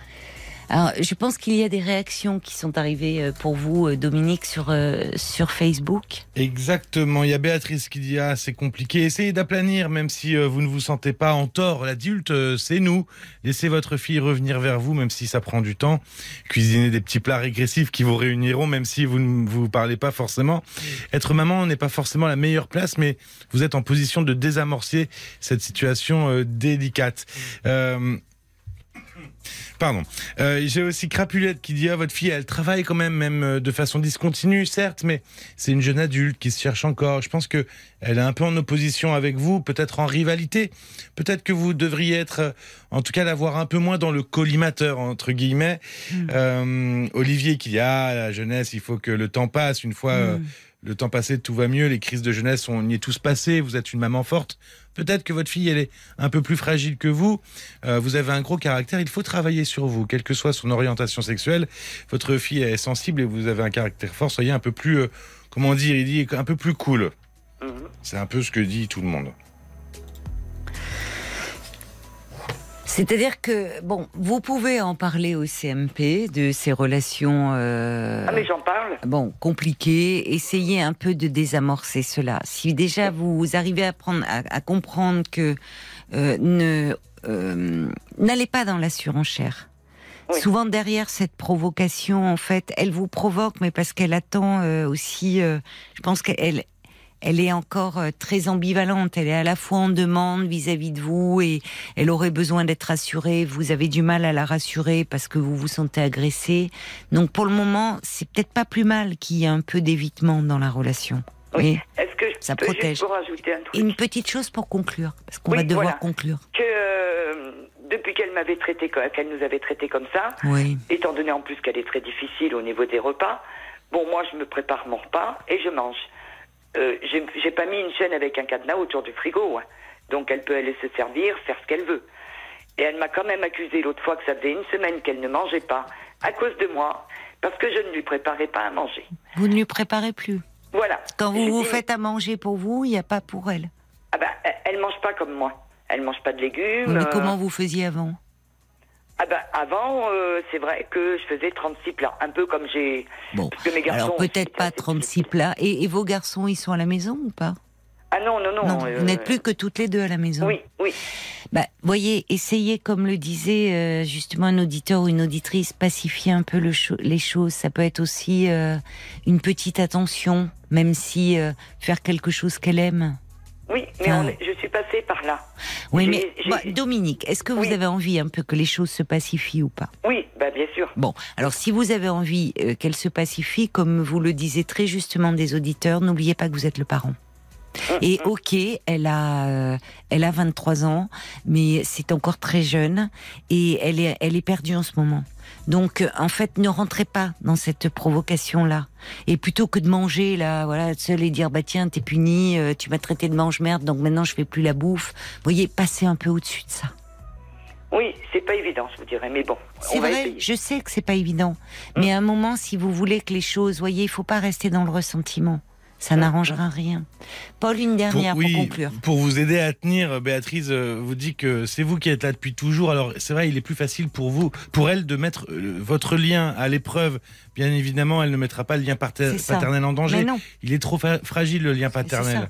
Alors, je pense qu'il y a des réactions qui sont arrivées euh, pour vous, euh, Dominique, sur, euh, sur Facebook. Exactement. Il y a Béatrice qui dit ah c'est compliqué. Essayez d'aplanir, même si euh, vous ne vous sentez pas en tort. L'adulte, c'est nous. Laissez votre fille revenir vers vous, même si ça prend du temps. Cuisinez des petits plats régressifs qui vous réuniront, même si vous ne vous parlez pas forcément. Être maman n'est pas forcément la meilleure place, mais vous êtes en position de désamorcer cette situation délicate. Euh, Pardon. Euh, J'ai aussi Crapulette qui dit ah, votre fille, elle travaille quand même, même euh, de façon discontinue, certes, mais c'est une jeune adulte qui se cherche encore. Je pense que elle est un peu en opposition avec vous, peut-être en rivalité. Peut-être que vous devriez être, euh, en tout cas, l'avoir un peu moins dans le collimateur entre guillemets. Euh, Olivier qui dit ah la jeunesse, il faut que le temps passe. Une fois euh, le temps passé, tout va mieux. Les crises de jeunesse, on y est tous passés. Vous êtes une maman forte. Peut-être que votre fille, elle est un peu plus fragile que vous. Euh, vous avez un gros caractère. Il faut travailler sur vous, quelle que soit son orientation sexuelle. Votre fille est sensible et vous avez un caractère fort. Soyez un peu plus, euh, comment dire, il dit un peu plus cool. Mhm. C'est un peu ce que dit tout le monde. C'est-à-dire que, bon, vous pouvez en parler au CMP de ces relations. euh, Ah, mais j'en parle. bon, compliqué, essayez un peu de désamorcer cela. Si déjà vous arrivez à, prendre, à, à comprendre que euh, ne euh, n'allez pas dans la surenchère. Oui. Souvent derrière cette provocation, en fait, elle vous provoque, mais parce qu'elle attend euh, aussi. euh, je pense qu'elle elle est encore euh, très ambivalente. Elle est à la fois en demande vis-à-vis de vous et elle aurait besoin d'être rassurée. Vous avez du mal à la rassurer parce que vous vous sentez agressé. Donc pour le moment, c'est peut-être pas plus mal qu'il y ait un peu d'évitement dans la relation. Oui. Est-ce que je Ça peux protège. juste rajouter un truc une petite chose pour conclure, parce qu'on Oui, va devoir voilà. conclure. Que euh, depuis qu'elle m'avait traité, qu'elle nous avait traité comme ça, Oui. étant donné en plus qu'elle est très difficile au niveau des repas, bon, moi, je me prépare mon repas et je mange. Euh, j'ai pas mis une chaîne avec un cadenas autour du frigo, hein. donc elle peut aller se servir, faire ce qu'elle veut. Et elle m'a quand même accusé l'autre fois que ça faisait une semaine qu'elle ne mangeait pas à cause de moi, parce que je ne lui préparais pas à manger. Vous ne lui préparez plus. Voilà. Quand vous vous faites à manger pour vous, il n'y a pas pour elle. Ah ben, elle- mange pas comme moi. Elle mange pas de légumes. Mais euh, comment vous faisiez avant? Ah ben, avant, euh, c'est vrai que je faisais 36 plats, un peu comme j'ai. Bon, parce que mes garçons alors peut-être pas assez 36 plats. Et, et vos garçons, ils sont à la maison ou pas? Ah non, non, non. Non, euh, vous n'êtes plus que toutes les deux à la maison. Oui, oui. Bah, voyez, essayez, comme le disait euh, justement un auditeur ou une auditrice, pacifier un peu le cho- les choses. Ça peut être aussi euh, une petite attention, même si euh, faire quelque chose qu'elle aime. Oui, mais on est- je suis passée par là. Oui, mais bah, Dominique, est-ce que vous avez envie un peu que les choses se pacifient ou pas? Oui, bah bien sûr. Bon, alors si vous avez envie euh, qu'elles se pacifient, comme vous le disiez très justement des auditeurs, n'oubliez pas que vous êtes le parent. Et ok, elle a, euh, elle a 23 ans, mais c'est encore très jeune et elle est, elle est perdue en ce moment. Donc, euh, en fait, ne rentrez pas dans cette provocation-là. Et plutôt que de manger là, voilà, seul et dire bah tiens, t'es puni, euh, tu m'as traité de mange-merde, donc maintenant je fais plus la bouffe. Vous voyez, passez un peu au-dessus de ça. Oui, c'est pas évident, je vous dirais, mais bon. C'est vrai, essayer. je sais que c'est pas évident. Mais à un moment, si vous voulez que les choses, voyez, il faut pas rester dans le ressentiment. Ça n'arrangera rien. Paul, une dernière pour, oui, conclure. pour vous aider à tenir, Béatrice euh, vous dit que c'est vous qui êtes là depuis toujours. Alors c'est vrai, il est plus facile pour vous, pour elle, de mettre euh, votre lien à l'épreuve. Bien évidemment, elle ne mettra pas le lien pater- paternel en danger. Mais non. Il est trop fragile le lien paternel.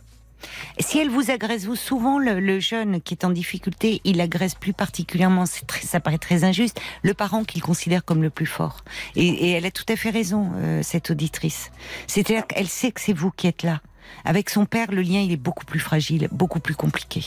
Si elle vous agresse, vous souvent le, le jeune qui est en difficulté, il agresse plus particulièrement. Très, ça paraît très injuste. Le parent qu'il considère comme le plus fort. Et, et elle a tout à fait raison, euh, cette auditrice. C'est-à-dire qu'elle sait que c'est vous qui êtes là. Avec son père, le lien il est beaucoup plus fragile, beaucoup plus compliqué.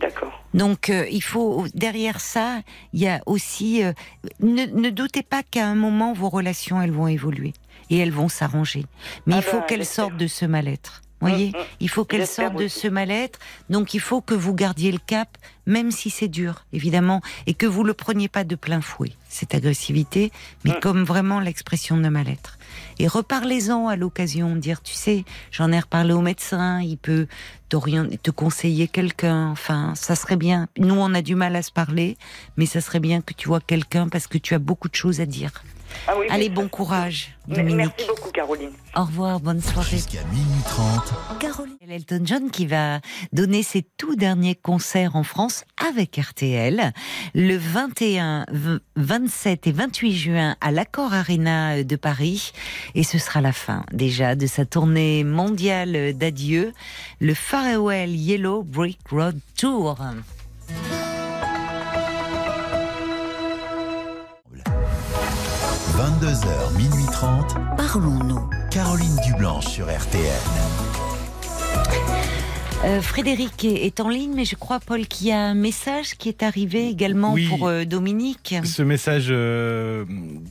D'accord. Donc euh, il faut derrière ça, il y a aussi euh, ne, ne doutez pas qu'à un moment vos relations elles vont évoluer. et elles vont s'arranger. Mais Ah il faut bah, qu'elles sortent de ce mal-être. Voyez, Mm, mm. il faut qu'elles J'espère sortent de ce mal-être. Donc il faut que vous gardiez le cap, même si c'est dur, évidemment, et que vous le preniez pas de plein fouet cette agressivité, mais Mm. comme vraiment l'expression de mal-être. Et reparlez-en à l'occasion, dire, tu sais, j'en ai reparlé au médecin, il peut te conseiller quelqu'un. Enfin, ça serait bien. Nous, on a du mal à se parler, mais ça serait bien que tu vois quelqu'un parce que tu as beaucoup de choses à dire. Ah oui, Allez, bon courage, Dominique. Merci beaucoup, Caroline. Au revoir, bonne soirée. Jusqu'à minuit 30. Caroline. Elton John qui va donner ses tout derniers concerts en France avec RTL le 21, v- 27 et 28 juin à l'Accor Arena de Paris et ce sera la fin déjà de sa tournée mondiale d'adieu, le Farewell Yellow Brick Road Tour. 22h, minuit 30. Parlons-nous. Caroline Dublanche sur RTL. Euh, Frédéric est, est en ligne, mais je crois, Paul, qu'il y a un message qui est arrivé également Oui. pour euh, Dominique. Ce message euh,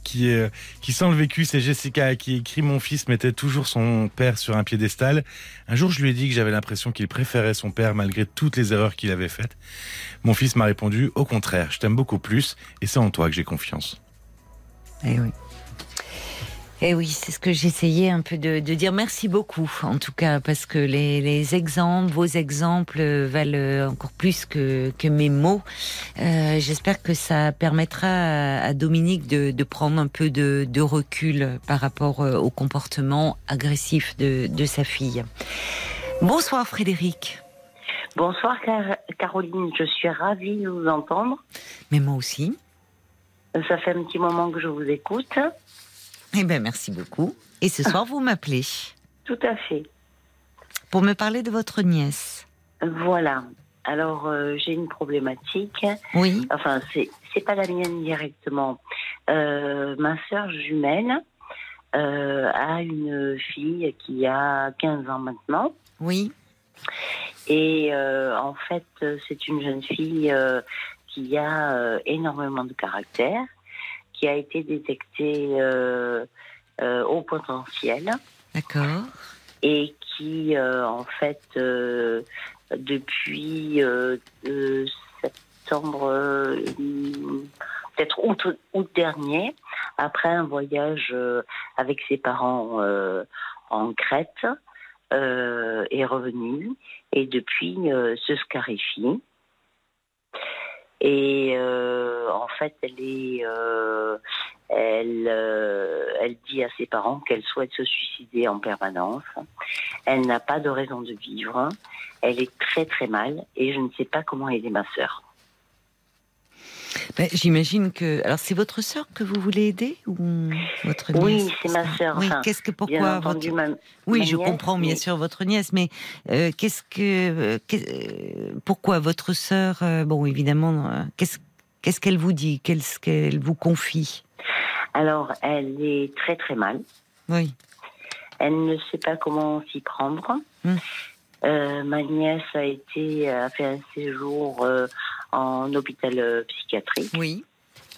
qui, est, qui sent le vécu, c'est Jessica qui écrit Mon fils mettait toujours son père sur un piédestal. Un jour, je lui ai dit que j'avais l'impression qu'il préférait son père malgré toutes les erreurs qu'il avait faites. Mon fils m'a répondu Au contraire, je t'aime beaucoup plus et c'est en toi que j'ai confiance. Eh oui. Eh oui, c'est ce que j'essayais un peu de, de dire. Merci beaucoup, en tout cas, parce que les, les exemples, vos exemples euh, valent encore plus que, que mes mots. Euh, J'espère que ça permettra à, Dominique de, de prendre un peu de, de recul par rapport euh, au comportement agressif de, de sa fille. Bonsoir Frédéric. Bonsoir Car- Caroline, je suis ravie de vous entendre. Mais moi aussi. Ça fait un petit moment que je vous écoute. Eh ben merci beaucoup. Et ce soir, vous m'appelez Tout à fait. pour me parler de votre nièce. Voilà. Alors euh, j'ai une problématique. Oui. Enfin, c'est c'est pas la mienne directement. Euh, ma sœur jumelle euh, a une fille qui a 15 ans maintenant. Oui. Et en fait, c'est une jeune fille qui a énormément de caractère, qui a été détectée euh, euh, au potentiel D'accord. et qui, euh, en fait, depuis septembre, peut-être août, août dernier, après un voyage avec ses parents en Crète, est revenue et depuis se scarifie. Et euh, en fait, elle est, euh, elle, euh, elle dit à ses parents qu'elle souhaite se suicider en permanence. Elle n'a pas de raison de vivre. Elle est très très mal et je ne sais pas comment aider ma sœur. Ben, J'imagine que. Alors, c'est votre sœur que vous voulez aider ou votre nièce? Oui, c'est ma sœur. Oui, Enfin, qu'est-ce que pourquoi entendu, votre. ma- Oui, ma je nièce, comprends bien mais- sûr votre nièce, mais euh, qu'est-ce que. euh, euh, pourquoi votre sœur. euh, bon, évidemment, qu'est-ce qu'est-ce qu'elle vous dit? Qu'est-ce qu'elle vous confie? Alors, elle est très très mal. Oui. Elle ne sait pas comment s'y prendre. Euh, ma nièce a été a fait un séjour en hôpital euh, psychiatrique Oui.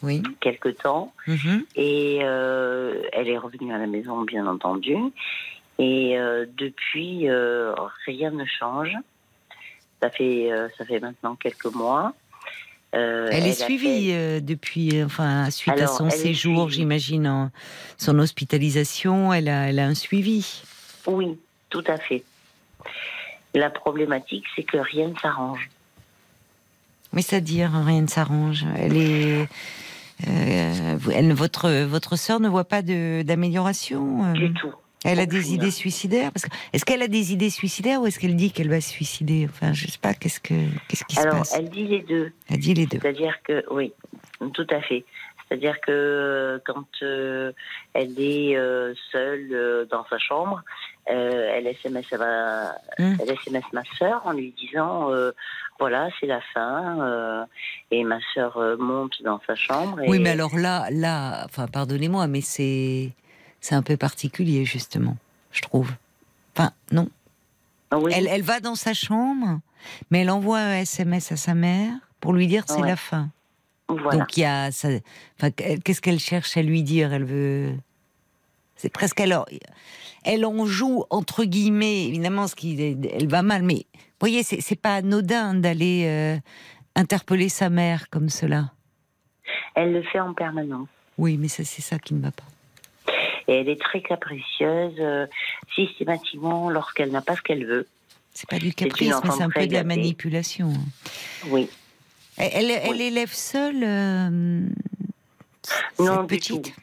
Oui. quelque temps Mhm. et euh, elle est revenue à la maison bien entendu et euh, depuis euh, rien ne change. Ça fait ça fait maintenant quelques mois. Euh, Elle est suivie fait- euh, depuis, enfin, suite à son séjour, j'imagine, son hospitalisation, elle a, elle a un suivi. Oui, tout à fait. La problématique, c'est que rien ne s'arrange. Mais c'est-à-dire, rien ne s'arrange. Elle est. euh, elle, votre, votre sœur ne voit pas de- d'amélioration euh, Du tout. Elle a des idées suicidaires Parce que, Est-ce qu'elle a des idées suicidaires ou est-ce qu'elle dit qu'elle va se suicider? Enfin, je sais pas, qu'est-ce, que, qu'est-ce qui se Alors, passe? elle dit les deux. Elle dit les deux. C'est-à-dire que, oui, tout à fait. C'est-à-dire que euh, quand euh, elle est euh, seule euh, dans sa chambre, elle SMS, elle, va- Hum. elle SMS ma sœur en lui disant voilà, c'est la fin. euh, et ma sœur euh, monte dans sa chambre. Et, Oui, mais alors là, là, enfin, pardonnez-moi, mais c'est, c'est un peu particulier, justement, je trouve. Enfin, non. Ah Oui, Elle, elle va dans sa chambre, mais elle envoie un SMS à sa mère pour lui dire que c'est Ouais. la fin. voilà. Donc il y a, ça, enfin, qu'est-ce qu'elle cherche à lui dire? Elle veut, C'est presque alors. Elle en joue entre guillemets, évidemment, ce qui elle va mal, mais voyez, c'est c'est pas anodin d'aller euh, interpeller sa mère comme cela. Elle le fait en permanence. Oui, mais ça, c'est ça qui ne va pas. Et elle est très capricieuse, euh, systématiquement, lorsqu'elle n'a pas ce qu'elle veut. C'est pas du caprice, mais c'est un peu de la manipulation. Oui. Elle, elle, elle Oui. élève seule euh, Non, cette du petite. tout.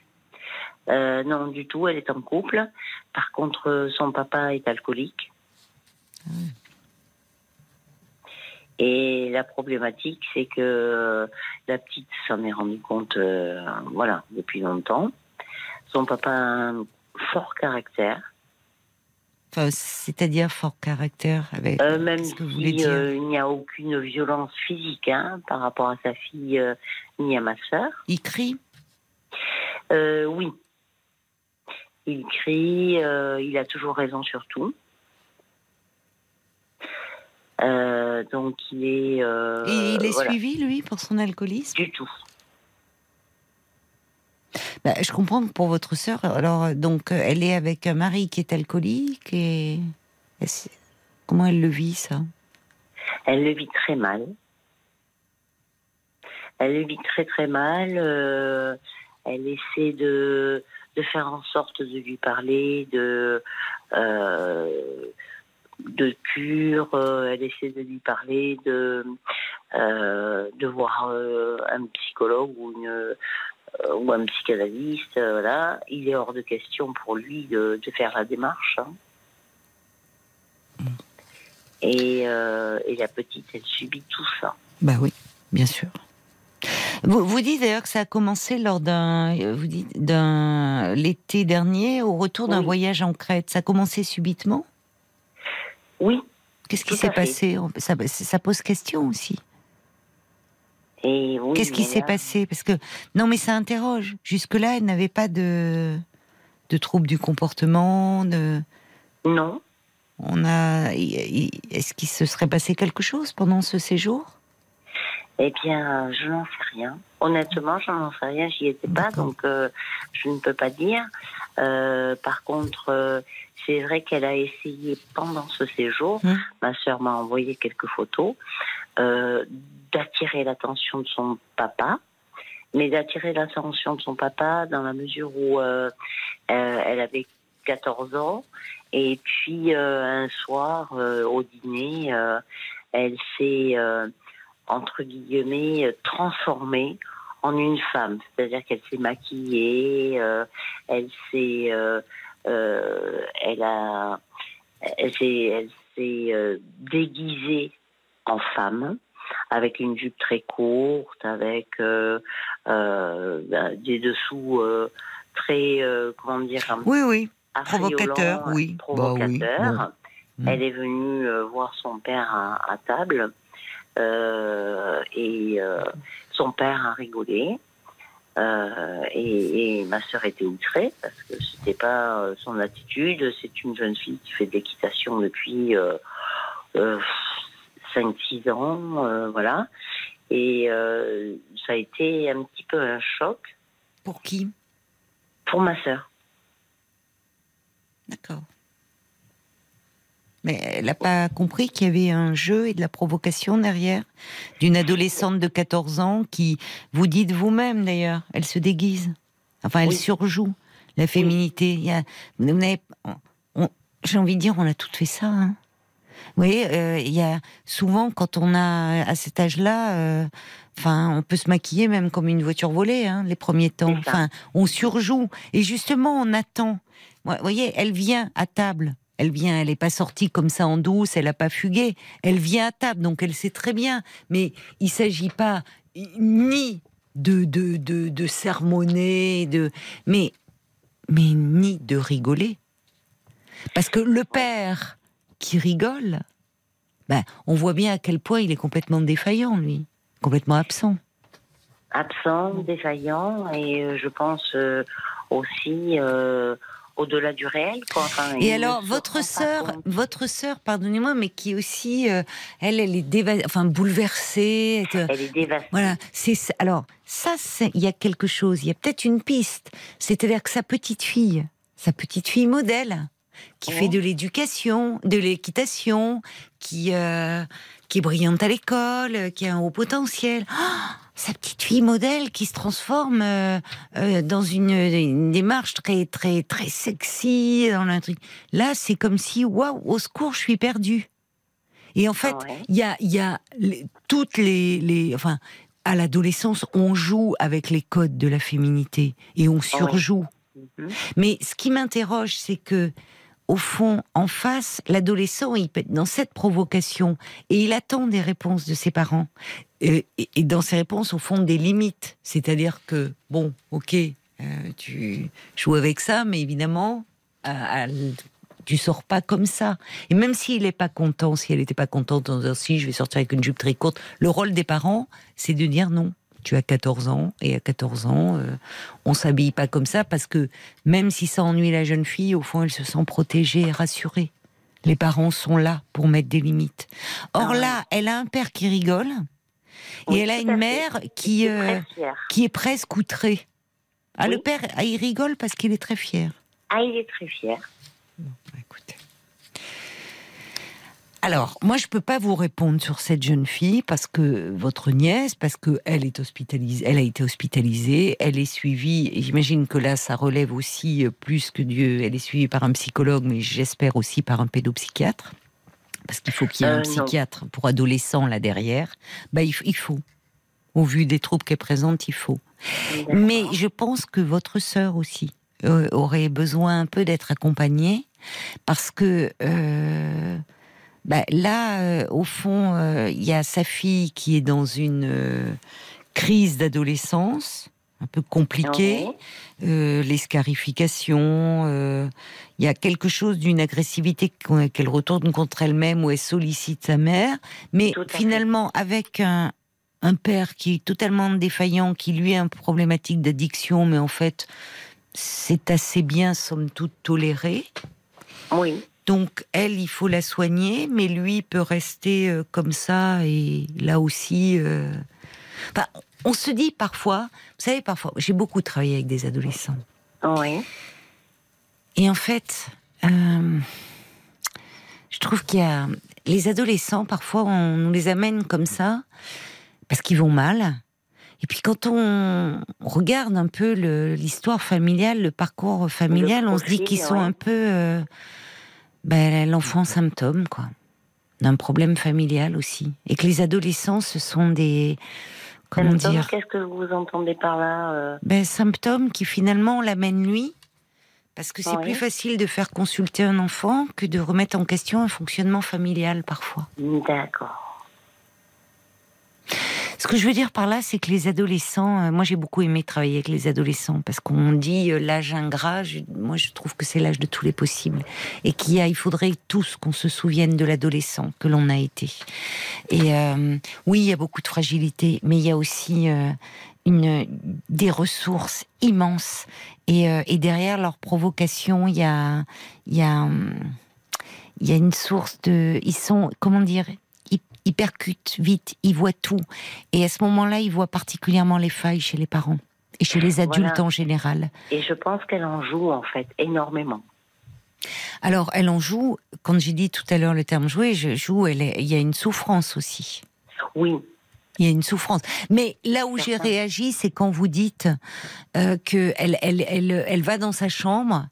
Euh, non, du tout, elle est en couple. Par contre, son papa est alcoolique. Et la problématique, c'est que la petite s'en est rendue compte, euh, voilà, depuis longtemps. Son papa a un fort caractère, Enfin, c'est-à-dire fort caractère avec euh, même ce que vous voulez si dire. euh, il n'y a aucune violence physique hein, par rapport à sa fille ni à ma sœur. Il crie? Oui. Il crie, il a toujours raison sur tout. Euh, donc il est. euh, Et il est voilà, suivi, lui, pour son alcoolisme? Du tout. Bah, Je comprends que pour votre sœur, alors, euh, donc, elle est avec un mari qui est alcoolique et. Comment elle le vit, ça? Elle le vit très mal. Elle le vit très très mal. euh, elle essaie de, de faire en sorte de lui parler de de cure. euh, elle essaie de lui parler de euh, de voir euh, un psychologue ou une ou un psychanalyste. voilà, il est hors de question pour lui de, de faire la démarche. hein. Et, et la petite, elle subit tout ça. Bah oui, bien sûr. Vous, vous dites d'ailleurs que ça a commencé lors d'un, vous dites d'un l'été dernier, au retour d'un Oui. voyage en Crète. Ça a commencé subitement? Oui, Qu'est-ce qui s'est passé? Ça, ça pose question aussi. oui. Qu'est-ce qui s'est passé? Parce que non, mais ça interroge. Jusque-là, elle n'avait pas de de troubles du comportement. De, Non, on a. Est-ce qu'il se serait passé quelque chose pendant ce séjour? Eh bien, je n'en sais rien. Honnêtement, je n'en sais rien. J'y étais pas, donc euh, je ne peux pas dire. Euh, par contre, euh, c'est vrai qu'elle a essayé pendant ce séjour. Hum. Ma sœur m'a envoyé quelques photos euh, d'attirer l'attention de son papa, mais d'attirer l'attention de son papa dans la mesure où euh, euh, elle avait 14 ans et puis un soir au dîner, elle s'est entre guillemets transformée en une femme, c'est-à-dire qu'elle s'est maquillée, elle s'est, euh, elle a, elle s'est, euh, déguisée en femme avec une jupe très courte, avec euh, ben, des dessous très, comment dire, Oui, oui. affriolant, Provocateur, oui. Bah oui, bon. Elle est venue voir son père à, à table et son père a rigolé. Euh, et, et ma sœur était outrée parce que c'était pas euh, son attitude. C'est une jeune fille qui fait de l'équitation depuis euh, euh, 5-6 ans, euh, voilà. Et ça a été un petit peu un choc Pour qui? Pour ma sœur. D'accord. Mais elle n'a pas compris qu'il y avait un jeu et de la provocation derrière d'une adolescente de 14 ans qui, vous dites vous-même d'ailleurs, elle se déguise. Enfin, elle Oui. surjoue la féminité. Il y a, J'ai envie de dire, on a toutes fait ça. hein. Vous voyez, euh, il y a souvent quand on a à cet âge-là, euh, enfin, on peut se maquiller même comme une voiture volée, hein, les premiers temps. Enfin, on surjoue et justement, on attend. Vous voyez, elle vient à table. Elle vient, elle n'est pas sortie comme ça en douce, elle n'a pas fugué. Elle vient à table, donc elle sait très bien. Mais il s'agit pas ni de de sermonner, ni de rigoler. Parce que le père qui rigole, ben, on voit bien à quel point il est complètement défaillant, lui, complètement absent. absent, défaillant et euh, je pense euh, aussi euh, au-delà du réel. Quoi. Enfin, Et alors, votre sœur, votre sœur, pardonnez-moi, mais qui aussi, euh, elle, elle est déva- enfin bouleversée. elle- elle est dévastée. Voilà, c'est alors ça, il y a quelque chose, il y a peut-être une piste. C'est-à-dire que sa petite fille, sa petite fille modèle, qui fait de l'éducation, de l'équitation, qui, euh, qui est brillante à l'école, qui a un haut potentiel. Ah, sa petite fille modèle qui se transforme euh, euh, dans une, une démarche très très très sexy dans truc. Là, c'est comme si waouh, au secours, je suis perdue. Et en fait, ouais. il y a il y a les- toutes les les enfin à l'adolescence, on joue avec les codes de la féminité et on surjoue. Mhm. Mais ce qui m'interroge, c'est que, au fond, en face, l'adolescent, il peut dans cette provocation et il attend des réponses de ses parents. Et, dans ces réponses, au fond, des limites. C'est-à-dire que, bon, ok, euh, tu joues avec ça, mais évidemment, à- à- tu sors pas comme ça. Et même s'il n'est pas content, si elle n'était pas contente en disant si je vais sortir avec une jupe très courte, le rôle des parents, c'est de dire non. Tu as 14 ans et à 14 ans, euh, on s'habille pas comme ça parce que même si ça ennuie la jeune fille, au fond, elle se sent protégée et rassurée. Les parents sont là pour mettre des limites. Or Ah ouais. là, elle a un père qui rigole et Oui, elle a une mère qui, est euh, qui est presque outrée. Ah, le père, ah, il rigole parce qu'il est très fier. Ah, il est très fier. Écoutez. Alors, moi, je peux pas vous répondre sur cette jeune fille parce que votre nièce, parce que elle est hospitalisée, elle a été hospitalisée, elle est suivie. J'imagine que là, ça relève aussi euh, plus que Dieu. Elle est suivie par un psychologue, mais j'espère aussi par un pédopsychiatre, parce qu'il faut qu'il y ait Euh, un non. psychiatre pour adolescents là derrière. Bah, il, faut. Au vu des troubles qu'elle présente, il faut. Mais je pense que votre sœur aussi euh, aurait besoin un peu d'être accompagnée parce que euh, bah, là, euh, au fond, euh, il y a sa fille qui est dans une euh, crise d'adolescence un peu compliquée, les scarifications, il y a quelque chose d'une agressivité qu'elle retourne contre elle-même où elle sollicite sa mère, mais fait. finalement avec un, un père qui est totalement défaillant, qui lui a une problématique d'addiction, mais en fait c'est assez bien somme toute toléré. Oui. Donc elle, il faut la soigner, mais lui peut rester euh, comme ça et là aussi. euh, enfin, on se dit parfois, vous savez, parfois, j'ai beaucoup travaillé avec des adolescents. Oui. Et en fait, euh, je trouve qu'il y a les adolescents, parfois, on nous les amène comme ça parce qu'ils vont mal. Et puis quand on regarde un peu l'histoire familiale, le parcours familial, on se dit qu'ils sont ouais. un peu ben, l'enfant symptôme, quoi, d'un problème familial aussi. Et que les adolescents, ce sont des comment Symptômes, dire Qu'est-ce que vous entendez par là euh, ben, symptômes qui finalement l'amènent lui. Parce que c'est Oui. plus facile de faire consulter un enfant que de remettre en question un fonctionnement familial parfois. D'accord. Ce que je veux dire par là, c'est que les adolescents, euh, moi j'ai beaucoup aimé travailler avec les adolescents parce qu'on dit euh, l'âge ingrat, moi je trouve que c'est l'âge de tous les possibles et qu'il faudrait tous qu'on se souvienne de l'adolescent que l'on a été. Et euh, oui, il y a beaucoup de fragilité, mais il y a aussi des ressources immenses et, derrière leur provocation, hum, il y a une source de, ils sont, comment dire, ils percutent vite, ils voient tout. Et à ce moment-là, ils voient particulièrement les failles chez les parents et chez les adultes Voilà. en général. Et je pense qu'elle en joue, en fait, énormément. Alors, elle en joue, quand j'ai dit tout à l'heure le terme jouer, je joue, elle est- il y a une souffrance aussi. Oui. Il y a une souffrance. Mais là où j'ai réagi, c'est quand vous dites euh, que elle, elle, elle, elle va dans sa chambre,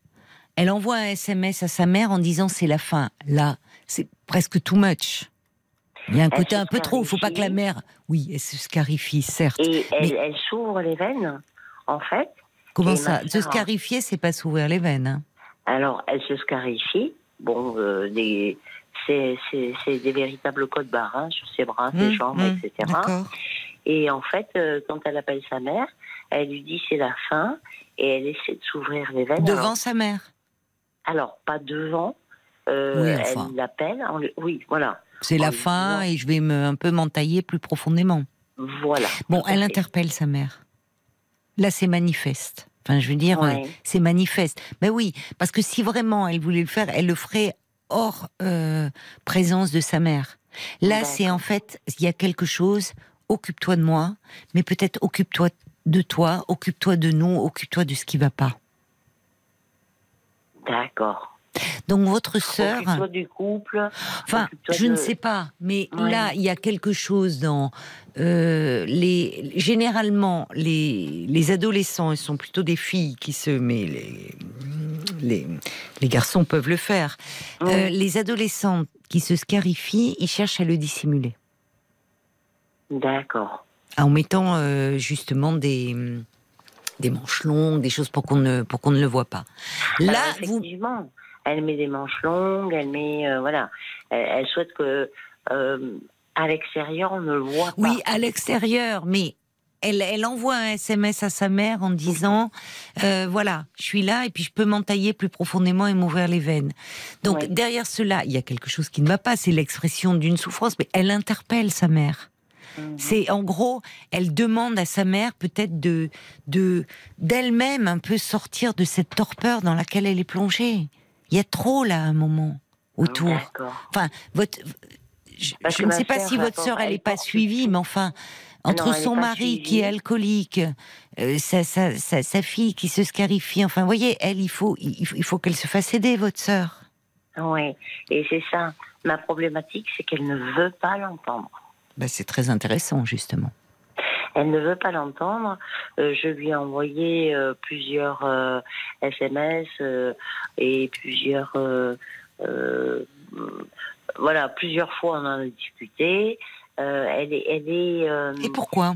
elle envoie un SMS à sa mère en disant c'est la fin. Là, c'est presque too much. Il y a un Elle côté un peu trop. Il faut pas que la scarifie. mère, oui, elle se scarifie, certes. Et elle, Mais- elle s'ouvre les veines, en fait. Comment ça? Se scarifier, c'est pas s'ouvrir les veines. hein. Alors, elle se scarifie. Bon, euh, des, c'est, des véritables codes barres hein, sur ses bras, ses Hum, jambes, hum, etc. Et en fait, euh, quand elle appelle sa mère, elle lui dit c'est la fin et elle essaie de s'ouvrir les veines. Devant Alors, sa mère? alors, pas devant. euh, Oui, enfin. Elle l'appelle. lui- Oui, voilà. C'est la lui fin et je vais me, un peu m'entailler plus profondément. Voilà. Bon, elle interpelle sa mère. Là, c'est manifeste. Enfin, je veux dire, Ouais. c'est manifeste. Mais oui, parce que si vraiment elle voulait le faire, elle le ferait hors euh, présence de sa mère. Là, c'est en fait, il y a quelque chose, occupe-toi de moi, mais peut-être occupe-toi de toi, occupe-toi de nous, occupe-toi de ce qui va pas. D'accord. Donc votre sœur, Occupe-toi du couple. enfin, je ne sais pas, mais Ouais. là, il y a quelque chose dans euh, les. Généralement, les les adolescents, ils sont plutôt des filles qui se, mais les les, les garçons peuvent le faire. Euh, les adolescents qui se scarifient, ils cherchent à le dissimuler D'accord. en mettant euh, justement des des manches longues, des choses pour qu'on ne pour qu'on ne le voit pas. Là, Alors, vous elle met des manches longues, elle met, euh, voilà, elle, elle souhaite que euh, à l'extérieur on ne le voit pas. Oui, à l'extérieur, mais elle, elle envoie un SMS à sa mère en disant euh, voilà, je suis là et puis je peux m'entailler plus profondément et m'ouvrir les veines. Donc Ouais. derrière cela, il y a quelque chose qui ne va pas, c'est l'expression d'une souffrance, mais elle interpelle sa mère. Mhm. C'est en gros, elle demande à sa mère peut-être de de d'elle-même un peu sortir de cette torpeur dans laquelle elle est plongée. Il y a trop là un moment autour. D'accord. Enfin, votre, je, ne sais pas si votre sœur elle n'est pas suivie, mais enfin, Ah entre non, son mari qui est alcoolique, euh, sa, sa, sa, sa fille qui se scarifie, enfin, vous voyez, elle, il faut, il faut, il faut qu'elle se fasse aider, votre sœur. Oui, et c'est ça. Ma problématique, c'est qu'elle ne veut pas l'entendre. Ben, c'est très intéressant, justement. Elle ne veut pas l'entendre. Euh, je lui ai envoyé euh, plusieurs euh, SMS euh, et plusieurs, voilà, plusieurs fois on en a discuté. Elle est, elle est Et pourquoi?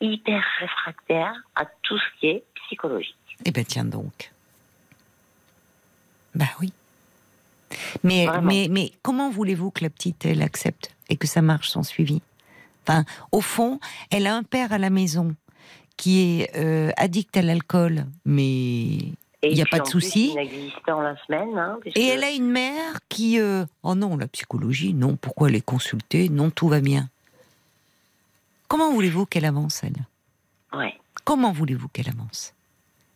hyper réfractaire à tout ce qui est psychologique. Eh ben, tiens donc. Ben oui. Mais, Vraiment. mais, mais comment voulez-vous que la petite, elle accepte et que ça marche sans suivi? Enfin, au fond, elle a un père à la maison qui est euh, addict à l'alcool, mais Il y a pas de souci. Inexistant la semaine. Hein, puisque- Et elle a une mère qui... euh, oh non, la psychologie, non. Pourquoi les consulter Non, tout va bien. Comment voulez-vous qu'elle avance, elle Ouais. Comment voulez-vous qu'elle avance?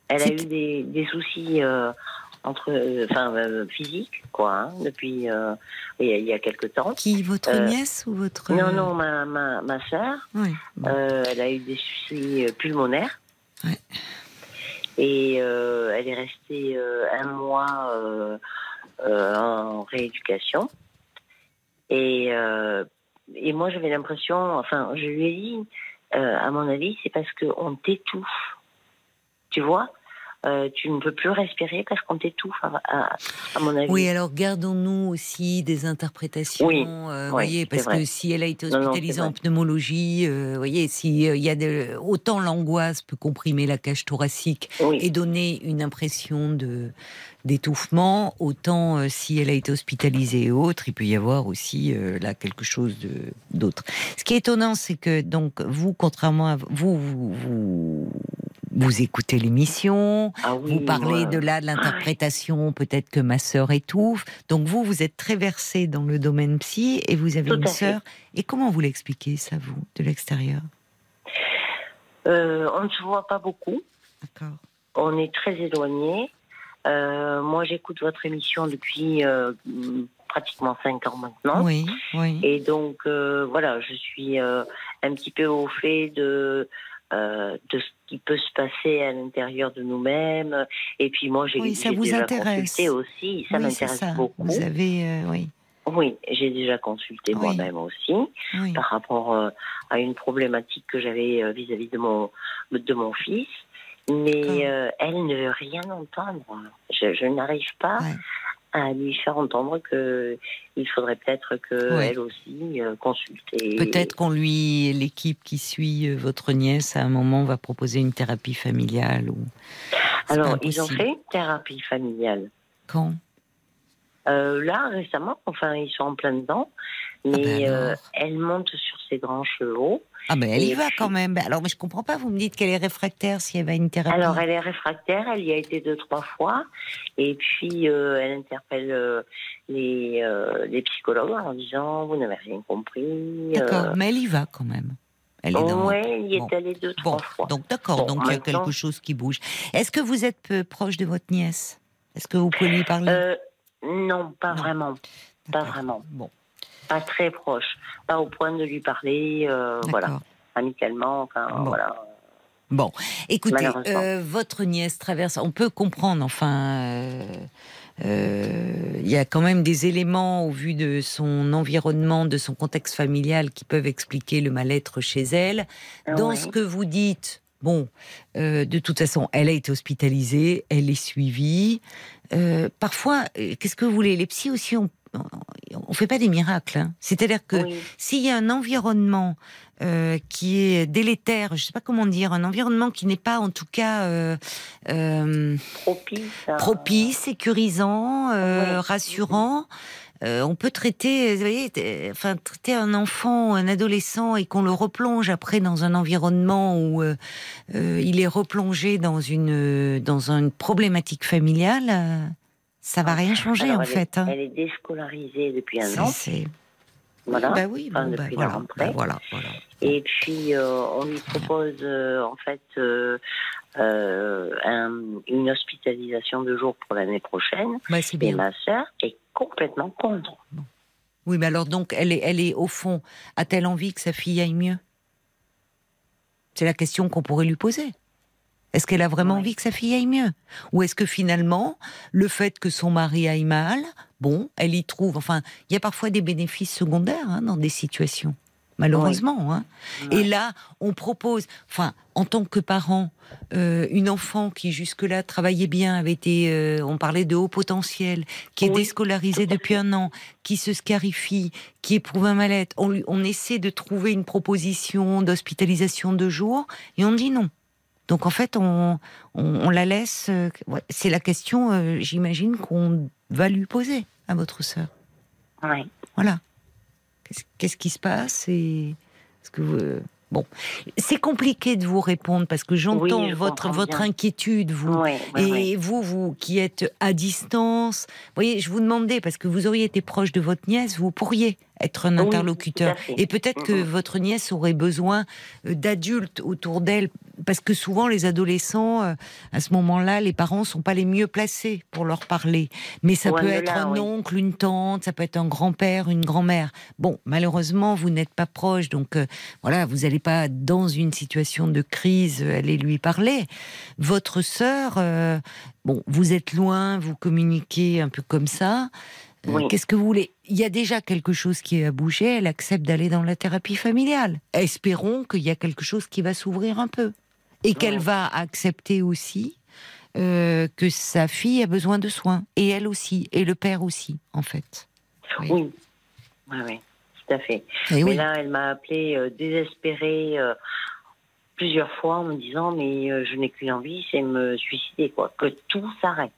Elle a eu des, des soucis euh, entre, euh, enfin, euh, physiques, quoi, hein, depuis euh, il y, a- il y a quelque temps. Qui, votre Euh, nièce ou votre... Non, non, ma, ma, ma sœur, Oui. bon. elle a eu des soucis pulmonaires. Ouais. Et elle est restée un mois en rééducation. Et, et moi, j'avais l'impression, enfin, je lui ai dit, à mon avis, c'est parce qu'on t'étouffe. Tu vois? Euh, Tu ne peux plus respirer parce qu'on t'étouffe, à, à, à mon avis. Oui, alors gardons-nous aussi des interprétations. Oui, euh, oui, voyez, parce vrai. que si elle a été Non, non, hospitalisée en pneumologie, euh, voyez, si il y a de, autant l'angoisse peut comprimer la cage thoracique Oui. et donner une impression de d'étouffement, autant si elle a été hospitalisée et autres, il peut y avoir aussi là quelque chose d'autre. Ce qui est étonnant, c'est que donc vous, contrairement à vous, vous, vous, vous écoutez l'émission, Ah oui, vous parlez moi, de là de l'interprétation, peut-être que ma sœur étouffe. Donc vous, vous êtes très versé dans le domaine psy et vous avez Tout une sœur. Et comment vous l'expliquez ça, vous, de l'extérieur? Euh, on ne se voit pas beaucoup. D'accord. On est très éloignés. Euh, moi, j'écoute votre émission depuis euh, pratiquement cinq ans maintenant. Oui, oui. Et donc, voilà, je suis un petit peu au fait de, euh, de ce qui peut se passer à l'intérieur de nous-mêmes. Et puis, moi, j'ai Oui, ça j'ai vous déjà intéresse. consulté aussi. Ça Oui, m'intéresse beaucoup. Vous avez, euh, oui, Oui, j'ai déjà consulté Oui. moi-même aussi oui. par rapport euh, à une problématique que j'avais vis-à-vis de mon, de mon fils. Mais elle ne veut rien entendre. Je, je n'arrive pas Ouais. À lui faire entendre que il faudrait peut-être que Ouais. elle aussi euh, consulte. et- Peut-être qu'on lui, l'équipe qui suit euh, votre nièce, à un moment, va proposer une thérapie familiale ou. Alors, ils ont fait une thérapie familiale. Quand? Euh, là, récemment, enfin, ils sont en plein dedans. Mais ben euh, elle monte sur ses grands chevaux. Ah ben elle y va quand même. Ben Alors mais je comprends pas. Vous me dites qu'elle est réfractaire si elle va à une thérapie. Alors, elle est réfractaire, elle y a été deux, trois fois. Et puis, euh, elle interpelle euh, les, euh, les psychologues en disant Vous n'avez rien compris. D'accord, mais elle y va quand même. Elle est dans. ouais, elle y est Bon. allée deux, Bon, trois fois. donc d'accord, Bon, donc il y a quelque chose qui bouge. Est-ce que vous êtes peu proche de votre nièce? Est-ce que vous pouvez lui parler? Non, pas Non. vraiment. Pas vraiment. Bon, Pas très proche. Pas au point de lui parler, euh, voilà, amicalement. Enfin, Bon. voilà. Bon, écoutez, euh, votre nièce traverse. On peut comprendre, enfin, euh, euh, il y a quand même des éléments au vu de son environnement, de son contexte familial qui peuvent expliquer le mal-être chez elle. Ah Dans ouais. ce que vous dites, bon, euh, de toute façon, elle a été hospitalisée, elle est suivie. Euh, parfois, qu'est-ce que vous voulez Les psys aussi, on on fait pas des miracles. hein. C'est-à-dire que Oui. s'il y a un environnement euh, qui est délétère, je sais pas comment dire, un environnement qui n'est pas en tout cas euh, euh, Propice. sécurisant, euh, rassurant. euh, on peut traiter, vous voyez, enfin traiter un enfant, un adolescent, et qu'on le replonge après dans un environnement où euh, il est replongé dans une dans une problématique familiale, ça va rien changer Alors, en elle est- fait. hein. Elle est déscolarisée depuis un an. c'est- Voilà. Bah oui, Enfin, bon, bah voilà, rentrée. bah voilà, voilà. Et puis, euh, on lui propose euh, en fait euh, un- une hospitalisation de jour pour l'année prochaine. Bah, c'est Et bien. ma sœur est complètement contre. Oui, mais alors donc, elle est, elle est au fond, a-t-elle envie que sa fille aille mieux? C'est la question qu'on pourrait lui poser. Est-ce qu'elle a vraiment envie que sa fille aille mieux? Ou est-ce que finalement, le fait que son mari aille mal, bon, elle y trouve. Enfin, il y a parfois des bénéfices secondaires hein, dans des situations, malheureusement. hein. Et là, on propose, enfin, en tant que parent, euh, une enfant qui jusque-là travaillait bien, avait été, euh, on parlait de haut potentiel, qui est déscolarisée depuis un an, qui se scarifie, qui éprouve un mal-être, on, on essaie de trouver une proposition d'hospitalisation de jour, et on dit non. Donc en fait, on, on, on la laisse. euh, ouais, C'est la question, euh, j'imagine, qu'on va lui poser à votre sœur. Ouais. Voilà. Qu'est-ce qui se passe et est-ce que vous... euh, Bon, c'est compliqué de vous répondre parce que j'entends Oui, je votre votre bien. inquiétude, vous. Et vous, vous qui êtes à distance, vous voyez, je vous demandais parce que vous auriez été proche de votre nièce, vous pourriez être un interlocuteur. Et peut-être que votre nièce aurait besoin euh, d'adultes autour d'elle, parce que souvent les adolescents, euh, à ce moment-là, les parents sont pas les mieux placés pour leur parler. Mais ça peut être là, un oui. oncle, une tante, ça peut être un grand-père, une grand-mère. Bon, malheureusement, vous n'êtes pas proche, donc euh, voilà, vous n'allez pas dans une situation de crise aller lui parler. Votre sœur, euh, bon, vous êtes loin, vous communiquez un peu comme ça. Oui. Qu'est-ce que vous voulez? Il y a déjà quelque chose qui a bougé. Elle accepte d'aller dans la thérapie familiale. Espérons qu'il y a quelque chose qui va s'ouvrir un peu et qu'elle va accepter aussi euh, que sa fille a besoin de soins et elle aussi et le père aussi en fait. Oui. Oui. Oui, oui, tout à fait. Et Mais oui. là, elle m'a appelée euh, désespérée euh, plusieurs fois en me disant Mais euh, je n'ai qu'une envie, c'est me suicider, quoi. Que tout s'arrête.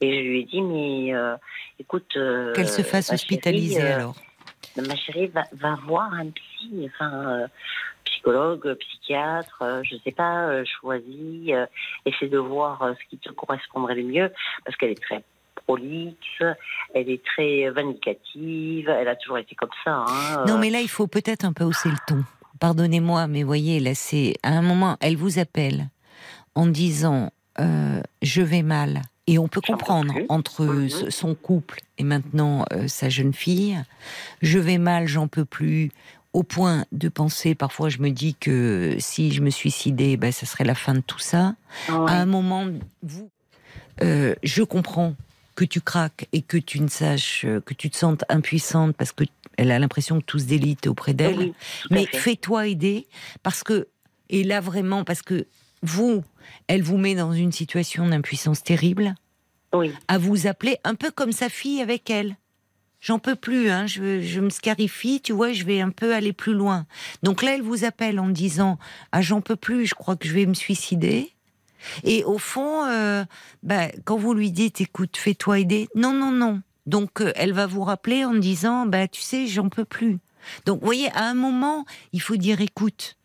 Et je lui ai dit Mais euh, écoute. euh, Qu'elle se fasse hospitaliser chérie, euh, alors. Ma chérie, va, va voir un psy, enfin, psychologue, psychiatre, je sais pas, choisis, essaie de voir ce qui te correspondrait le mieux, parce qu'elle est très prolixe, elle est très vindicative, elle a toujours été comme ça. Hein, Non mais là il faut peut-être un peu hausser le ton. Pardonnez-moi mais voyez là c'est à un moment elle vous appelle en disant euh, je vais mal et on peut comprendre entre Mhm. ce- son couple et maintenant euh, sa jeune fille. Je vais mal j'en peux plus au point de penser parfois je me dis que si je me suicidais ben ça serait la fin de tout ça. À un moment, vous, euh, je comprends que tu craques et que tu ne saches, euh, que tu te sentes impuissante parce que elle a l'impression que tout se délite auprès d'elle. Oui, Mais fais-toi aider parce que, et là vraiment, parce que vous, elle vous met dans une situation d'impuissance terrible Oui, à vous appeler un peu comme sa fille avec elle. J'en peux plus, hein, je, je me scarifie, tu vois, je vais un peu aller plus loin. Donc là, elle vous appelle en disant Ah, j'en peux plus, je crois que je vais me suicider. Et au fond, euh, bah, quand vous lui dites Écoute, fais-toi aider, non, non, non. Donc euh, elle va vous rappeler en disant Bah, tu sais, j'en peux plus. Donc, vous voyez, à un moment, il faut dire Écoute,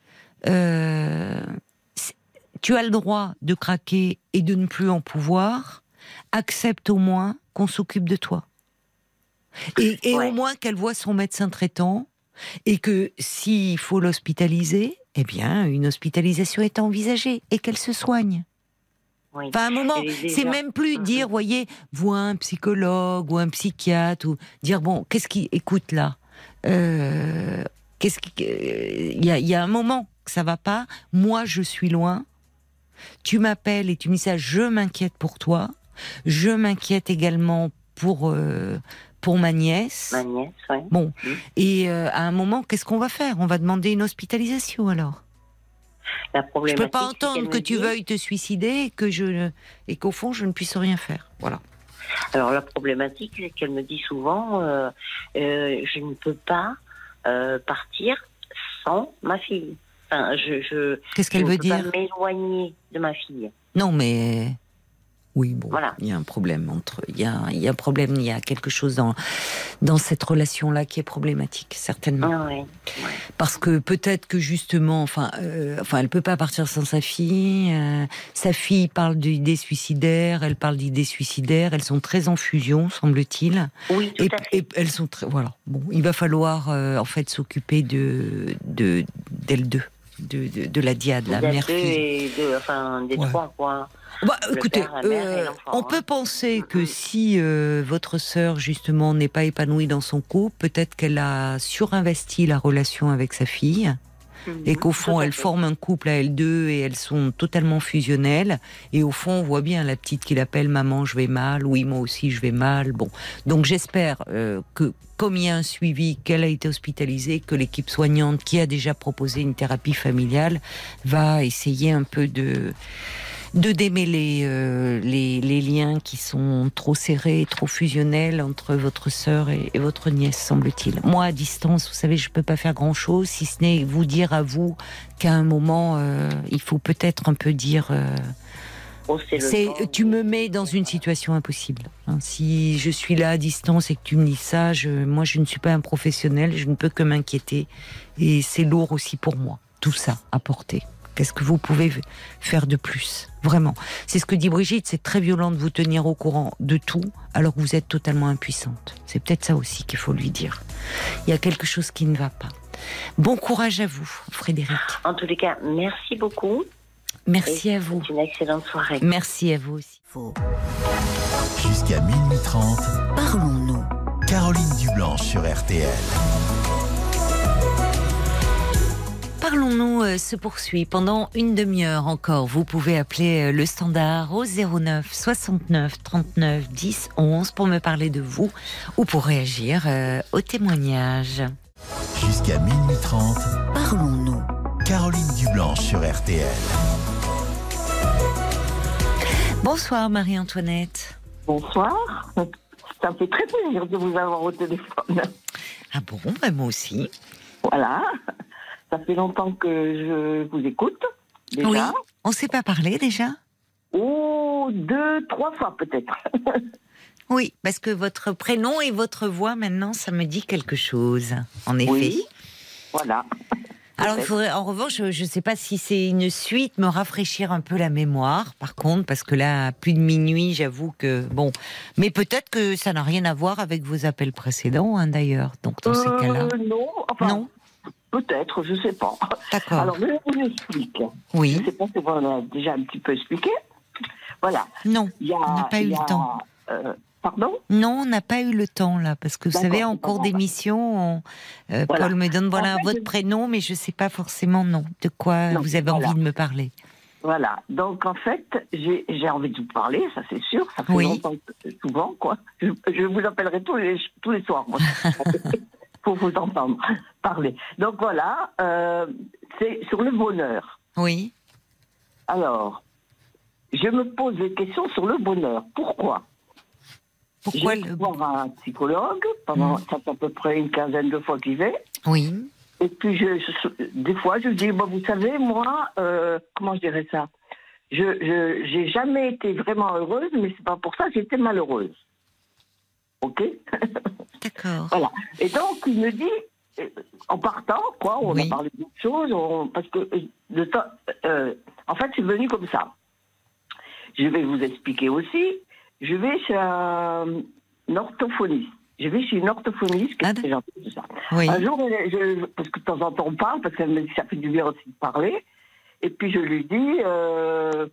euh, tu as le droit de craquer et de ne plus en pouvoir accepte au moins qu'on s'occupe de toi. Et, et Ouais. au moins qu'elle voit son médecin traitant et que s'il faut l'hospitaliser, eh bien, une hospitalisation est envisagée et qu'elle se soigne. oui. Enfin, à un moment, c'est même plus Mhm. dire, voyez, vois un psychologue ou un psychiatre ou dire, bon, qu'est-ce qui, écoute là, euh, qu'est-ce qui, euh, il y, a, il y a un moment que ça va pas. Moi, je suis loin. Tu m'appelles et tu me dis ça, je m'inquiète pour toi. Je m'inquiète également pour euh, pour ma nièce. Ma nièce, ouais. Bon, Mm. et euh, à un moment, qu'est-ce qu'on va faire? On va demander une hospitalisation alors. La Je peux pas entendre que tu veuilles te suicider et que je et qu'au fond je ne puisse rien faire. Voilà. Alors la problématique, c'est qu'elle me dit souvent, euh, je ne peux pas partir sans ma fille. Enfin, je, je, Qu'est-ce qu'elle veut dire m'éloigner de ma fille. Non, mais oui, bon, Voilà. il y a un problème entre, il y a, il y a un problème, il y a quelque chose dans dans cette relation-là qui est problématique, certainement. Ah ouais. Parce que peut-être que justement, enfin, euh, enfin, elle peut pas partir sans sa fille. euh, sa fille parle d'idées suicidaires, elle parle d'idées suicidaires. Elles sont très en fusion, semble-t-il. Oui, tout Et, à fait. et elles sont très, voilà. Bon, il va falloir euh, en fait s'occuper de de d'elles deux, de, de, de la diade, la mère fille. et deux, enfin des Ouais. trois quoi. Bah, écoutez, père, euh, on hein. peut penser que Mhm. si euh, votre sœur justement n'est pas épanouie dans son couple, peut-être qu'elle a surinvesti la relation avec sa fille et qu'au fond elles forment un couple à elles deux et elles sont totalement fusionnelles. Et au fond on voit bien la petite qui l'appelle maman je vais mal oui moi aussi je vais mal bon. Donc j'espère euh, que comme il y a un suivi qu'elle a été hospitalisée que l'équipe soignante qui a déjà proposé une thérapie familiale va essayer un peu de de démêler euh, les, les liens qui sont trop serrés trop fusionnels entre votre sœur et, et votre nièce, semble-t-il. Moi, à distance, vous savez, je peux pas faire grand-chose, si ce n'est vous dire à vous qu'à un moment, euh, il faut peut-être un peu dire... euh, Oh, c'est tu me mets dans une situation impossible. hein. Si je suis là à distance et que tu me dis ça, je, moi je ne suis pas un professionnel, je ne peux que m'inquiéter. Et c'est lourd aussi pour moi, tout ça à porter. Qu'est-ce que vous pouvez faire de plus? Vraiment. C'est ce que dit Brigitte, c'est très violent de vous tenir au courant de tout alors que vous êtes totalement impuissante. C'est peut-être ça aussi qu'il faut lui dire. Il y a quelque chose qui ne va pas. Bon courage à vous, Frédéric. En tous les cas, merci beaucoup. Merci à vous. Une excellente soirée. Merci à vous aussi. Jusqu'à minuit 30, Parlons-nous. Caroline Dublanche sur RTL. Parlons-nous euh, se poursuit pendant une demi-heure encore. Vous pouvez appeler euh, le standard au 09 69 39 10 11 pour me parler de vous ou pour réagir euh, au témoignage. Jusqu'à minuit 30, Parlons-nous. Caroline Dublanche sur RTL. Bonsoir Marie-Antoinette. Bonsoir. Ça me fait très plaisir de vous avoir au téléphone. Ah bon, bah moi aussi. Voilà. Ça fait longtemps que je vous écoute. Déjà. Oui. On s'est pas parlé déjà Oh, deux, trois fois peut-être. Oui, parce que votre prénom et votre voix maintenant, ça me dit quelque chose. En effet. Oui. Voilà. Alors, il Peut-être. faudrait, en revanche, je ne sais pas si c'est une suite, me rafraîchir un peu la mémoire, par contre, parce que là, plus de minuit, j'avoue que, bon, mais peut-être que ça n'a rien à voir avec vos appels précédents, hein, d'ailleurs. Donc, dans ces Euh, cas-là. non, enfin, Non peut-être, je sais pas. D'accord. Alors, je vous explique. Je Oui. sais pas si on a déjà un petit peu expliqué. Voilà. Non. Il y a, On n'a pas eu le temps. euh, pardon? Non, on n'a pas eu le temps, là, parce que vous savez, en cours d'émission, on- euh, Voilà. Paul me donne, voilà, En fait, votre je- prénom, mais je ne sais pas forcément, non, de quoi Non, vous avez voilà. envie de me parler. Voilà. Donc, en fait, j'ai j'ai envie de vous parler, ça c'est sûr. Ça fait Oui. longtemps, souvent, quoi. Je, je vous appellerai tous les, tous les soirs, moi, pour vous entendre parler. Donc, voilà. euh, c'est sur le bonheur. Oui. Alors, je me pose des questions sur le bonheur. Pourquoi? Pourquoi J'ai le. voir un psychologue, pendant, Mm. ça fait à peu près une quinzaine de fois qu'il vais. Oui. Et puis, je, je- des fois, je dis, bon, vous savez, moi, euh, comment je dirais ça? Je je- j'ai jamais été vraiment heureuse, mais c'est pas pour ça que j'étais malheureuse. Ok D'accord. Voilà. Et donc, il me dit, euh, en partant, quoi, on Oui. a parlé d'autres choses, on- parce que euh, de temps, euh, en fait, c'est venu comme ça. Je vais vous expliquer aussi. Je vais chez un, un orthophoniste. Je vais chez une orthophoniste, Ah, que de ça Oui. un jour, je- parce que de temps en temps on parle, parce qu'elle me dit que ça fait du bien aussi de parler. Et puis je lui dis euh,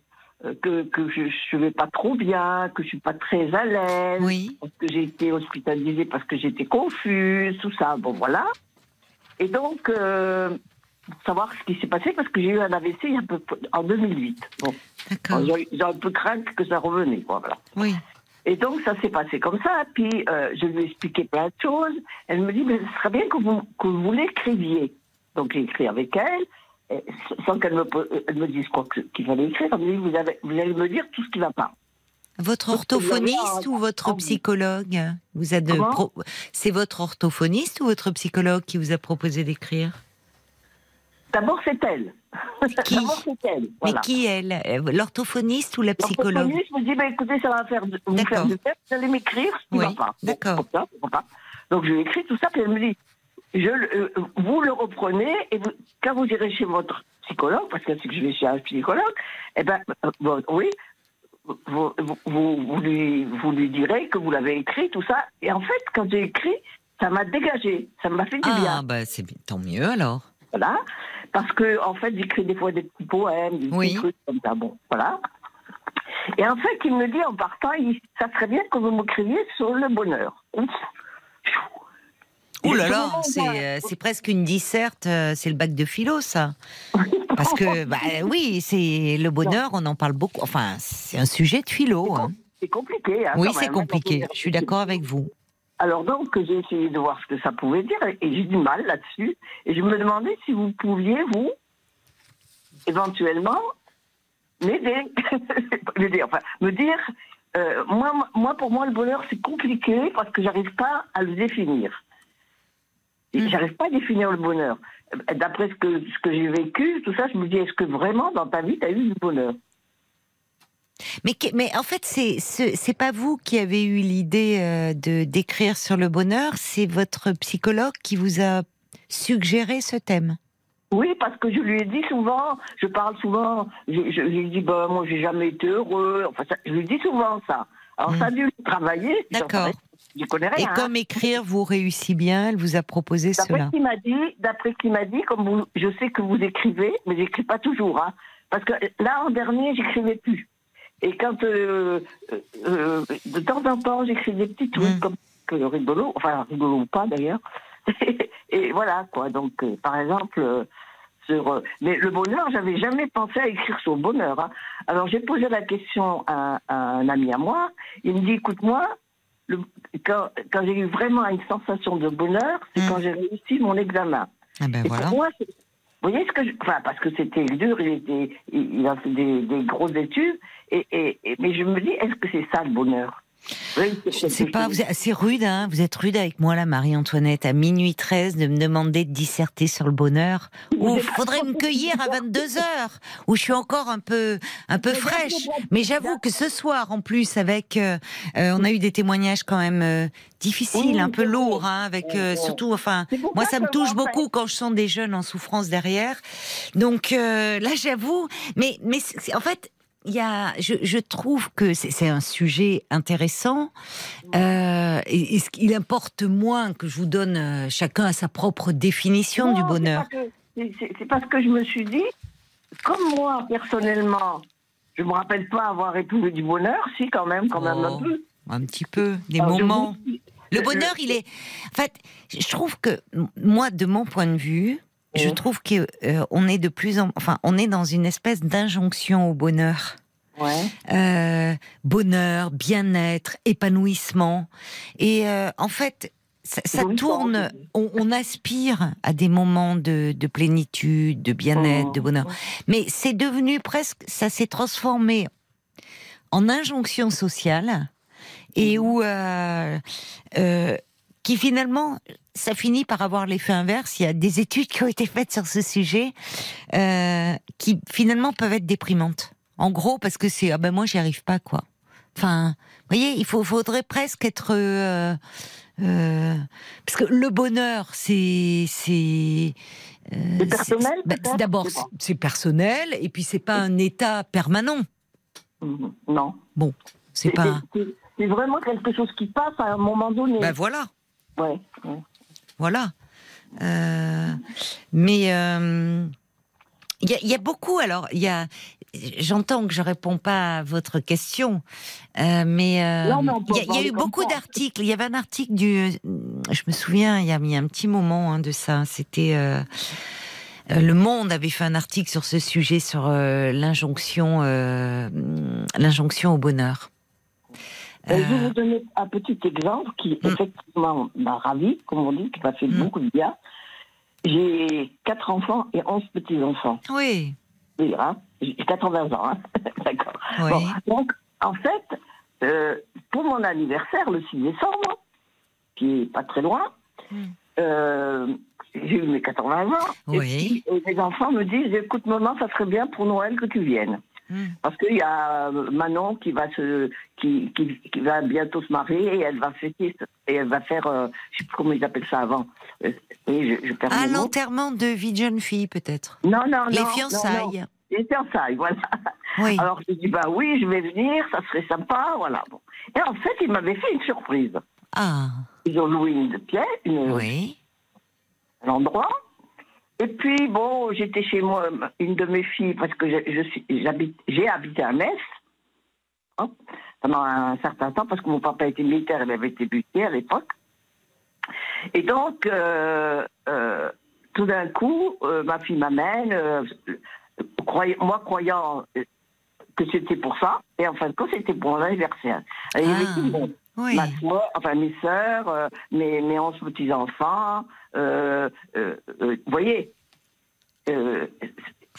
que, que je ne vais pas trop bien, que je suis pas très à l'aise, Oui. parce que j'ai été hospitalisée parce que j'étais confuse, tout ça. Bon, voilà. Et donc, euh, savoir ce qui s'est passé parce que j'ai eu un AVC un peu, en 2008. Bon, j'ai un peu craint que ça revenait. quoi, Voilà. Oui. Et donc, ça s'est passé comme ça. Puis, euh, je lui ai expliqué plein de choses. Elle me dit, mais ce serait bien que vous, que vous l'écriviez. Donc, j'ai écrit avec elle, sans qu'elle me, me dise quoi qu'il fallait écrire. Elle me dit, vous, avez, vous allez me dire tout ce qui va pas. Votre orthophoniste ou votre psychologue vous a pro- C'est votre orthophoniste ou votre psychologue qui vous a proposé d'écrire? D'abord, c'est elle. Qui D'abord, c'est elle. Voilà. Mais qui elle? Euh, L'orthophoniste ou la psychologue? L'orthophoniste me dit, bah, écoutez, ça va faire de, vous faire du test, vous allez m'écrire ce qui Oui, va pas. D'accord. Donc, je lui ai écrit tout ça, puis elle me dit, je, euh, vous le reprenez, et vous, quand vous irez chez votre psychologue, parce que c'est que je vais chez un psychologue, eh ben, euh, bon, oui, vous, vous, lui, vous lui direz que vous l'avez écrit, tout ça. Et en fait, quand j'ai écrit, ça m'a dégagé, ça m'a fait du bien. Ah, bah c'est tant mieux alors. Voilà. Parce que, en fait, j'écris des fois des petits poèmes, des Oui. petits trucs comme ça. Bon, voilà. Et en fait, il me dit en partant, il- ça serait bien que vous m'écriviez sur le bonheur. Ouf. Et là là, c'est euh, c'est presque une disserte, euh, c'est le bac de philo ça. Parce que, bah oui, c'est le bonheur, on en parle beaucoup. Enfin, c'est un sujet de philo. hein. C'est compliqué. hein, Oui, c'est hein, compliqué. quand on- Je suis d'accord avec vous. Alors donc, j'ai essayé de voir ce que ça pouvait dire et, et j'ai du mal là-dessus. Et je me demandais si vous pouviez, vous, éventuellement, m'aider. m'aider, enfin, me dire, euh, moi, moi, pour moi, le bonheur, c'est compliqué parce que j'arrive pas à le définir. Et Mm. J'arrive pas à définir le bonheur. D'après ce que, ce que j'ai vécu, tout ça, je me dis, est-ce que vraiment, dans ta vie, tu as eu du bonheur? Mais, en fait, c'est ce- c'est pas vous qui avez eu l'idée euh, de d'écrire sur le bonheur, c'est votre psychologue qui vous a suggéré ce thème. Oui, parce que je lui ai dit souvent, je parle souvent, je, lui dis, bah, moi, j'ai jamais été heureux. Enfin, ça- je lui dis souvent ça. Alors, Mm. ça a dû travailler. D'accord. Connais Et rien. hein. comme écrire vous réussit bien, elle vous a proposé D'après cela. m'a dit, d'après ce qu'il m'a dit, comme vous, je sais que vous écrivez, mais j'écris pas toujours, hein. Parce que là, en dernier, j'écrivais plus. Et quand, euh, euh, euh, de temps en temps, j'écris des petits trucs Mm. comme que rigolo, enfin rigolo ou pas d'ailleurs. et voilà quoi. Donc, euh, par exemple, sur, mais le bonheur, j'avais jamais pensé à écrire sur le bonheur. hein. Alors j'ai posé la question à, à un ami à moi. Il me dit, écoute-moi, le- quand, quand j'ai eu vraiment une sensation de bonheur, c'est Mm. quand j'ai réussi mon examen. Ah ben Et voilà. pour moi, vous voyez ce que je... Enfin, parce que c'était dur, il, était, il, il a fait des, des grosses études, et, et, et- mais je me dis, est-ce que c'est ça le bonheur? Je ne sais pas, assez rude, hein vous êtes rude avec moi là, Marie-Antoinette, à minuit 13, de me demander de disserter sur le bonheur. Ou faudrait me cueillir à 22 heures, où je suis encore un peu, un peu fraîche. Mais j'avoue que ce soir, en plus, avec, euh, euh, on a eu des témoignages quand même euh, difficiles, un peu c'est lourds, hein, avec euh, surtout, enfin, C'est moi ça me touche beaucoup quand je sens des jeunes en souffrance derrière. Donc là, j'avoue, mais, mais c'est- en fait. Il y a, je, je trouve que c'est un sujet intéressant. Euh, et, et ce qu'il importe moins que je vous donne euh, chacun à sa propre définition Non, du bonheur. c'est- parce que je me suis dit, comme moi, personnellement, je me rappelle pas avoir éprouvé du bonheur, si, quand même, quand même Oh, un peu. Un petit peu, des Alors, moments. vous Le bonheur, il est. En fait, je trouve que moi, de mon point de vue, je Mhm. trouve que euh, on est de plus en, enfin, on est dans une espèce d'injonction au bonheur. Ouais. Euh, bonheur, bien-être, épanouissement. Et euh, en fait, ça, tourne, on, on aspire à des moments de, de plénitude, de bien-être, Oh. de bonheur. Mais c'est devenu presque, ça s'est transformé en injonction sociale et où, euh, euh, qui finalement, ça finit par avoir l'effet inverse. Il y a des études qui ont été faites sur ce sujet euh, qui finalement peuvent être déprimantes. En gros, parce que c'est ah ben moi j'y arrive pas quoi. Enfin, vous voyez, il faut, faudrait presque être euh, euh, parce que le bonheur, c'est c'est personnel, bah, D'abord, c'est personnel, et puis c'est pas un état permanent. Mhm. Non. Bon, c'est pas. c'est vraiment quelque chose qui passe à un moment donné. Ben voilà. Ouais. ouais. Voilà. Euh, mais euh, il y, a- il y a beaucoup. Alors, il y a. J'entends que je réponds pas à votre question, euh, mais il y a- y, eu beaucoup d'articles. Il y avait un article du. Je me souviens, il y a, a un petit moment hein, de ça. C'était. Le Monde avait fait un article sur ce sujet, sur l'injonction, l'injonction au bonheur. Euh, Je vais Euh, vous donner un petit exemple qui, Mm. effectivement, m'a ravi, comme on dit, qui m'a fait Mm. beaucoup de bien. J'ai quatre enfants et onze petits-enfants. oui, Oui, hein J'ai 80 ans, hein D'accord. oui. Bon, donc, en fait, euh, pour mon anniversaire, le 6 décembre, qui est pas très loin, Mm. euh, j'ai eu mes 80 ans. Oui. Et puis, euh, les enfants me disent, écoute, maman, ça serait bien pour Noël que tu viennes. Mm. Parce qu'il y a euh, Manon qui va se, qui, qui, qui va bientôt se marier et elle va fêter et elle va faire, euh, je sais plus comment ils appellent ça avant. Euh, oui, je, je perds Ah, l'enterrement de vie de jeune fille, peut-être. Non, non, non. Les non, non. fiançailles. Les fiançailles, voilà. Oui. Alors je dis bah oui, je vais venir, ça serait sympa, voilà. Bon. Et en fait, ils m'avaient fait une surprise. Ah, Ils ont loué une pièce, une, oui. un endroit. Et puis bon, j'étais chez moi, une de mes filles, parce que j'ai habité à Metz hein, pendant un certain temps, parce que mon papa était militaire, il avait été buté à l'époque. Et donc, euh, euh, tout d'un coup, euh, ma fille m'amène, moi croyant que c'était pour ça, et en fin de compte, c'était pour mon anniversaire. Et il y avait Ah. Oui. ma soeur, enfin mes euh, mes, mes onze petits-enfants, vous voyez. Euh,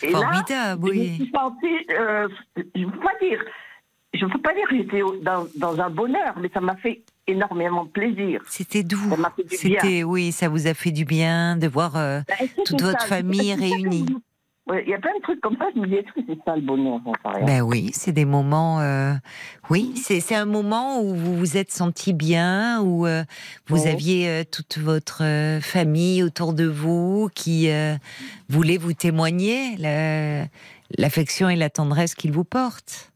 et là, Formidable, je me oui. suis sentie, euh, je ne peux pas dire, je peux pas dire que j'étais dans, dans un bonheur, mais ça m'a fait énormément plaisir. C'était doux. C'était, oui, ça vous a fait du bien de voir euh, Ben, toute votre ça, famille réunie. Ouais, Il y a plein de trucs comme ça, je me dis, est-ce que c'est ça le bonheur? Ben oui, c'est des moments. euh, oui, c'est un moment où vous vous êtes senti bien, où euh, vous Ouais. aviez euh, toute votre famille autour de vous qui voulait vous témoigner la- l'affection et la tendresse qu'ils vous portent.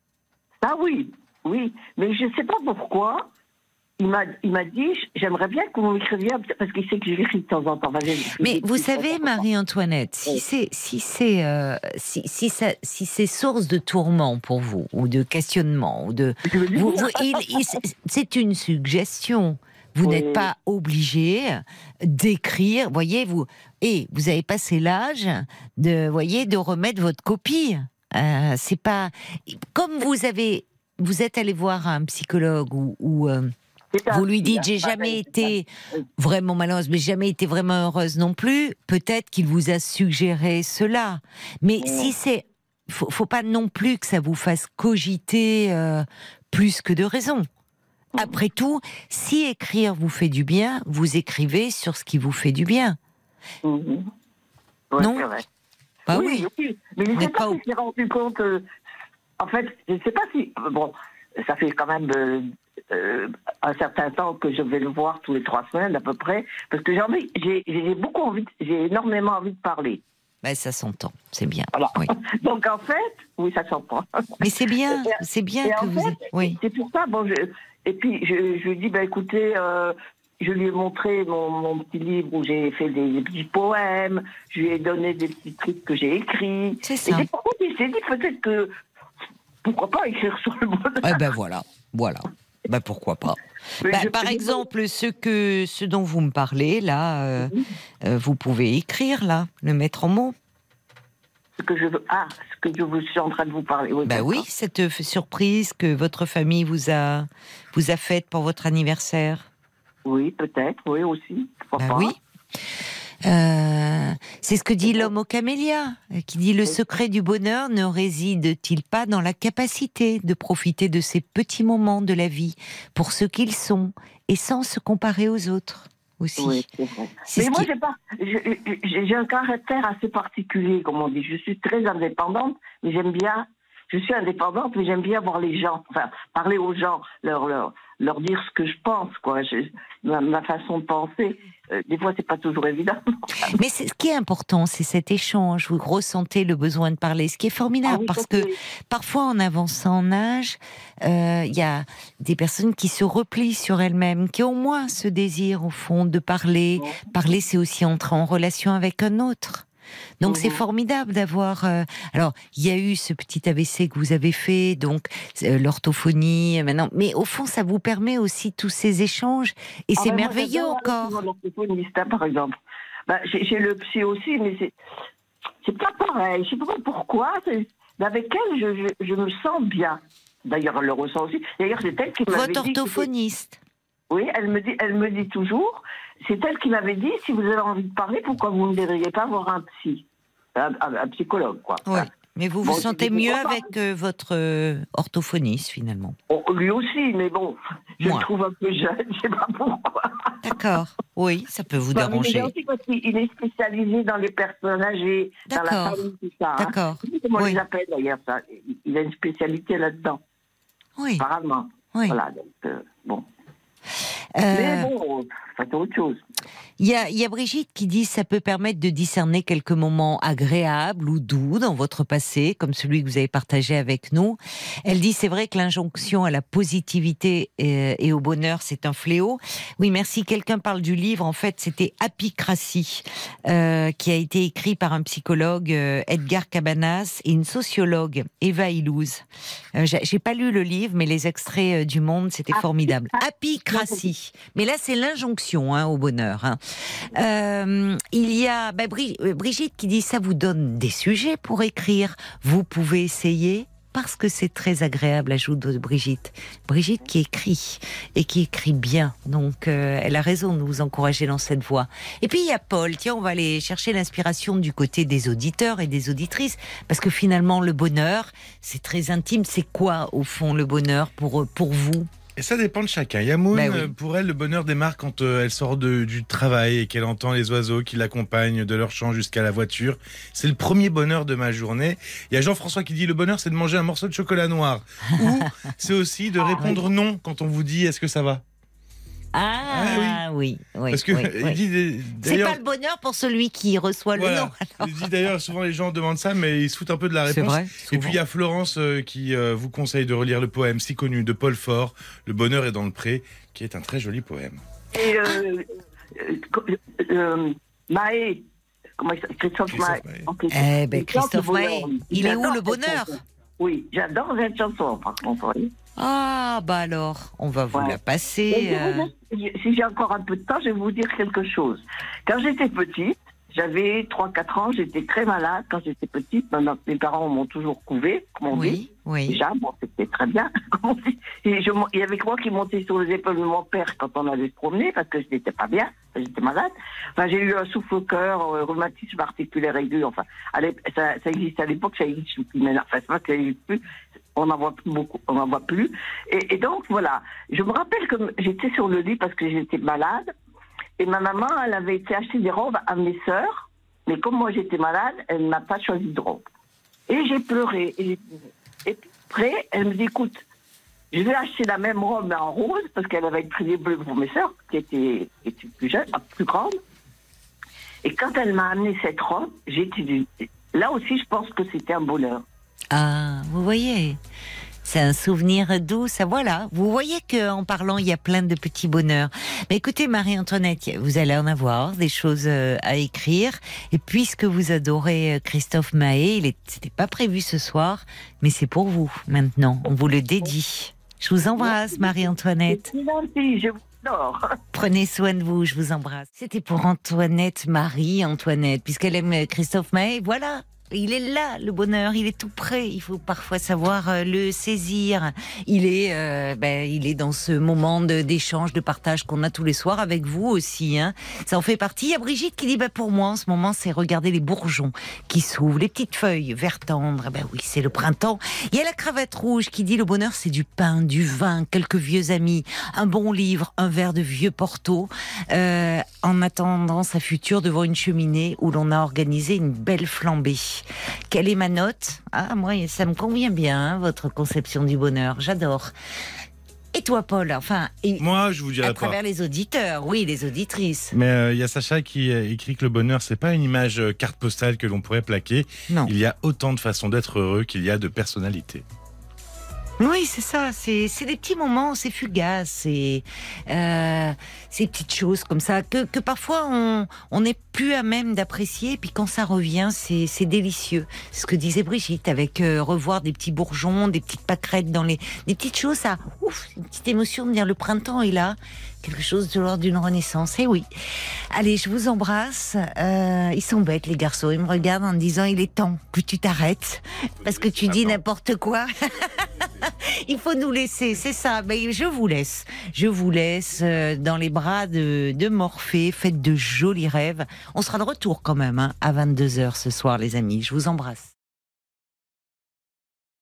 Ah oui, oui, mais je ne sais pas pourquoi. Il m'a, dit, j'aimerais bien que vous m'écriviez, parce qu'il sait que j'écris de temps en temps. Mais vous savez. Marie-Antoinette, si c'est si c'est euh, si si ça si c'est source de tourment pour vous ou de questionnement ou de Je veux dire, Vous- vous- il- il- c'est- une suggestion. Vous Oui. n'êtes pas obligé d'écrire, voyez vous, et vous avez passé l'âge de, voyez, de remettre votre copie. Euh, c'est pas comme vous avez, vous êtes allé voir un psychologue ou, ou, euh, vous lui dites j'ai jamais été vraiment malheureuse, mais jamais été vraiment heureuse non plus. Peut-être qu'il vous a suggéré cela. Mais Ouais. si c'est, faut, faut pas non plus que ça vous fasse cogiter euh, plus que de raison. Après tout, si écrire vous fait du bien, vous écrivez sur ce qui vous fait du bien. Mhm. Ouais, Non. Bah oui, oui. oui. Mais je ne sais pas pas si rendu compte. euh, en fait, je ne sais pas si. euh, Bon, ça fait quand même euh, euh, un certain temps que je vais le voir tous les trois semaines à peu près, parce que j'ai envie, j'ai, j'ai beaucoup envie, j'ai énormément envie de parler. Ben, ça s'entend, c'est bien. Voilà. Oui. Donc en fait, oui, ça s'entend. Mais c'est bien, c'est bien Et que en vous. fait, Oui. C'est pour ça, bon, je, et puis je, je lui dis, bah, écoutez, euh, je lui ai montré mon, mon petit livre où j'ai fait des, des petits poèmes, je lui ai donné des petits trucs que j'ai écrits. C'est Et ça. c'est pour s'est dit peut-être que, pourquoi pas écrire sur le bonheur. Eh ben voilà, voilà. Ben pourquoi pas. Bah, par exemple, ce que ce dont vous me parlez là, euh, euh, vous pouvez écrire là, le mettre en mots. Ce que je veux, ah, ce que je vous suis en train de vous parler. Oui, Bah oui, cette euh, surprise que votre famille vous a vous a faite pour votre anniversaire. Oui, peut-être, oui aussi. Pourquoi Bah pas. oui. Euh, c'est ce que dit l'homme au camélia, qui dit le secret du bonheur ne réside-t-il pas dans la capacité de profiter de ces petits moments de la vie pour ce qu'ils sont et sans se comparer aux autres aussi? Oui, c'est vrai. C'est Mais moi, qui- j'ai pas, un caractère assez particulier, comme on dit. Je suis très indépendante, mais j'aime bien. Je suis indépendante, mais j'aime bien voir les gens, enfin parler aux gens, leur leur leur dire ce que je pense, quoi. Je- ma, ma façon de penser. Euh, des fois, c'est pas toujours évident. Mais ce qui est important, c'est cet échange. Vous ressentez le besoin de parler, ce qui est formidable, Ah oui, parce que parfois, en avançant en âge, euh, il y a des personnes qui se replient sur elles-mêmes, qui ont moins ce désir, au fond, de parler. Parler, c'est aussi entrer en relation avec un autre. Donc c'est Mhm. formidable d'avoir. euh, Alors il y a eu ce petit AVC que vous avez fait, donc euh, l'orthophonie euh, maintenant, mais au fond ça vous permet aussi tous ces échanges et Ah c'est ben, merveilleux encore. l'orthophoniste, hein, par exemple. Bah, j'ai le psy aussi, mais c'est c'est pas pareil. Je sais pas pourquoi. Mais avec elle, je, je, je me sens bien. D'ailleurs, elle le ressent aussi. D'ailleurs, c'est elle qui m'avait Votre dit. orthophoniste. Oui, elle me dit, elle me dit toujours. C'est elle qui m'avait dit si vous avez envie de parler, pourquoi vous ne devriez pas voir un psy, un, un- un psychologue, quoi. Oui. Mais vous vous Bon, sentez mieux avec euh, votre euh, orthophoniste finalement? Bon, lui aussi, mais bon, je Moi. le trouve un peu jeune. Je sais pas pourquoi. D'accord. Oui, ça peut vous mais il est déranger. spécialisé dans les personnes âgées, dans la famille, tout ça. hein. D'accord. Pas Comment Oui. les appelle d'ailleurs ça Il a une spécialité là-dedans, Oui. apparemment. oui. Voilà, donc, euh, bon. Euh, Mais bon, faites autre chose. Il y, a, il y a Brigitte qui dit ça peut permettre de discerner quelques moments agréables ou doux dans votre passé, comme celui que vous avez partagé avec nous. Elle dit c'est vrai que l'injonction à la positivité et, et au bonheur c'est un fléau. Oui, merci. Quelqu'un parle du livre. En fait, c'était Apicratie, euh, qui a été écrit par un psychologue euh, Edgar Cabanas et une sociologue Eva Illouz. Euh, j'ai pas lu le livre, mais les extraits euh, du Monde c'était formidable. Apicratie. Mais là, c'est l'injonction hein, au bonheur. hein. Euh, il y a euh, Brigitte qui dit ça vous donne des sujets pour écrire. Vous pouvez essayer parce que c'est très agréable, ajoute Brigitte. Brigitte qui écrit et qui écrit bien. Donc, euh, elle a raison de vous encourager dans cette voie. Et puis, il y a Paul. Tiens, on va aller chercher l'inspiration du côté des auditeurs et des auditrices. Parce que finalement, le bonheur, c'est très intime. C'est quoi, au fond, le bonheur pour, pour vous? Et ça dépend de chacun. Yamoun, Ben oui. euh, pour elle, le bonheur démarre quand euh, elle sort de- du travail et qu'elle entend les oiseaux qui l'accompagnent de leur chant jusqu'à la voiture. C'est le premier bonheur de ma journée. Il y a Jean-François qui dit le bonheur, c'est de manger un morceau de chocolat noir. Ou c'est aussi de répondre non quand on vous dit est-ce que ça va? Ah, oui, oui. Parce que oui, il oui. C'est pas le bonheur pour celui qui reçoit le Voilà. nom. alors. Il dit d'ailleurs souvent les gens demandent ça, mais ils se foutent un peu de la C'est réponse. vrai. Et puis il y a Florence euh, qui euh, vous conseille de relire le poème si connu de Paul Fort, Le bonheur est dans le pré, qui est un très joli poème. Et euh, euh, euh, euh, Maé, comment il s'appelle? Christophe, Christophe Maé. Maé. Eh ben, Christophe Maé, il est où, le bonheur? Oui, j'adore cette chanson, par contre. oui. Ah, bah alors, on va vous Ouais. la passer. euh, Si j'ai encore un peu de temps, je vais vous dire quelque chose. Quand j'étais petite, j'avais 3-4 ans, j'étais très malade quand j'étais petite. Maintenant, mes parents m'ont toujours couvé, comme on dit. Oui, oui. Déjà, bon, c'était très bien. dit. Et je, il y avait que moi qui montais sur les épaules de mon père quand on allait se promener parce que je n'étais pas bien, j'étais malade. Enfin, j'ai eu un souffle au cœur, un rhumatisme articulaire aigu. Enfin, ça, ça existe à l'époque, ça existe plus. Mais enfin, c'est pas que ça existe plus. On n'en voit plus beaucoup, on n'en voit plus. Et, donc, voilà. Je me rappelle que j'étais sur le lit parce que j'étais malade. Et ma maman, elle avait été acheter des robes à mes sœurs. Mais comme moi, j'étais malade, elle n'a pas choisi de robe. Et j'ai pleuré. Et, après, elle me dit, écoute, je vais acheter la même robe mais en rose, parce qu'elle avait pris des bleus pour mes sœurs, qui étaient, plus jeunes, plus grandes. Et quand elle m'a amené cette robe, j'ai été... Là aussi, je pense que c'était un bonheur. Ah, vous voyez, c'est un souvenir doux, ça voilà. Vous voyez qu'en parlant, il y a plein de petits bonheurs. Mais écoutez, Marie-Antoinette, vous allez en avoir des choses euh, à écrire. Et puisque vous adorez euh, Christophe Mahé, il n'était pas prévu ce soir, mais c'est pour vous maintenant. On vous le dédie. Je vous embrasse, Marie-Antoinette. Je vous adore. Prenez soin de vous, je vous embrasse. C'était pour Antoinette, Marie-Antoinette, puisqu'elle aime euh, Christophe Maé. Voilà. Il est là, le bonheur, il est tout près. Il faut parfois savoir euh, le saisir. Il est, euh, ben, il est dans ce moment d'échange, de, partage qu'on a tous les soirs avec vous aussi. Hein. Ça en fait partie. Il y a Brigitte qui dit, ben, pour moi, en ce moment, c'est regarder les bourgeons qui s'ouvrent, les petites feuilles vert tendre. Ben oui, c'est le printemps. Il y a la cravate rouge qui dit, le bonheur, c'est du pain, du vin, quelques vieux amis, un bon livre, un verre de vieux Porto, euh, en attendant sa future devant une cheminée où l'on a organisé une belle flambée. Quelle est ma note Ah, moi, ça me convient bien, hein, votre conception du bonheur. J'adore. Et toi, Paul Enfin, et Moi, je vous à dirais pas. travers les auditeurs, oui, les auditrices. Mais euh, il y a Sacha qui euh, écrit que le bonheur, c'est pas une image euh, carte postale que l'on pourrait plaquer. Non. Il y a autant de façons d'être heureux qu'il y a de personnalités. Oui, c'est ça. C'est c'est des petits moments, c'est fugace, c'est euh, ces petites choses comme ça que, que parfois on on n'est plus à même d'apprécier. Puis quand ça revient, c'est c'est délicieux. Ce que disait Brigitte avec euh, revoir des petits bourgeons, des petites pâquerettes dans les des petites choses. Ça, ouf, une petite émotion de dire le printemps est là. Quelque chose de l'ordre d'une renaissance. Et oui. Allez, je vous embrasse. Euh, ils sont bêtes les garçons. Ils me regardent en me disant il est temps que tu t'arrêtes parce que tu dis n'importe quoi. Il faut nous laisser, c'est ça. Mais je vous laisse. Je vous laisse euh, dans les bras de, de Morphée. Faites de jolis rêves. On sera de retour quand même hein, à 22h ce soir, les amis. Je vous embrasse.